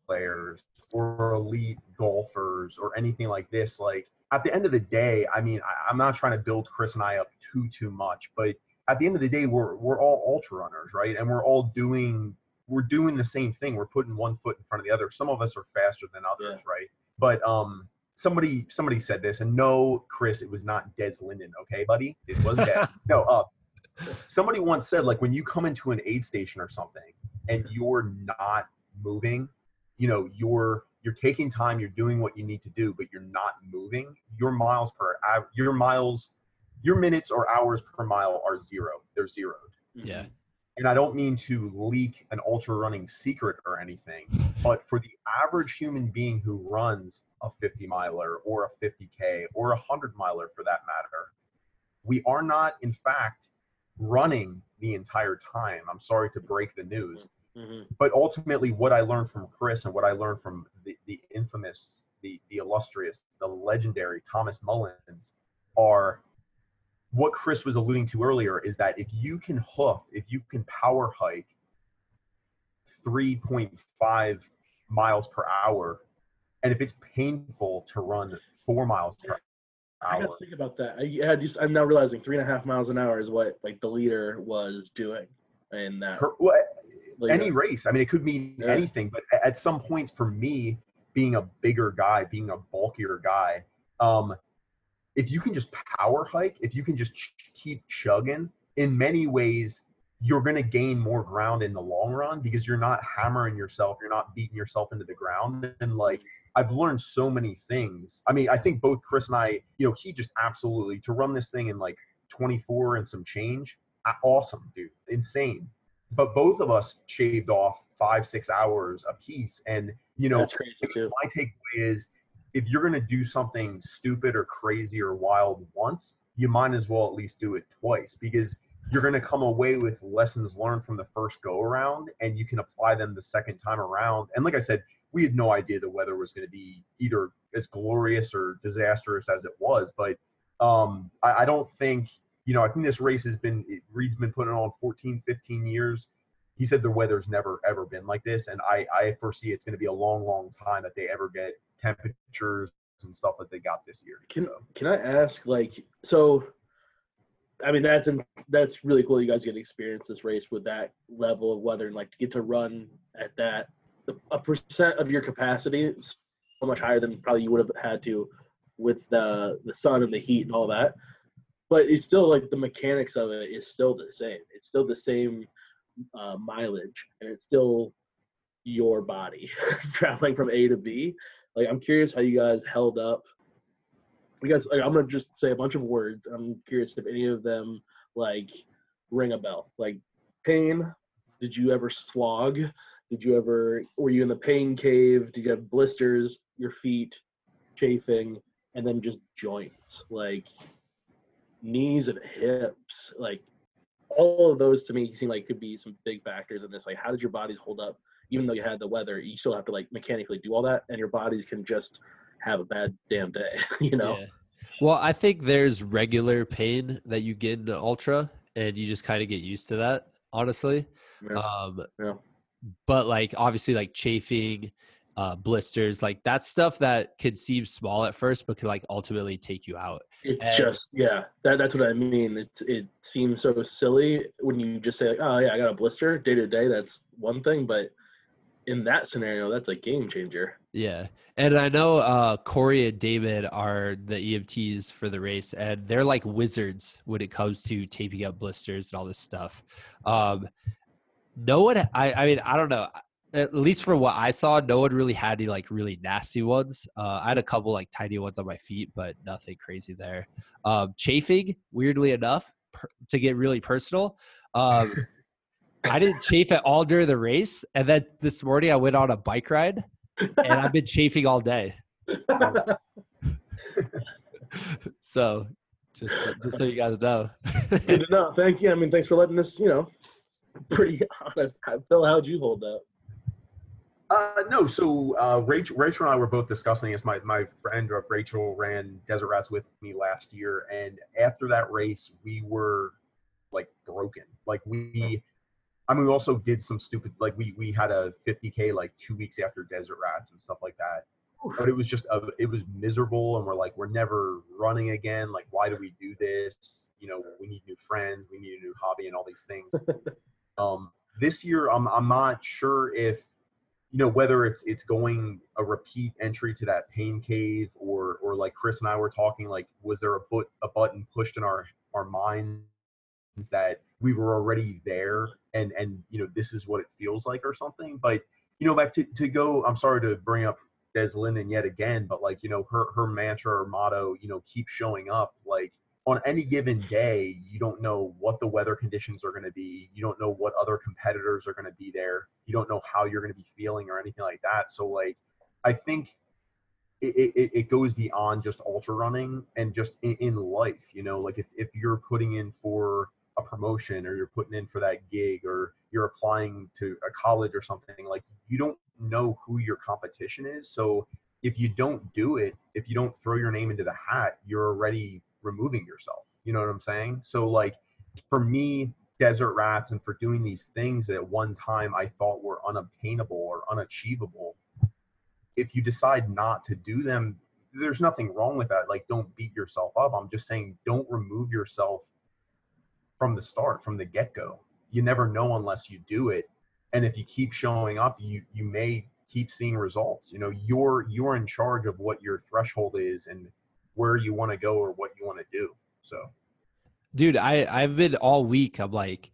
players or elite golfers or anything like this, like at the end of the day, I mean, I, I'm not trying to build Chris and I up too too much, but at the end of the day, we're we're all ultra runners, right? And we're all doing we're doing the same thing. We're putting one foot in front of the other. Some of us are faster than others, right? But um, somebody somebody said this, and no, Chris, it was not Des Linden, okay, buddy? It was Des. no, uh, somebody once said like when you come into an aid station or something and you're not moving, you know, you're you're taking time, you're doing what you need to do, but you're not moving. Your miles per av- your miles, your minutes or hours per mile are zero. They're zeroed Yeah. And I don't mean to leak an ultra running secret or anything, but for the average human being who runs a 50 miler or a 50K or a 100 miler for that matter, we are not, in fact, running the entire time. I'm sorry to break the news, Mhm. but ultimately, what I learned from Chris and what I learned from the, the infamous, the, the illustrious, the legendary Thomas Mullins are what Chris was alluding to earlier is that if you can hoof, if you can power hike 3.5 miles per hour, and if it's painful to run four miles per hour, I gotta think about that. I, yeah, just I'm now realizing three and a half miles an hour is what like the leader was doing in that. per, well, any race. I mean, it could mean Yeah. anything, but at some points, for me, being a bigger guy, being a bulkier guy, um, if you can just power hike, if you can just ch- keep chugging, in many ways, you're going to gain more ground in the long run because you're not hammering yourself, you're not beating yourself into the ground, and like. I've learned so many things. I mean, I think both Chris and I, you know, he just absolutely to run this thing in like 24 and some change, awesome, dude, insane but both of us shaved off five six hours a piece and you know that's crazy my takeaway is if you're going to do something stupid or crazy or wild once you might as well at least do it twice because you're going to come away with lessons learned from the first go around and you can apply them the second time around and like i said we had no idea the weather was going to be either as glorious or disastrous as it was but um, I, I don't think you know, I think this race has been, Reed's been putting on 14, 15 years. He said the weather's never, ever been like this. And I, I foresee it's going to be a long, long time that they ever get temperatures and stuff that they got this year. Can so, can I ask like so? I mean that's in, that's really cool. You guys get to experience this race with that level of weather and like to get to run at that a percent of your capacity so much higher than probably you would have had to with the the sun and the heat and all that. But it's still like the mechanics of it is still the same. It's still the same uh, mileage and it's still your body traveling from A to B. Like I'm curious how you guys held up. Guys like, i'm gonna just say a bunch of words. I'm curious if any of them like ring a bell. Like pain did you ever slog? Did you ever were you in the pain cave? Did you have blisters your feet chafing and then just joints? Like knees and hips like all of those to me seem like could be some big factors in this. Like how did your bodies hold up even though you had the weather you still have to like mechanically do all that and your bodies can just have a bad damn day you know Yeah. Well, I think there's regular pain that you get in the ultra, and you just kind of get used to that. Honestly, Yeah. um, Yeah. but like obviously like chafing, uh, blisters, like that stuff that could seem small at first, but could like ultimately take you out. It's And- just yeah, that that's what I mean. It it seems so silly when you just say like, oh yeah, I got a blister day to day. That's one thing, but in that scenario, that's a game changer. Yeah. And I know uh, Corey and David are the EMTs for the race, and they're like wizards when it comes to taping up blisters and all this stuff. Um, no one, I, I mean, I don't know. At least for what I saw, no one really had any like really nasty ones. Uh, I had a couple like tiny ones on my feet, but nothing crazy there. Um, chafing, weirdly enough, per, to get really personal. Um, I didn't chafe at all during the race, and then this morning I went on a bike ride, and I've been chafing all day. So, just just so you guys know. Good to know. Thank you. I mean, thanks for letting us. You know, pretty honest. Phil, how'd you hold up? Uh, no, so uh, Rachel, Rachel and I were both discussing this. My my friend uh, Rachel ran Desert Rats with me last year, and after that race, we were like broken. Like we, I mean, we also did some stupid. Like we we had a 50k like two weeks after Desert Rats and stuff like that. But it was just a, it was miserable, and we're like, we're never running again. Like, why do we do this? You know, we need new friends, we need a new hobby, and all these things. um, this year, I'm I'm not sure if you know whether it's it's going a repeat entry to that pain cave or or like chris and i were talking like was there a but a button pushed in our our minds that we were already there and and you know this is what it feels like or something but you know back to, to go i'm sorry to bring up des linden yet again but like you know her her mantra or motto you know keep showing up like on any given day, you don't know what the weather conditions are going to be. You don't know what other competitors are going to be there. You don't know how you're going to be feeling or anything like that. So, like, I think it, it, it goes beyond just ultra running and just in, in life, you know, like if, if you're putting in for a promotion or you're putting in for that gig or you're applying to a college or something, like, you don't know who your competition is. So, if you don't do it, if you don't throw your name into the hat, you're already removing yourself. You know what I'm saying? So like for me, desert rats and for doing these things that at one time I thought were unobtainable or unachievable, if you decide not to do them, there's nothing wrong with that. Like don't beat yourself up. I'm just saying don't remove yourself from the start, from the get-go. You never know unless you do it. And if you keep showing up, you you may keep seeing results. You know, you're you're in charge of what your threshold is and where you want to go or what you want to do. So, dude, I I've been all week. I'm like,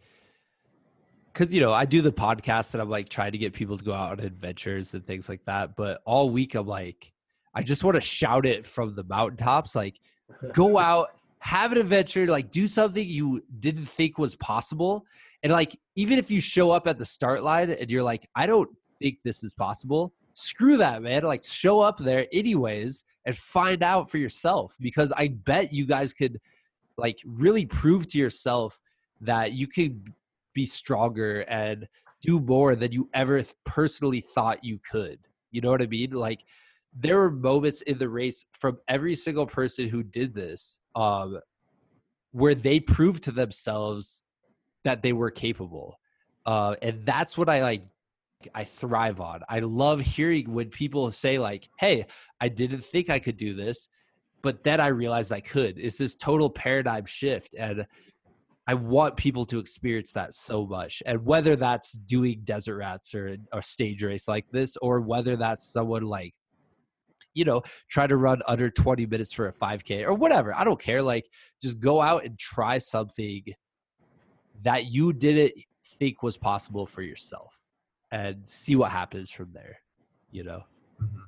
because you know I do the podcast and I'm like trying to get people to go out on adventures and things like that. But all week I'm like, I just want to shout it from the mountaintops, like, go out, have an adventure, like do something you didn't think was possible, and like even if you show up at the start line and you're like, I don't think this is possible. Screw that, man. Like, show up there anyways and find out for yourself because I bet you guys could like really prove to yourself that you could be stronger and do more than you ever personally thought you could. You know what I mean? Like there were moments in the race from every single person who did this um where they proved to themselves that they were capable. Uh and that's what I like I thrive on. I love hearing when people say like, "Hey, I didn't think I could do this, but then I realized I could." It's this total paradigm shift and I want people to experience that so much. And whether that's doing desert rats or a stage race like this or whether that's someone like you know, try to run under 20 minutes for a 5k or whatever. I don't care like just go out and try something that you didn't think was possible for yourself and see what happens from there, you know. mm-hmm.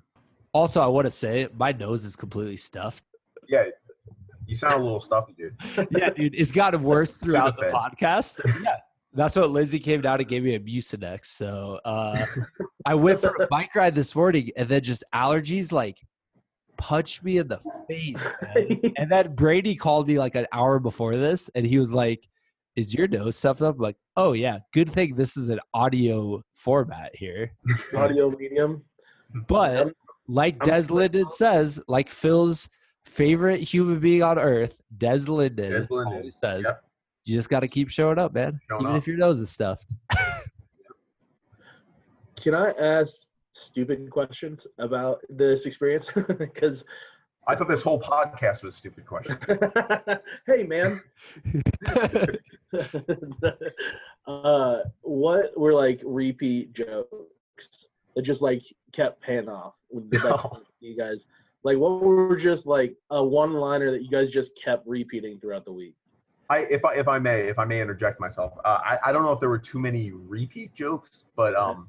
Also, I want to say my nose is completely stuffed. yeah, you sound a little stuffy, dude. yeah, dude, it's gotten worse throughout the podcast. Yeah, that's what Lindsay came down and gave me a Mucinex. So uh, I went for a bike ride this morning, and then just allergies like punched me in the face. man. and then Brady called me like an hour before this, and he was like, "Is your nose stuffed up?" I'm like, "Oh yeah, good thing this is an audio format here." Audio medium. But like Des Linden says, like Phil's favorite human being on earth, Des Linden, Des Linden, says, yep. You just got to keep showing up, man. Showing Even up. if your nose is stuffed. Can I ask stupid questions about this experience because I thought this whole podcast was stupid question. hey man uh what were like repeat jokes that just like kept paying off with the best No. you guys like what were just like a one liner that you guys just kept repeating throughout the week I, if I, if I may, if I may interject myself, uh, I, I don't know if there were too many repeat jokes, but um,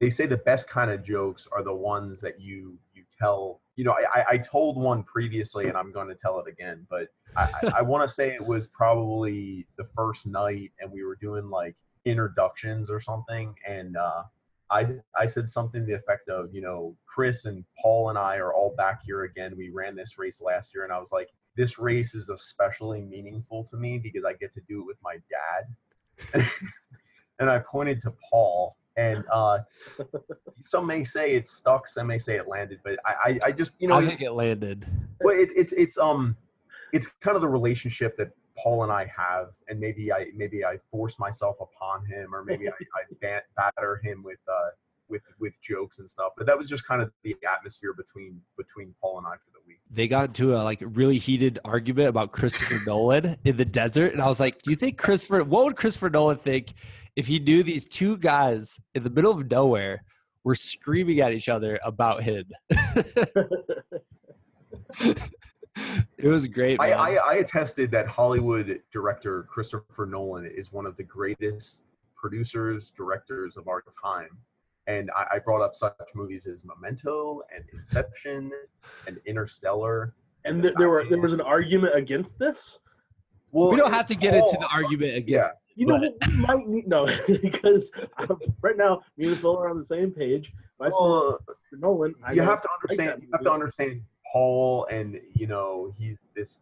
they say the best kind of jokes are the ones that you you tell. You know, I, I- told one previously, and I'm going to tell it again, but I, I, I want to say it was probably the first night, and we were doing like introductions or something, and uh, I I said something to the effect of, you know, Chris and Paul and I are all back here again. We ran this race last year, and I was like, this race is especially meaningful to me because I get to do it with my dad. and I pointed to Paul, and uh, some may say it stuck, some may say it landed, but I, I, I just, you know, I think it landed. well, it, it's it's um, it's kind of the relationship that Paul and I have, and maybe I maybe I force myself upon him, or maybe I, I batter him with uh with with jokes and stuff. But that was just kind of the atmosphere between between Paul and I for the week. They got into a like really heated argument about Christopher Nolan in the desert, and I was like, "Do you think Christopher? What would Christopher Nolan think if he knew these two guys in the middle of nowhere were screaming at each other about him?" it was great. I. I, I attested that Hollywood director Christopher Nolan is one of the greatest producers, directors of our time. And I, I brought up such movies as Memento and Inception and Interstellar. and The th- there were there was an argument against this Well, we don't have to get into the argument again. Yeah, you know But- we might need no because um, right now me and Phil are on the same page if I see well, Nolan I you have to like understand. You have to understand Paul, and you know he's this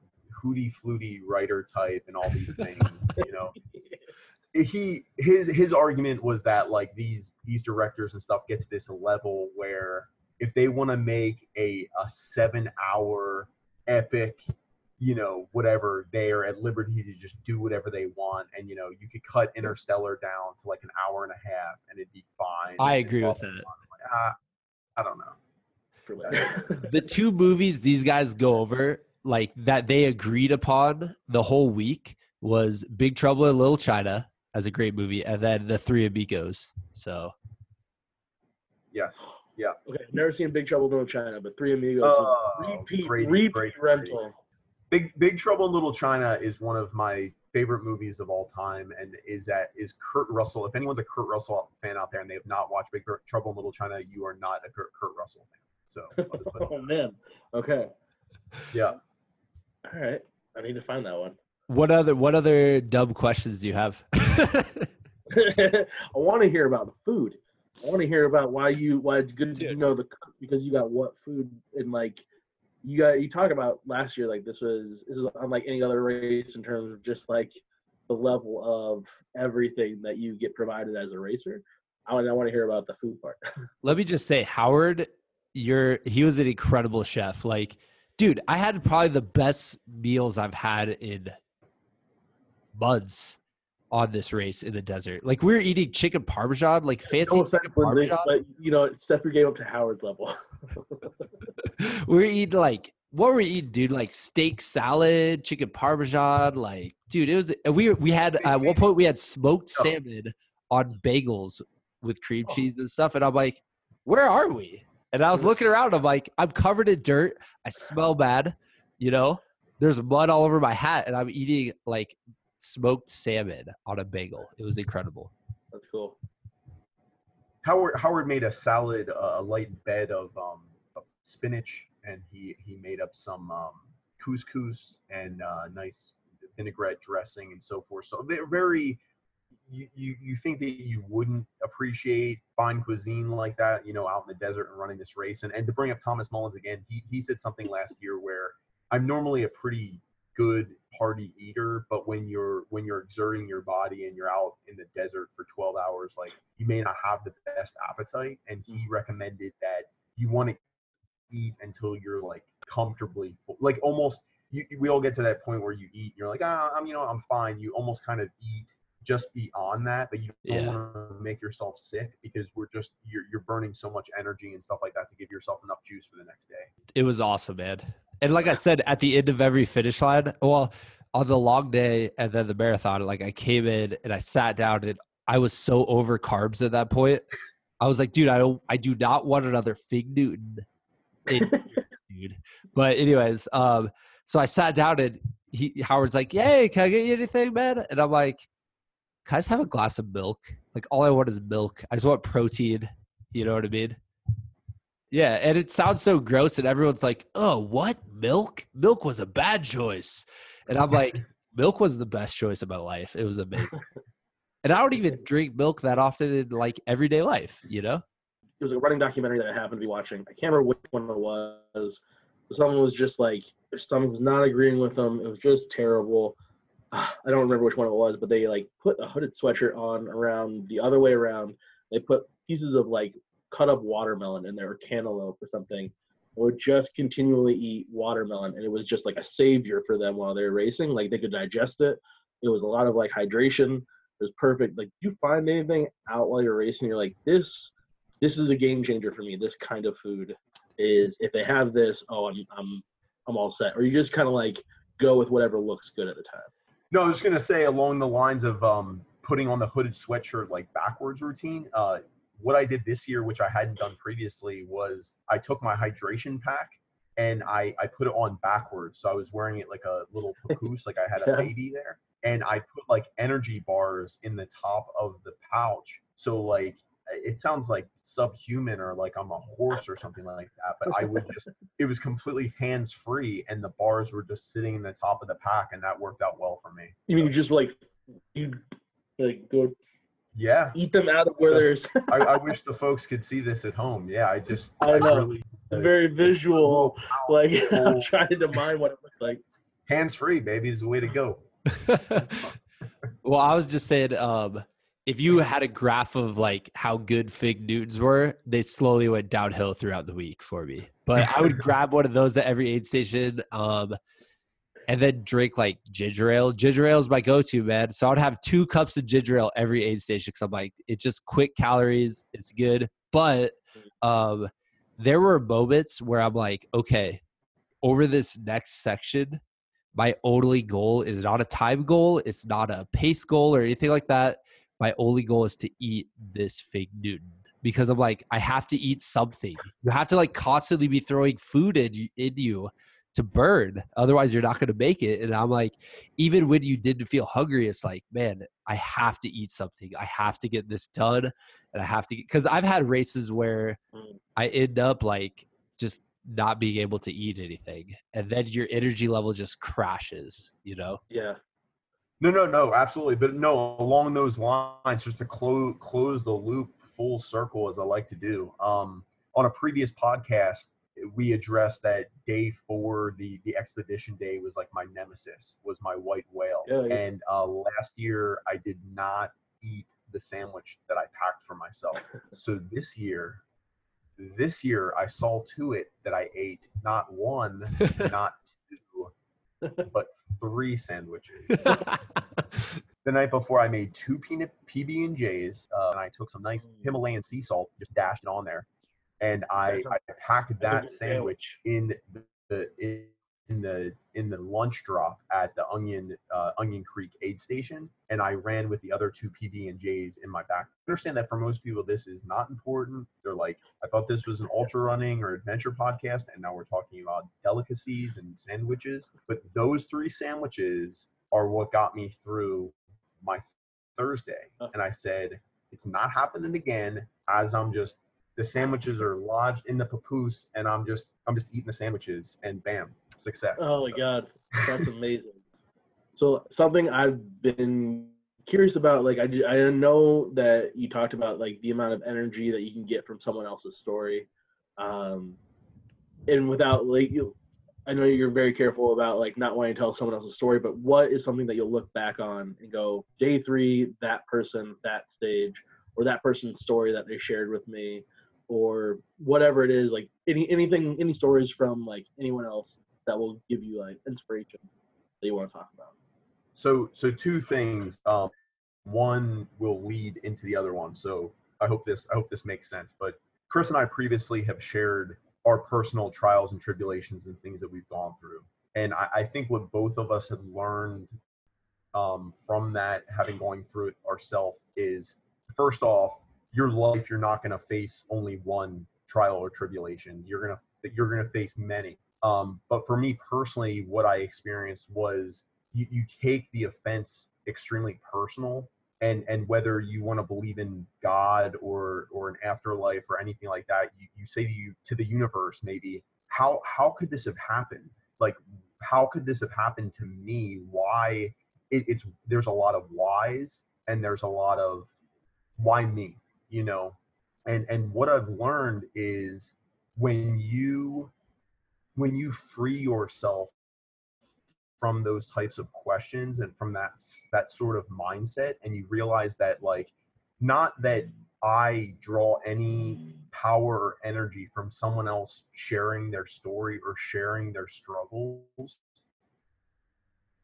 hooty fluty writer type, and all these things. you know, he his his argument was that like these these directors and stuff get to this level where if they want to make a a seven hour epic you know whatever they are at liberty to just do whatever they want and you know you could cut interstellar down to like an hour and a half and it'd be fine I agree with blah, that. blah. I'm like, ah, i don't know the two movies these guys go over like that they agreed upon the whole week was Big Trouble in Little China as a great movie, and then The Three Amigos. So yes yeah. okay never seen Big Trouble in Little China but Three Amigos Oh, repeat great, repeat great, rental Big Big Trouble in Little China is one of my favorite movies of all time, and is that is Kurt Russell. If anyone's a Kurt Russell fan out there and they have not watched Big Trouble in Little China, you are not a Kurt, Kurt Russell fan. So I'll just put oh man okay yeah. all right I need to find that one what other what other dumb questions do you have? I want to hear about the food. I want to hear about why you why it's good to Dude. know the cook because you got what food and like you got you talk about last year like this was this is unlike any other race in terms of just like the level of everything that you get provided as a racer. I want I want to hear about the food part. Let me just say, Howard, you're he was an incredible chef. Like, dude, I had probably the best meals I've had in months on this race in the desert. Like we were eating chicken parmesan, like fancy no offense, chicken Lindsay, parmesan. but you know step your game up to Howard's level. we are eating like what were we eating, dude? Like steak salad, chicken parmesan. Like, dude, it was. We we had at one point we had smoked salmon on bagels with cream Oh. cheese and stuff, and I'm like, where are we? And I was mm-hmm. looking around. I'm like, I'm covered in dirt. I smell bad. You know, there's mud all over my hat, and I'm eating like smoked salmon on a bagel. It was incredible. That's cool. Howard Howard made a salad, uh, a light bed of, um, of spinach, and he he made up some um, couscous and uh, nice vinaigrette dressing and so forth. So they're very. You, you, you think that you wouldn't appreciate fine cuisine like that, you know, out in the desert and running this race. And, and to bring up Thomas Mullins again, he, he said something last year where I'm normally a pretty good party eater, but when you're when you're exerting your body and you're out in the desert for 12 hours, like you may not have the best appetite. And he recommended that you want to eat until you're like comfortably full, like almost. You, we all get to that point where you eat, you're like, ah, I'm, you know, I'm fine. You almost kind of eat just beyond that, but you don't Yeah. want to make yourself sick because we're just you're you're burning so much energy and stuff like that to give yourself enough juice for the next day. It was awesome, man. And like I said, at the end of every finish line, well, on the long day and then the marathon, like I came in and I sat down and I was so over carbs at that point. I was like, dude, I don't, I do not want another Fig Newton, in dude. But anyways, um, so I sat down and he Howard's like, "Hey, can I get you anything, man?" And I'm like, "Can I just have a glass of milk? Like all I want is milk. I just want protein. You know what I mean?" Yeah, and it sounds so gross, and everyone's like, "Oh, what milk? Milk was a bad choice," and I'm like, "Milk was the best choice of my life. It was amazing." and I don't even drink milk that often in like everyday life, you know. It was a running documentary that I happened to be watching. I can't remember which one it was. Someone was just like, their stomach was not agreeing with them. It was just terrible. Ah, I don't remember which one it was, but they like put a hooded sweatshirt on around the other way around. They put pieces of like cut up watermelon in there or cantaloupe or something. Would just continually eat watermelon, and it was just like a savior for them while they were racing. Like they could digest it. It was a lot of like hydration. It was perfect. Like, you find anything out while you're racing? You're like, this, this is a game changer for me. This kind of food is if they have this, oh, I'm, I'm, I'm all set. Or you just kind of like go with whatever looks good at the time. No, I was just gonna say along the lines of um, putting on the hooded sweatshirt like backwards routine. Uh, what I did this year, which I hadn't done previously, was I took my hydration pack and I I put it on backwards. So I was wearing it like a little papoose, like I had a Yeah. baby there, and I put like energy bars in the top of the pouch. So like it sounds like subhuman or like I'm a horse or something like that, but I would just it was completely hands free and the bars were just sitting in the top of the pack and that worked out well for me. You mean you just like you like go Yeah, eat them out of where there's I, I wish the folks could see this at home. Yeah, I just I know. really very visual. Like I'm trying to mind what it looked like. hands free, baby, is the way to go. well, I was just saying, um, if you had a graph of like how good Fig Newtons were, they slowly went downhill throughout the week for me. But I would grab one of those at every aid station, um, and then drink like ginger ale. Ginger ale is my go-to, man. So I'd have two cups of ginger ale every aid station because I'm like, it's just quick calories, it's good. But um, there were moments where I'm like, okay, over this next section, my only goal is not a time goal, it's not a pace goal or anything like that. My only goal is to eat this fig Newton because I'm like, I have to eat something. You have to like constantly be throwing food in, in you to burn. Otherwise, you're not going to make it. And I'm like, even when you didn't feel hungry, it's like, man, I have to eat something. I have to get this done. And I have to, because I've had races where Mm. I end up like just not being able to eat anything. And then your energy level just crashes, you know? Yeah. No, no, no, absolutely. But no, along those lines, just to close close the loop full circle, as I like to do. Um, on a previous podcast, we addressed that day four, the the expedition day, was like my nemesis, was my white whale. Yeah, yeah. And uh, last year, I did not eat the sandwich that I packed for myself. so this year, this year, I saw to it that I ate not one, not two, but three sandwiches the night before I made two peanut PB and J's, uh, and I took some nice Mm. Himalayan sea salt, just dashed it on there, and I, I packed that sandwich in the in, in the in the lunch drop at the Onion uh, Onion Creek aid station, and I ran with the other two PB and J's in my back. I understand that for most people this is not important. They're like, I thought this was an ultra running or adventure podcast, and now we're talking about delicacies and sandwiches. But those three sandwiches are what got me through my Thursday. And I said, it's not happening again as I'm just the sandwiches are lodged in the papoose and I'm just I'm just eating the sandwiches and bam, success. Oh my god, that's amazing. so something I've been curious about, like I I know that you talked about like the amount of energy that you can get from someone else's story, um, and without like you, I know you're very careful about like not wanting to tell someone else's story, but what is something that you'll look back on and go, day three, that person, that stage, or that person's story that they shared with me, or whatever it is, like any anything, any stories from like anyone else that will give you like inspiration that you want to talk about. So so two things. Um one will lead into the other one. So I hope this I hope this makes sense. But Chris and I previously have shared our personal trials and tribulations and things that we've gone through. And I, I think what both of us have learned um, from that, having going through it ourselves, is first off, your life you're not going to face only one trial or tribulation. You're gonna you're gonna face many. Um, but for me personally, what I experienced was you, you take the offense extremely personal and and whether you want to believe in god or or an afterlife or anything like that you, you say to you to the universe maybe how how could this have happened like how could this have happened to me why it, it's there's a lot of whys and there's a lot of why me you know and and what i've learned is when you when you free yourself from those types of questions and from that that sort of mindset and you realize that like not that i draw any power or energy from someone else sharing their story or sharing their struggles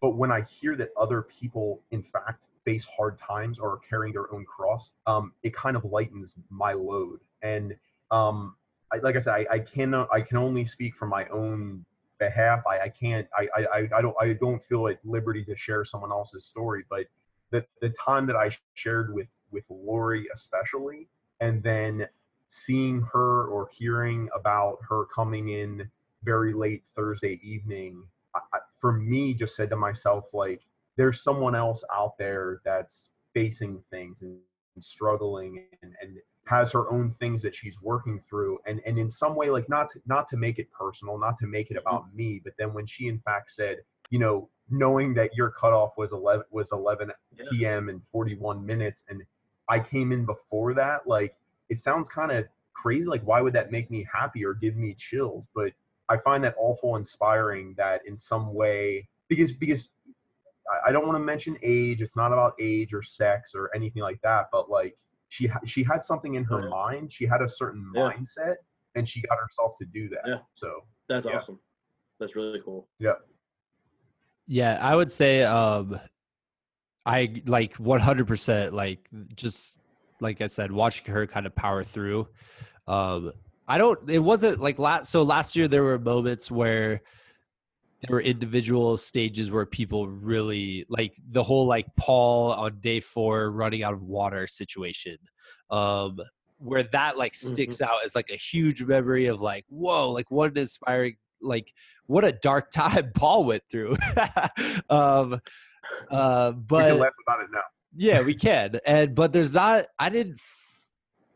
but when i hear that other people in fact face hard times or are carrying their own cross um, it kind of lightens my load and um, I, like i said I, I cannot i can only speak from my own behalf. I, I can't I, I I don't I don't feel at liberty to share someone else's story, but the the time that I shared with with Lori especially, and then seeing her or hearing about her coming in very late Thursday evening, for me, just said to myself like, there's someone else out there that's facing things and, and struggling and, and has her own things that she's working through and and in some way like not to, not to make it personal not to make it mm-hmm. about me but then when she in fact said you know knowing that your cutoff was 11 was 11 yeah. p.m and 41 minutes and i came in before that like it sounds kind of crazy like why would that make me happy or give me chills but i find that awful inspiring that in some way because because I don't want to mention age. It's not about age or sex or anything like that. But like, she she had something in her yeah. mind. She had a certain yeah. mindset, and she got herself to do that. Yeah. So that's yeah. awesome. That's really cool. Yeah. Yeah, I would say um I like 100% like just like I said watching her kind of power through. Um I don't it wasn't like last so last year there were moments where there were individual stages where people really like the whole like Paul on day four running out of water situation. Um, where that like sticks mm-hmm. out as like a huge memory of like, whoa, like what an inspiring, like what a dark time Paul went through. um, uh, but we can laugh about it now. Yeah, we can. And but there's not. I didn't.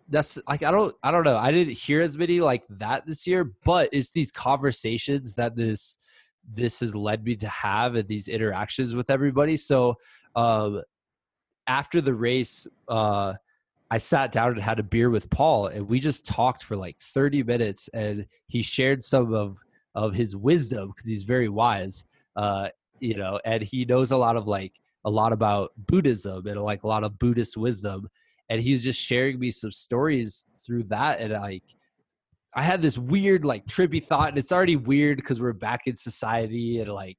That's like I don't. I don't know. I didn't hear as many like that this year. But it's these conversations that this this has led me to have and these interactions with everybody. So um, after the race, uh, I sat down and had a beer with Paul, and we just talked for like 30 minutes, and he shared some of of his wisdom because he's very wise, uh, you know, and he knows a lot of like a lot about Buddhism and like a lot of Buddhist wisdom, and he's just sharing me some stories through that, and like I had this weird like trippy thought, and it's already weird because we're back in society and like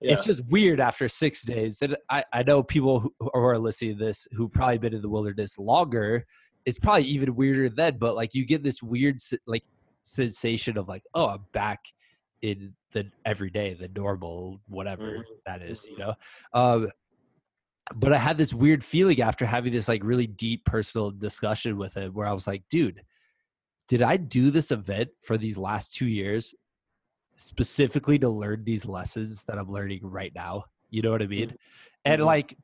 yeah. it's just weird after six days. And I, I know people who, who are listening to this who probably been in the wilderness longer. It's probably even weirder then, but like you get this weird like sensation of like, oh, I'm back in the everyday, the normal, whatever mm-hmm. that is, you know. Um, but I had this weird feeling after having this like really deep personal discussion with him, where I was like, dude did I do this event for these last two years specifically to learn these lessons that I'm learning right now? You know what I mean? Mm-hmm. And like,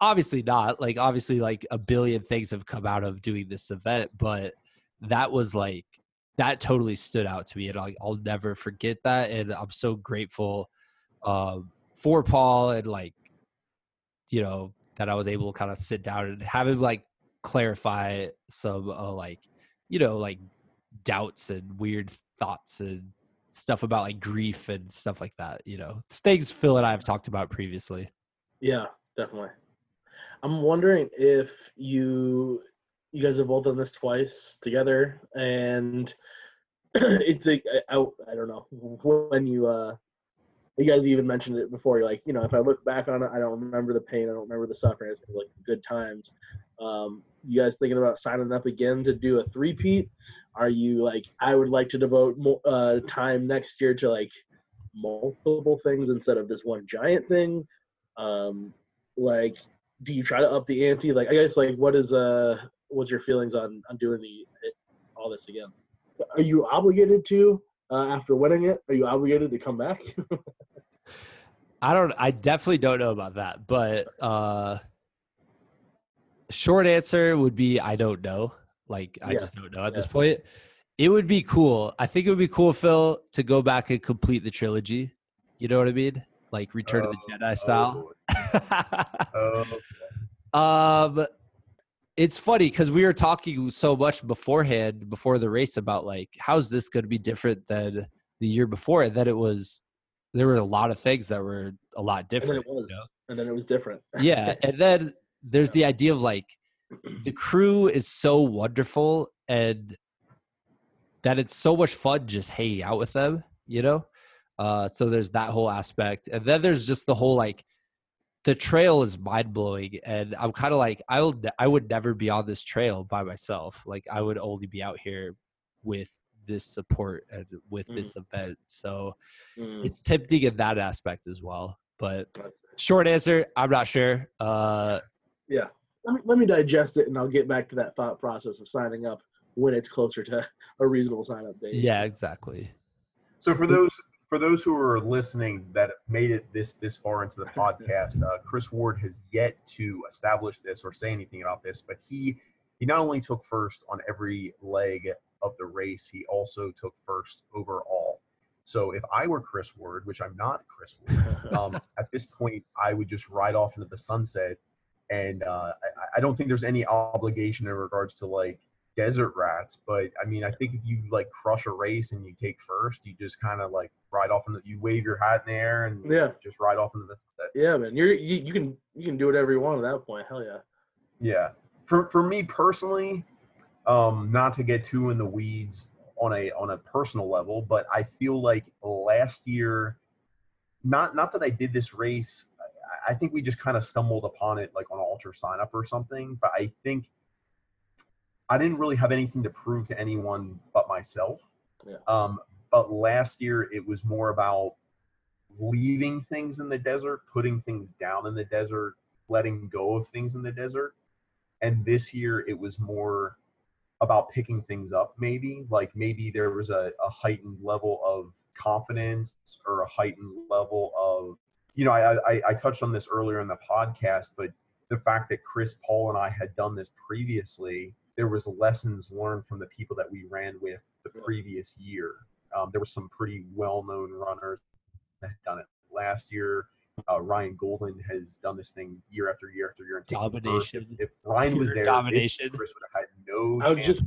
obviously not. Like, obviously, like a billion things have come out of doing this event, but that was like, that totally stood out to me. And like, I'll never forget that. And I'm so grateful um, for Paul and like, you know, that I was able to kind of sit down and have him like clarify some uh, like, you know, like doubts and weird thoughts and stuff about like grief and stuff like that. You know, things Phil and I have talked about previously. Yeah, definitely. I'm wondering if you you guys have both done this twice together, and it's like I, I don't know when you uh you guys even mentioned it before. You're like, you know, if I look back on it, I don't remember the pain, I don't remember the suffering. It's like good times. Um, you guys thinking about signing up again to do a three-peat? Are you like, I would like to devote more uh, time next year to like multiple things instead of this one giant thing? Um, like, do you try to up the ante? Like, I guess like, what is uh, what's your feelings on on doing the all this again? Are you obligated to uh, after winning it? Are you obligated to come back? I don't. I definitely don't know about that, but uh, short answer would be I don't know. Like I Yeah. just don't know at Yeah. this point. It would be cool. I think it would be cool, Phil, to go back and complete the trilogy. You know what I mean? Like Return of the Oh, Jedi style. Oh, um, it's funny because we were talking so much beforehand, before the race, about like how's this going to be different than the year before, that it was. There were a lot of things that were a lot different and then it was, you know? and then it was different. yeah and then there's the idea of like the crew is so wonderful and that it's so much fun just hanging out with them you know uh so there's that whole aspect and then there's just the whole like the trail is mind-blowing and i'm kind of like i will i would never be on this trail by myself like i would only be out here with this support and with Mhm. this event so Mm, it's tempting in that aspect as well but short answer i'm not sure uh yeah. Let me, let me digest it, and I'll get back to that thought process of signing up when it's closer to a reasonable sign up date. Yeah, exactly. So for those for those who are listening that made it this this far into the podcast, uh, Chris Ward has yet to establish this or say anything about this, but he he not only took first on every leg of the race, he also took first overall. So if I were Chris Ward, which I'm not Chris Ward, um, at this point I would just ride off into the sunset, and uh, I, I don't think there's any obligation in regards to like desert rats but i mean i think if you like crush a race and you take first you just kind of like ride off and you wave your hat in the air and Yeah. just ride off into the sunset yeah, man. You're you, you can you can do whatever you want at that point. Hell yeah. yeah for for me personally um not to get too in the weeds on a on a personal level but i feel like last year not not that i did this race I- i think we just kind of stumbled upon it like on UltraSignup or something but i think i didn't really have anything to prove to anyone but myself. Yeah. um but last year it was more about leaving things in the desert putting things down in the desert letting go of things in the desert. And this year it was more about picking things up maybe. Like maybe there was a, a heightened level of confidence or a heightened level of you know I, I i touched on this earlier in the podcast but the fact that chris paul and i had done this previously there was lessons learned from the people that we ran with the previous year um, there were some pretty well-known runners that had done it last year uh, Ryan Golden has done this thing year after year after year. and. Domination. If, if Ryan was there, domination. This, Chris would have had no. I was just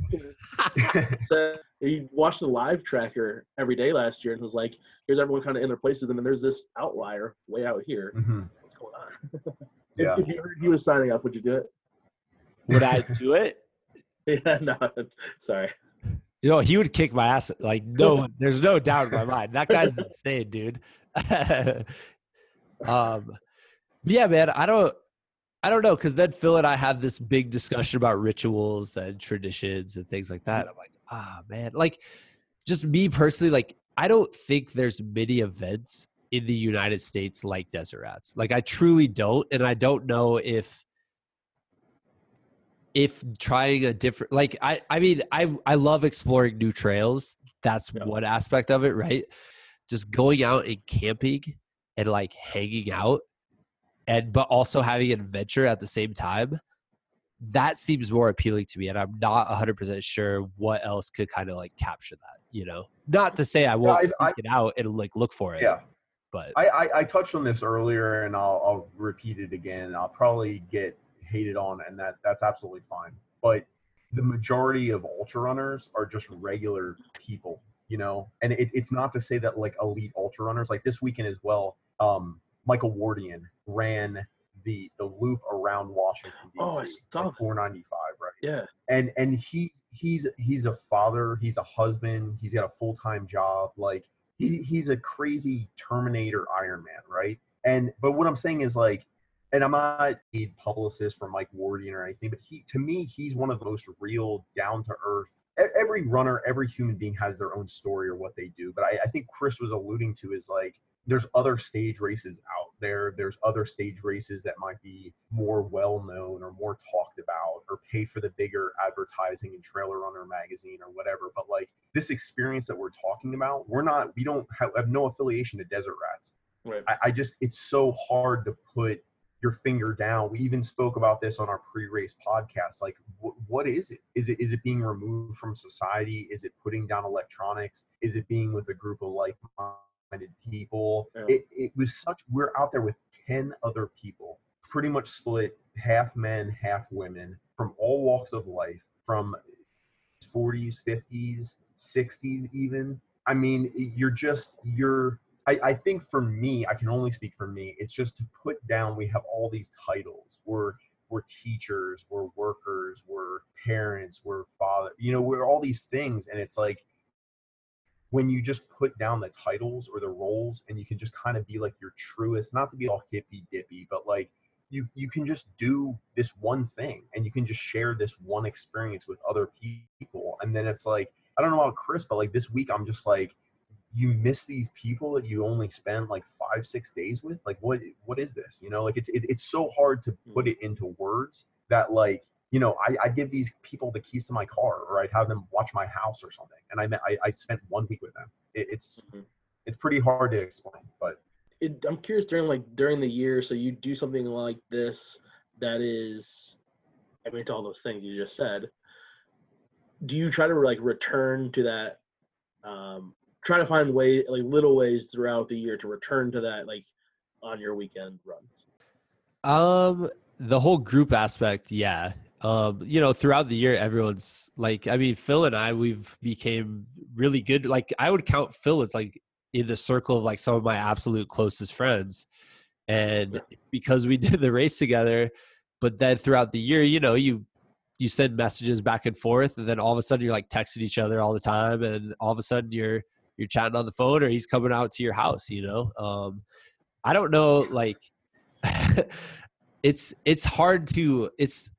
chance. said he watched the live tracker every day last year and was like, "Here's everyone kind of in their places, and then there's this outlier way out here. Mhm. What's going on?" Yeah. If, if you heard he was signing up, would you do it? Would I do it? Yeah, no, sorry. You know, he would kick my ass. Like, no, there's no doubt in my mind. That guy's insane, dude. um, yeah, man. I don't, I don't know, because then Phil and I have this big discussion about rituals and traditions and things like that. I'm like, ah, man. Like, just me personally, like, I don't think there's many events in the United States like Desert Rats. Like, I truly don't, and I don't know if if trying a different like I I mean I I love exploring new trails. That's Yeah. one aspect of it, right? Just going out and camping and like hanging out and but also having an adventure at the same time. That seems more appealing to me and I'm not 100% sure what else could kind of like capture that, you know. Not to say I won't I- seek I- it out and like look for it, Yeah. but I, I, I touched on this earlier and I'll, I'll repeat it again. I'll probably get hated on and that that's absolutely fine. But the majority of ultra runners are just regular people, you know? And it, it's not to say that like elite ultra runners, like this weekend as well, um, Michael Wardian ran the the loop around Washington DC, Oh, like 495, right? Yeah, and and he's he's he's a father he's a husband he's got a full-time job like he, he's a crazy Terminator Iron Man, right? And but what I'm saying is like, and I'm not a publicist for Mike Wardian or anything, but he to me he's one of the most real, down to earth. Every runner, every human being has their own story or what they do. But I, I think Chris was alluding to is like there's other stage races out there. There's other stage races that might be more well known or more talked about or pay for the bigger advertising in Trail Runner magazine or whatever. But like this experience that we're talking about, we're not, we don't have, have no affiliation to Desert Rats. Right. I, I just, it's so hard to put your finger down. We even spoke about this on our pre-race podcast. Like, wh- what is it? Is it is it being removed from society? Is it putting down electronics? Is it being with a group of like minded people. Yeah. It, it was such, we're out there with 10 other people, pretty much split half men, half women from all walks of life, from 40s, 50s, 60s, even. I mean, you're just, you're, I, I think for me, I can only speak for me, it's just to put down, we have all these titles. We're, we're teachers, we're workers, we're parents, we're father, you know, we're all these things. And it's like, when you just put down the titles or the roles and you can just kind of be like your truest, not to be all hippy dippy, but like you you can just do this one thing and you can just share this one experience with other people. And then it's like, I don't know about Chris, but like this week I'm just like, you miss these people that you only spend like five, six days with. Like what what is this? You know, like it's it, it's so hard to put it into words that like you know, I, I give these people the keys to my car, or I'd have them watch my house or something. And I met, I, I spent one week with them. It, it's Mhm. it's pretty hard to explain, but it, I'm curious during like during the year, so you do something like this that is, I mean, it's all those things you just said. Do you try to like return to that? Um, try to find way like little ways throughout the year to return to that, like on your weekend runs. Um, the whole group aspect, yeah. Um, you know, throughout the year, everyone's like, I mean, Phil and I, we've became really good. Like, I would count Phil as like in the circle of like some of my absolute closest friends, and because we did the race together. But then throughout the year, you know, you you send messages back and forth, and then all of a sudden you're like texting each other all the time, and all of a sudden you're you're chatting on the phone, or he's coming out to your house. You know, um, I don't know, like. it's it's hard to it's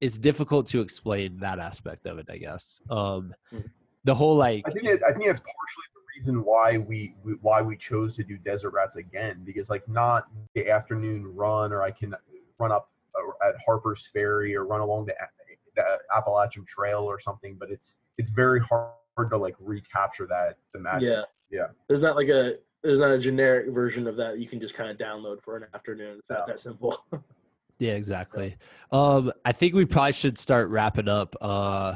it's difficult to explain that aspect of it i guess um Mhm. the whole like I think it, I think that's partially the reason why we, we why we chose to do Desert Rats again because like not the afternoon run or I can run up uh, at Harper's Ferry or run along the, the Appalachian Trail or something, but it's it's very hard to like recapture that the magic. Yeah, Yeah. There's not like a there's not a generic version of that you can just kind of download for an afternoon. It's not No. that simple. yeah exactly um i think we probably should start wrapping up uh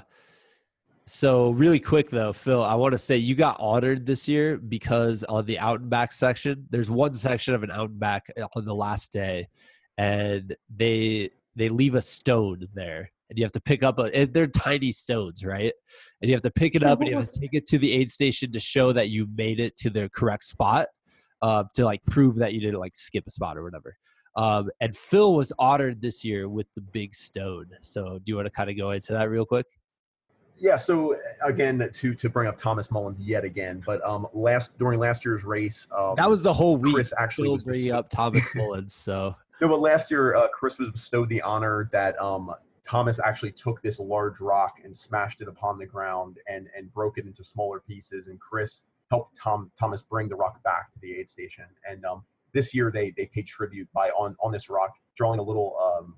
so really quick though phil i want to say you got honored this year because on the out and back section there's one section of an out and back on the last day and they they leave a stone there and you have to pick up a and they're tiny stones right? And you have to pick it up and you have to take it to the aid station to show that you made it to the correct spot uh, to like prove that you didn't like skip a spot or whatever. Um, and phil was honored this year with the big stone. So do you want to kind of go into that real quick? Yeah. So again, to to bring up Thomas Mullins yet again, but um, last during last year's race, um, that was the whole week. Chris actually Phil was bringing up thomas mullins so. No, but last year, uh, Chris was bestowed the honor that um, Thomas actually took this large rock and smashed it upon the ground and and broke it into smaller pieces. And Chris helped Tom Thomas bring the rock back to the aid station. And um, this year, they they paid tribute by on on this rock drawing a little um,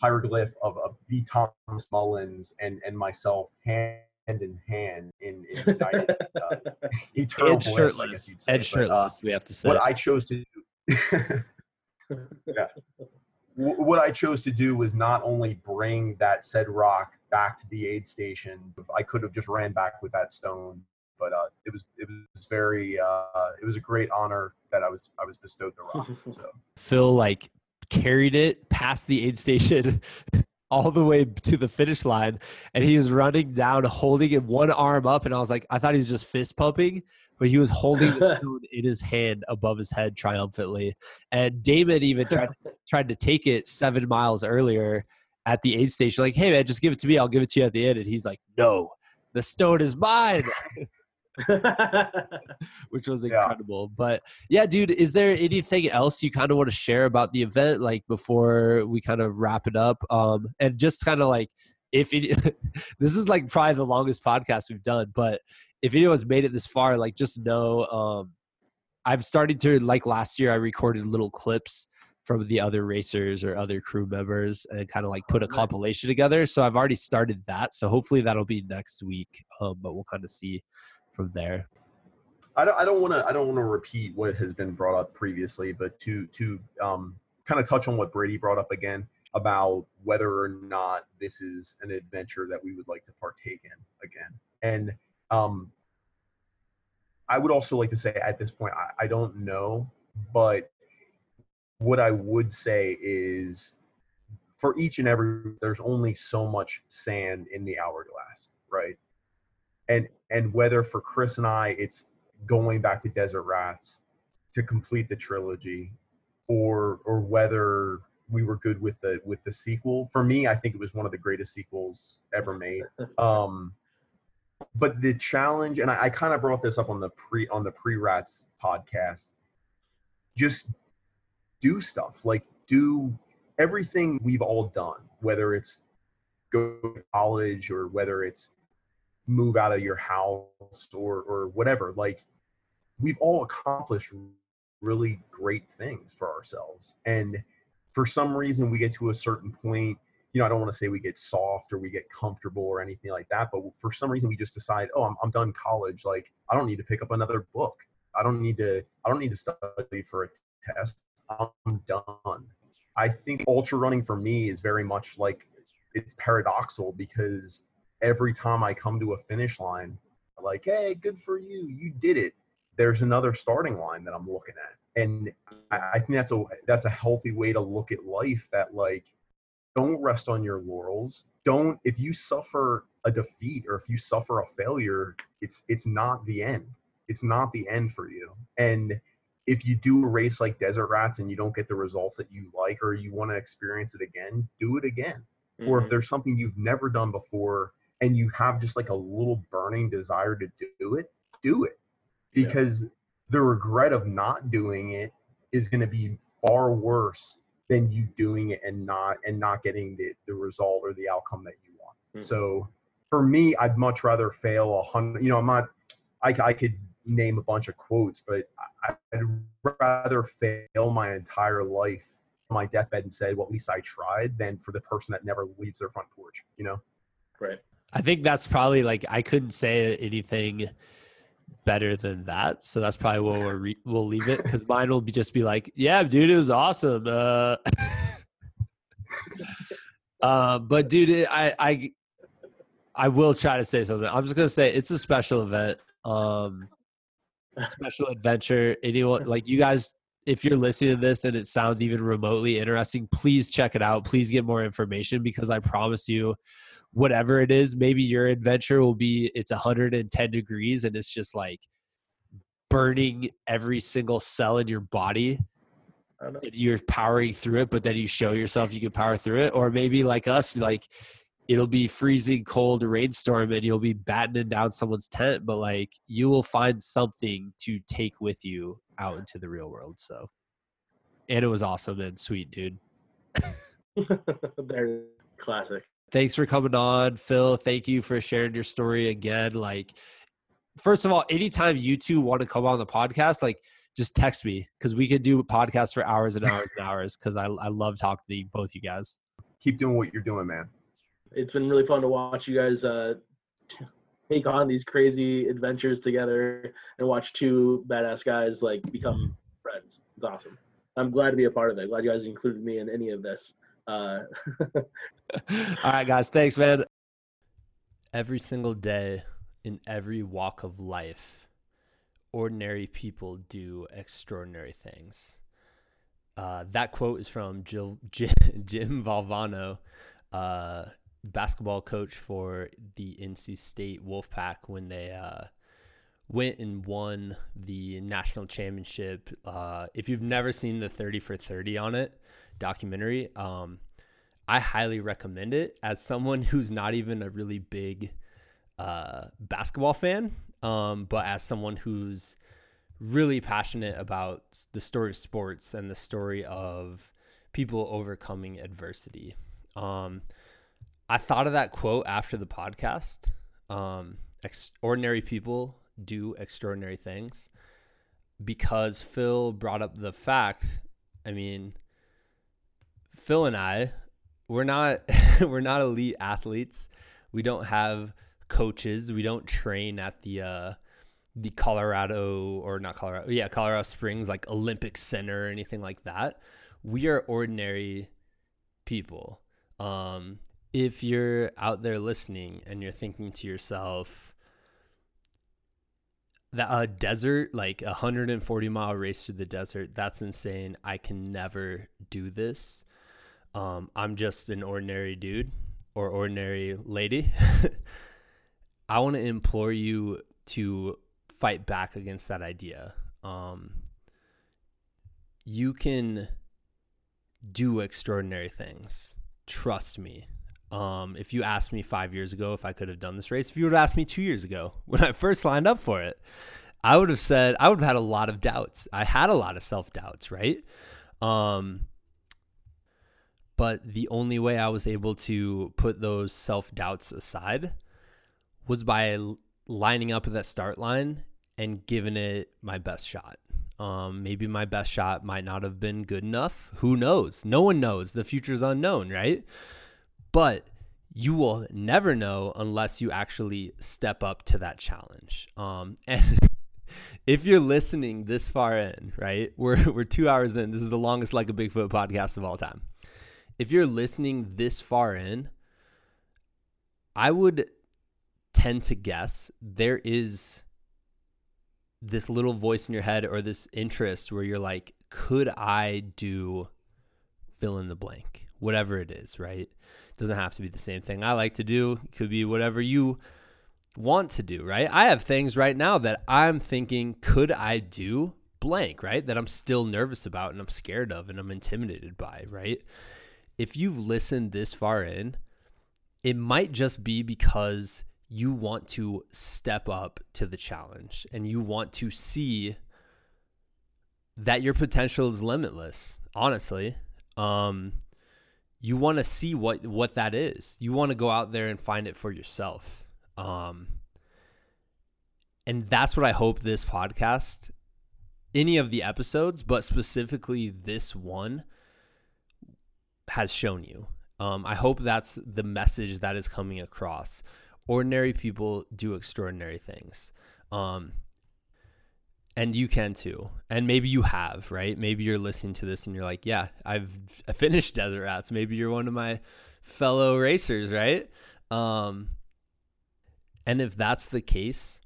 hieroglyph of, of B. Thomas Mullins and and myself hand in hand in, in united uh, eternal and bliss, I shirtless guess you'd say. and But, uh, shirtless we have to say what I chose to do. yeah. Wh- What I chose to do was not only bring that said rock back to the aid station. I could have just ran back with that stone, but uh, it was it was very uh, it was a great honor that I was I was bestowed the rock. So Phil like carried it past the aid station all the way to the finish line and he was running down holding it one arm up and I was like I thought he was just fist pumping but he was holding the stone in his hand above his head triumphantly. And Damon even tried tried to take it 7 miles earlier at the aid station like hey man just give it to me. I'll give it to you at the end. And he's like no the stone is mine which was incredible. Yeah. But yeah, dude, is there anything else you kind of want to share about the event, like before we kind of wrap it up? Um, and just kind of like if it, this is like probably the longest podcast we've done, but if anyone's made it this far, like just know, um, I've started to like last year. I recorded little clips from the other racers or other crew members and kind of like put a compilation together. So I've already started that. So hopefully that'll be next week. Um, but we'll kind of see from there. I don't. I don't want to. I don't want to repeat what has been brought up previously, but to to um, kind of touch on what Brady brought up again about whether or not this is an adventure that we would like to partake in again. And um, I would also like to say at this point, I, I don't know, but what I would say is for each and every, there's only so much sand in the hourglass, right? And and whether for Chris and I, it's going back to Desert Rats to complete the trilogy, or or whether we were good with the with the sequel. For me, I think it was one of the greatest sequels ever made. Um, but the challenge, and I, I kind of brought this up on the pre on the pre Rats podcast. Just do stuff like do everything we've all done, whether it's go to college or whether it's move out of your house or or whatever. Like we've all accomplished really great things for ourselves, and for some reason we get to a certain point you know i don't want to say we get soft or we get comfortable or anything like that but for some reason we just decide oh i'm, I'm done college. Like i don't need to pick up another book. I don't need to i don't need to study for a test. I'm done. I think ultra running for me is very much like it's paradoxical because every time i come to a finish line like hey good for you you did it. There's another starting line that i'm looking at. And I, think that's a that's a healthy way to look at life that like don't rest on your laurels. Don't if you suffer a defeat or if you suffer a failure it's it's not the end. It's not the end for you. And if you do a race like desert rats and you don't get the results that you like or you want to experience it again do it again. Mm-hmm. or if mm-hmm. there's something you've never done before and you have just like a little burning desire to do it do it because yeah the regret of not doing it is going to be far worse than you doing it and not and not getting the, the result or the outcome that you want. Mm-hmm. So for me, I'd much rather fail a hundred. You know, I'm not. I, I could name a bunch of quotes, but I'd rather fail my entire life on my deathbed and say, "Well, at least I tried," than for the person that never leaves their front porch. You know. Right. I think that's probably like I couldn't say anything better than that. So that's probably where we'll, re- we'll leave it because mine will be just be like, yeah, dude, it was awesome. Uh, uh, but dude, I, I, I will try to say something. I'm just gonna say it's a special event, um, special adventure. Anyone like you guys, if you're listening to this and it sounds even remotely interesting, please check it out. Please get more information because I promise you, whatever it is maybe your adventure will be it's 110 degrees and it's just like burning every single cell in your body you're powering through it but then you show yourself you can power through it. Or maybe like us like it'll be freezing cold rainstorm and you'll be battening down someone's tent but like you will find something to take with you out into the real world so. And it was awesome and sweet dude. Classic thanks for coming on, Phil. Thank you for sharing your story again. Like, first of all, anytime you two want to come on the podcast, like, just text me because we could do podcasts for hours and hours and hours because I, I love talking to both you guys. Keep doing what you're doing, man. It's been really fun to watch you guys uh, take on these crazy adventures together and watch two badass guys like become friends. It's awesome. I'm glad to be a part of it. Glad you guys included me in any of this. Uh, All right, guys. Thanks, man. Every single day in every walk of life, ordinary people do extraordinary things. Uh, that quote is from Jill, Jim, Jim Valvano, uh, basketball coach for the NC State Wolfpack when they uh, went and won the national championship. Uh, if you've never seen the 30 for 30 on it, documentary. Um, I highly recommend it as someone who's not even a really big uh, basketball fan. um, but as someone who's really passionate about the story of sports and the story of people overcoming adversity. Um, I thought of that quote after the podcast. Um, extraordinary people do extraordinary things because Phil brought up the fact. I mean, Phil and I, we're not we're not elite athletes. We don't have coaches. We don't train at the uh, the Colorado or not Colorado, yeah, Colorado Springs like Olympic Center or anything like that. We are ordinary people. Um, if you're out there listening and you're thinking to yourself that a desert, like a 140 mile race through the desert, that's insane. I can never do this. Um, I'm just an ordinary dude or ordinary lady. I want to implore you to fight back against that idea. Um, you can do extraordinary things. Trust me. Um, if you asked me five years ago if I could have done this race, if you would have asked me two years ago when I first lined up for it, I would have said I would have had a lot of doubts. I had a lot of self doubts, right? Um, but the only way I was able to put those self doubts aside was by lining up at that start line and giving it my best shot. Um, maybe my best shot might not have been good enough. Who knows? No one knows. The future's unknown, right? But you will never know unless you actually step up to that challenge. Um, and if you're listening this far in, right? We're we're two hours in. This is the longest like a Bigfoot podcast of all time. If you're listening this far in, I would tend to guess there is this little voice in your head or this interest where you're like, could I do fill in the blank, whatever it is, right? doesn't have to be the same thing I like to do. It could be whatever you want to do, right? I have things right now that I'm thinking, could I do blank, right? That I'm still nervous about and I'm scared of and I'm intimidated by, right? If you've listened this far in, it might just be because you want to step up to the challenge and you want to see that your potential is limitless honestly. Um, you want to see what what that is. You want to go out there and find it for yourself. Um, and that's what i hope this podcast any of the episodes but specifically this one has shown you um, i hope that's the message that is coming across ordinary people do extraordinary things. Um, and you can too. And maybe you have, right? Maybe you're listening to this and you're like, yeah, I've finished Desert Rats. Maybe you're one of my fellow racers, right? Um, and if that's the case,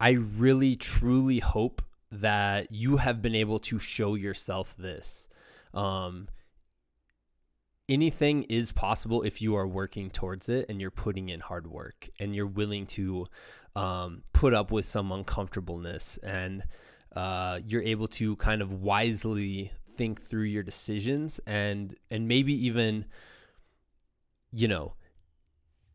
I really truly hope that you have been able to show yourself this. Um, anything is possible if you are working towards it and you're putting in hard work and you're willing to um, put up with some uncomfortableness and uh, you're able to kind of wisely think through your decisions and and maybe even you know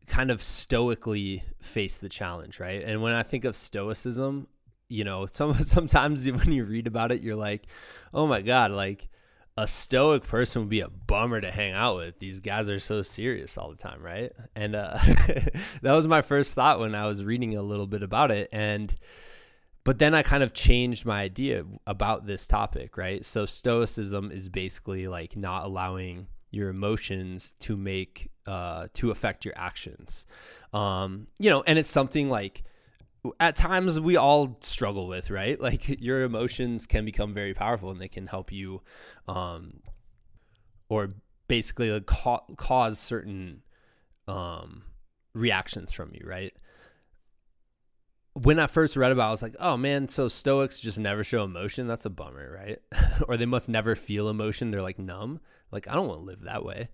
kind of stoically face the challenge right? And when i think of stoicism you know some sometimes when you read about it you're like oh my god like a stoic person would be a bummer to hang out with. These guys are so serious all the time, right? And uh, that was my first thought when I was reading a little bit about it. And but then I kind of changed my idea about this topic, right? So stoicism is basically like not allowing your emotions to make uh, to affect your actions. Um, you know, and it's something like at times we all struggle with, right? Like your emotions can become very powerful and they can help you, um, or basically like ca- cause certain um, reactions from you, right? When I first read about, it, I was like, "Oh man, so Stoics just never show emotion. That's a bummer, right? or they must never feel emotion. They're like numb. Like I don't want to live that way."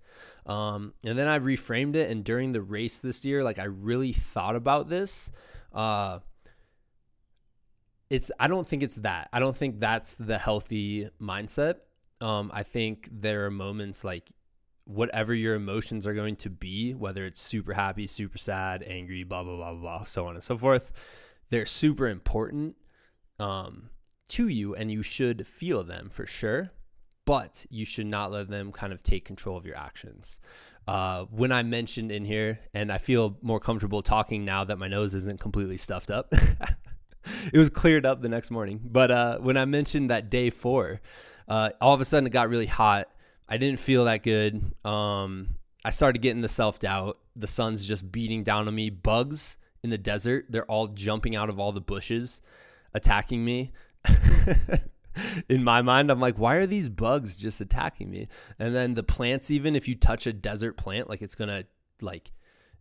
Um, and then I reframed it, and during the race this year, like I really thought about this uh, it's I don't think it's that. I don't think that's the healthy mindset. Um, I think there are moments like whatever your emotions are going to be, whether it's super happy, super sad, angry, blah blah blah blah, so on and so forth. they're super important um, to you and you should feel them for sure, but you should not let them kind of take control of your actions. Uh, when I mentioned in here, and I feel more comfortable talking now that my nose isn't completely stuffed up. it was cleared up the next morning. But uh, when I mentioned that day four, uh, all of a sudden it got really hot. I didn't feel that good. Um, I started getting the self doubt. The sun's just beating down on me. Bugs in the desert, they're all jumping out of all the bushes, attacking me. in my mind, I'm like, why are these bugs just attacking me? And then the plants, even if you touch a desert plant, like it's gonna like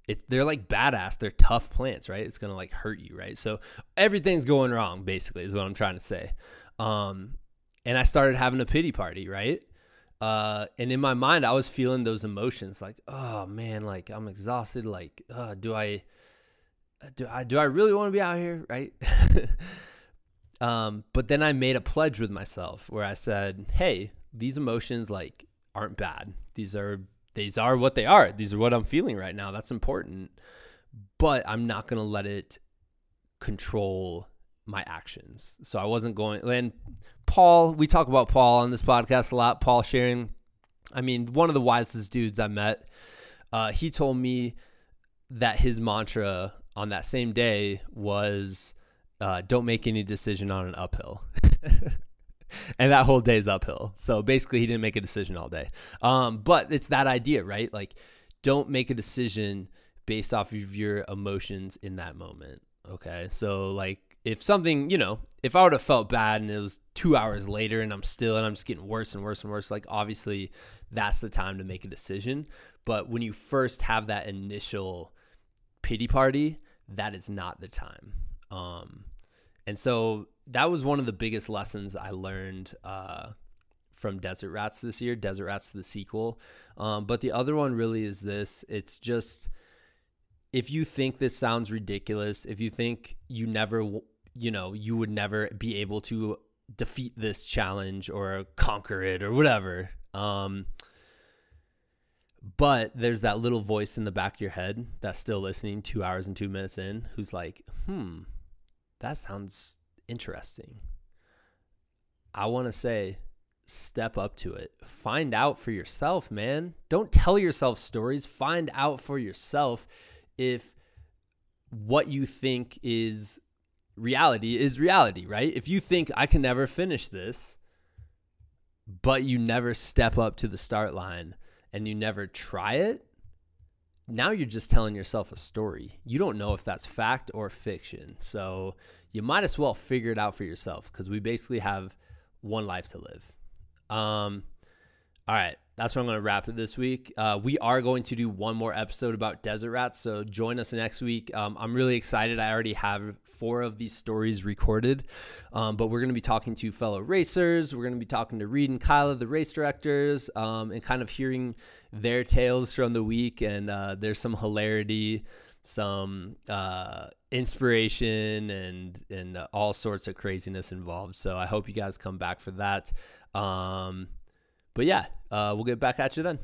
it, they're like badass. They're tough plants, right? It's gonna like hurt you, right? So everything's going wrong, basically, is what I'm trying to say. Um, and I started having a pity party, right? Uh, and in my mind, I was feeling those emotions, like, oh man, like I'm exhausted. Like, uh, do I, do I, do I really want to be out here, right? um, but then I made a pledge with myself where I said, hey, these emotions like aren't bad. These are these are what they are. These are what I'm feeling right now. That's important. But I'm not going to let it control my actions. So I wasn't going and Paul, we talk about Paul on this podcast a lot. Paul sharing I mean, one of the wisest dudes I met. Uh, he told me that his mantra on that same day was uh, don't make any decision on an uphill. and that whole day is uphill. So basically, he didn't make a decision all day. Um, but it's that idea, right? Like, don't make a decision based off of your emotions in that moment. Okay. So, like, if something, you know, if I would have felt bad and it was two hours later and I'm still and I'm just getting worse and worse and worse, like, obviously, that's the time to make a decision. But when you first have that initial pity party, that is not the time. Um, and so that was one of the biggest lessons I learned uh, from Desert Rats this year. Desert Rats the sequel, um, but the other one really is this. It's just if you think this sounds ridiculous, if you think you never, you know, you would never be able to defeat this challenge or conquer it or whatever. Um, but there's that little voice in the back of your head that's still listening two hours and two minutes in who's like, hmm, that sounds interesting. I want to say, step up to it. Find out for yourself, man. Don't tell yourself stories. Find out for yourself if what you think is reality is reality, right? If you think I can never finish this, but you never step up to the start line and you never try it, now you're just telling yourself a story. You don't know if that's fact or fiction. So you might as well figure it out for yourself because we basically have one life to live. Um, all right, that's where I'm going to wrap it this week. Uh, we are going to do one more episode about desert rats, so join us next week. Um, I'm really excited. I already have four of these stories recorded, um, but we're going to be talking to fellow racers. We're going to be talking to Reed and Kyla, the race directors, um, and kind of hearing their tales from the week. And uh, there's some hilarity, some uh, inspiration, and and all sorts of craziness involved. So I hope you guys come back for that. Um, but yeah, uh, we'll get back at you then.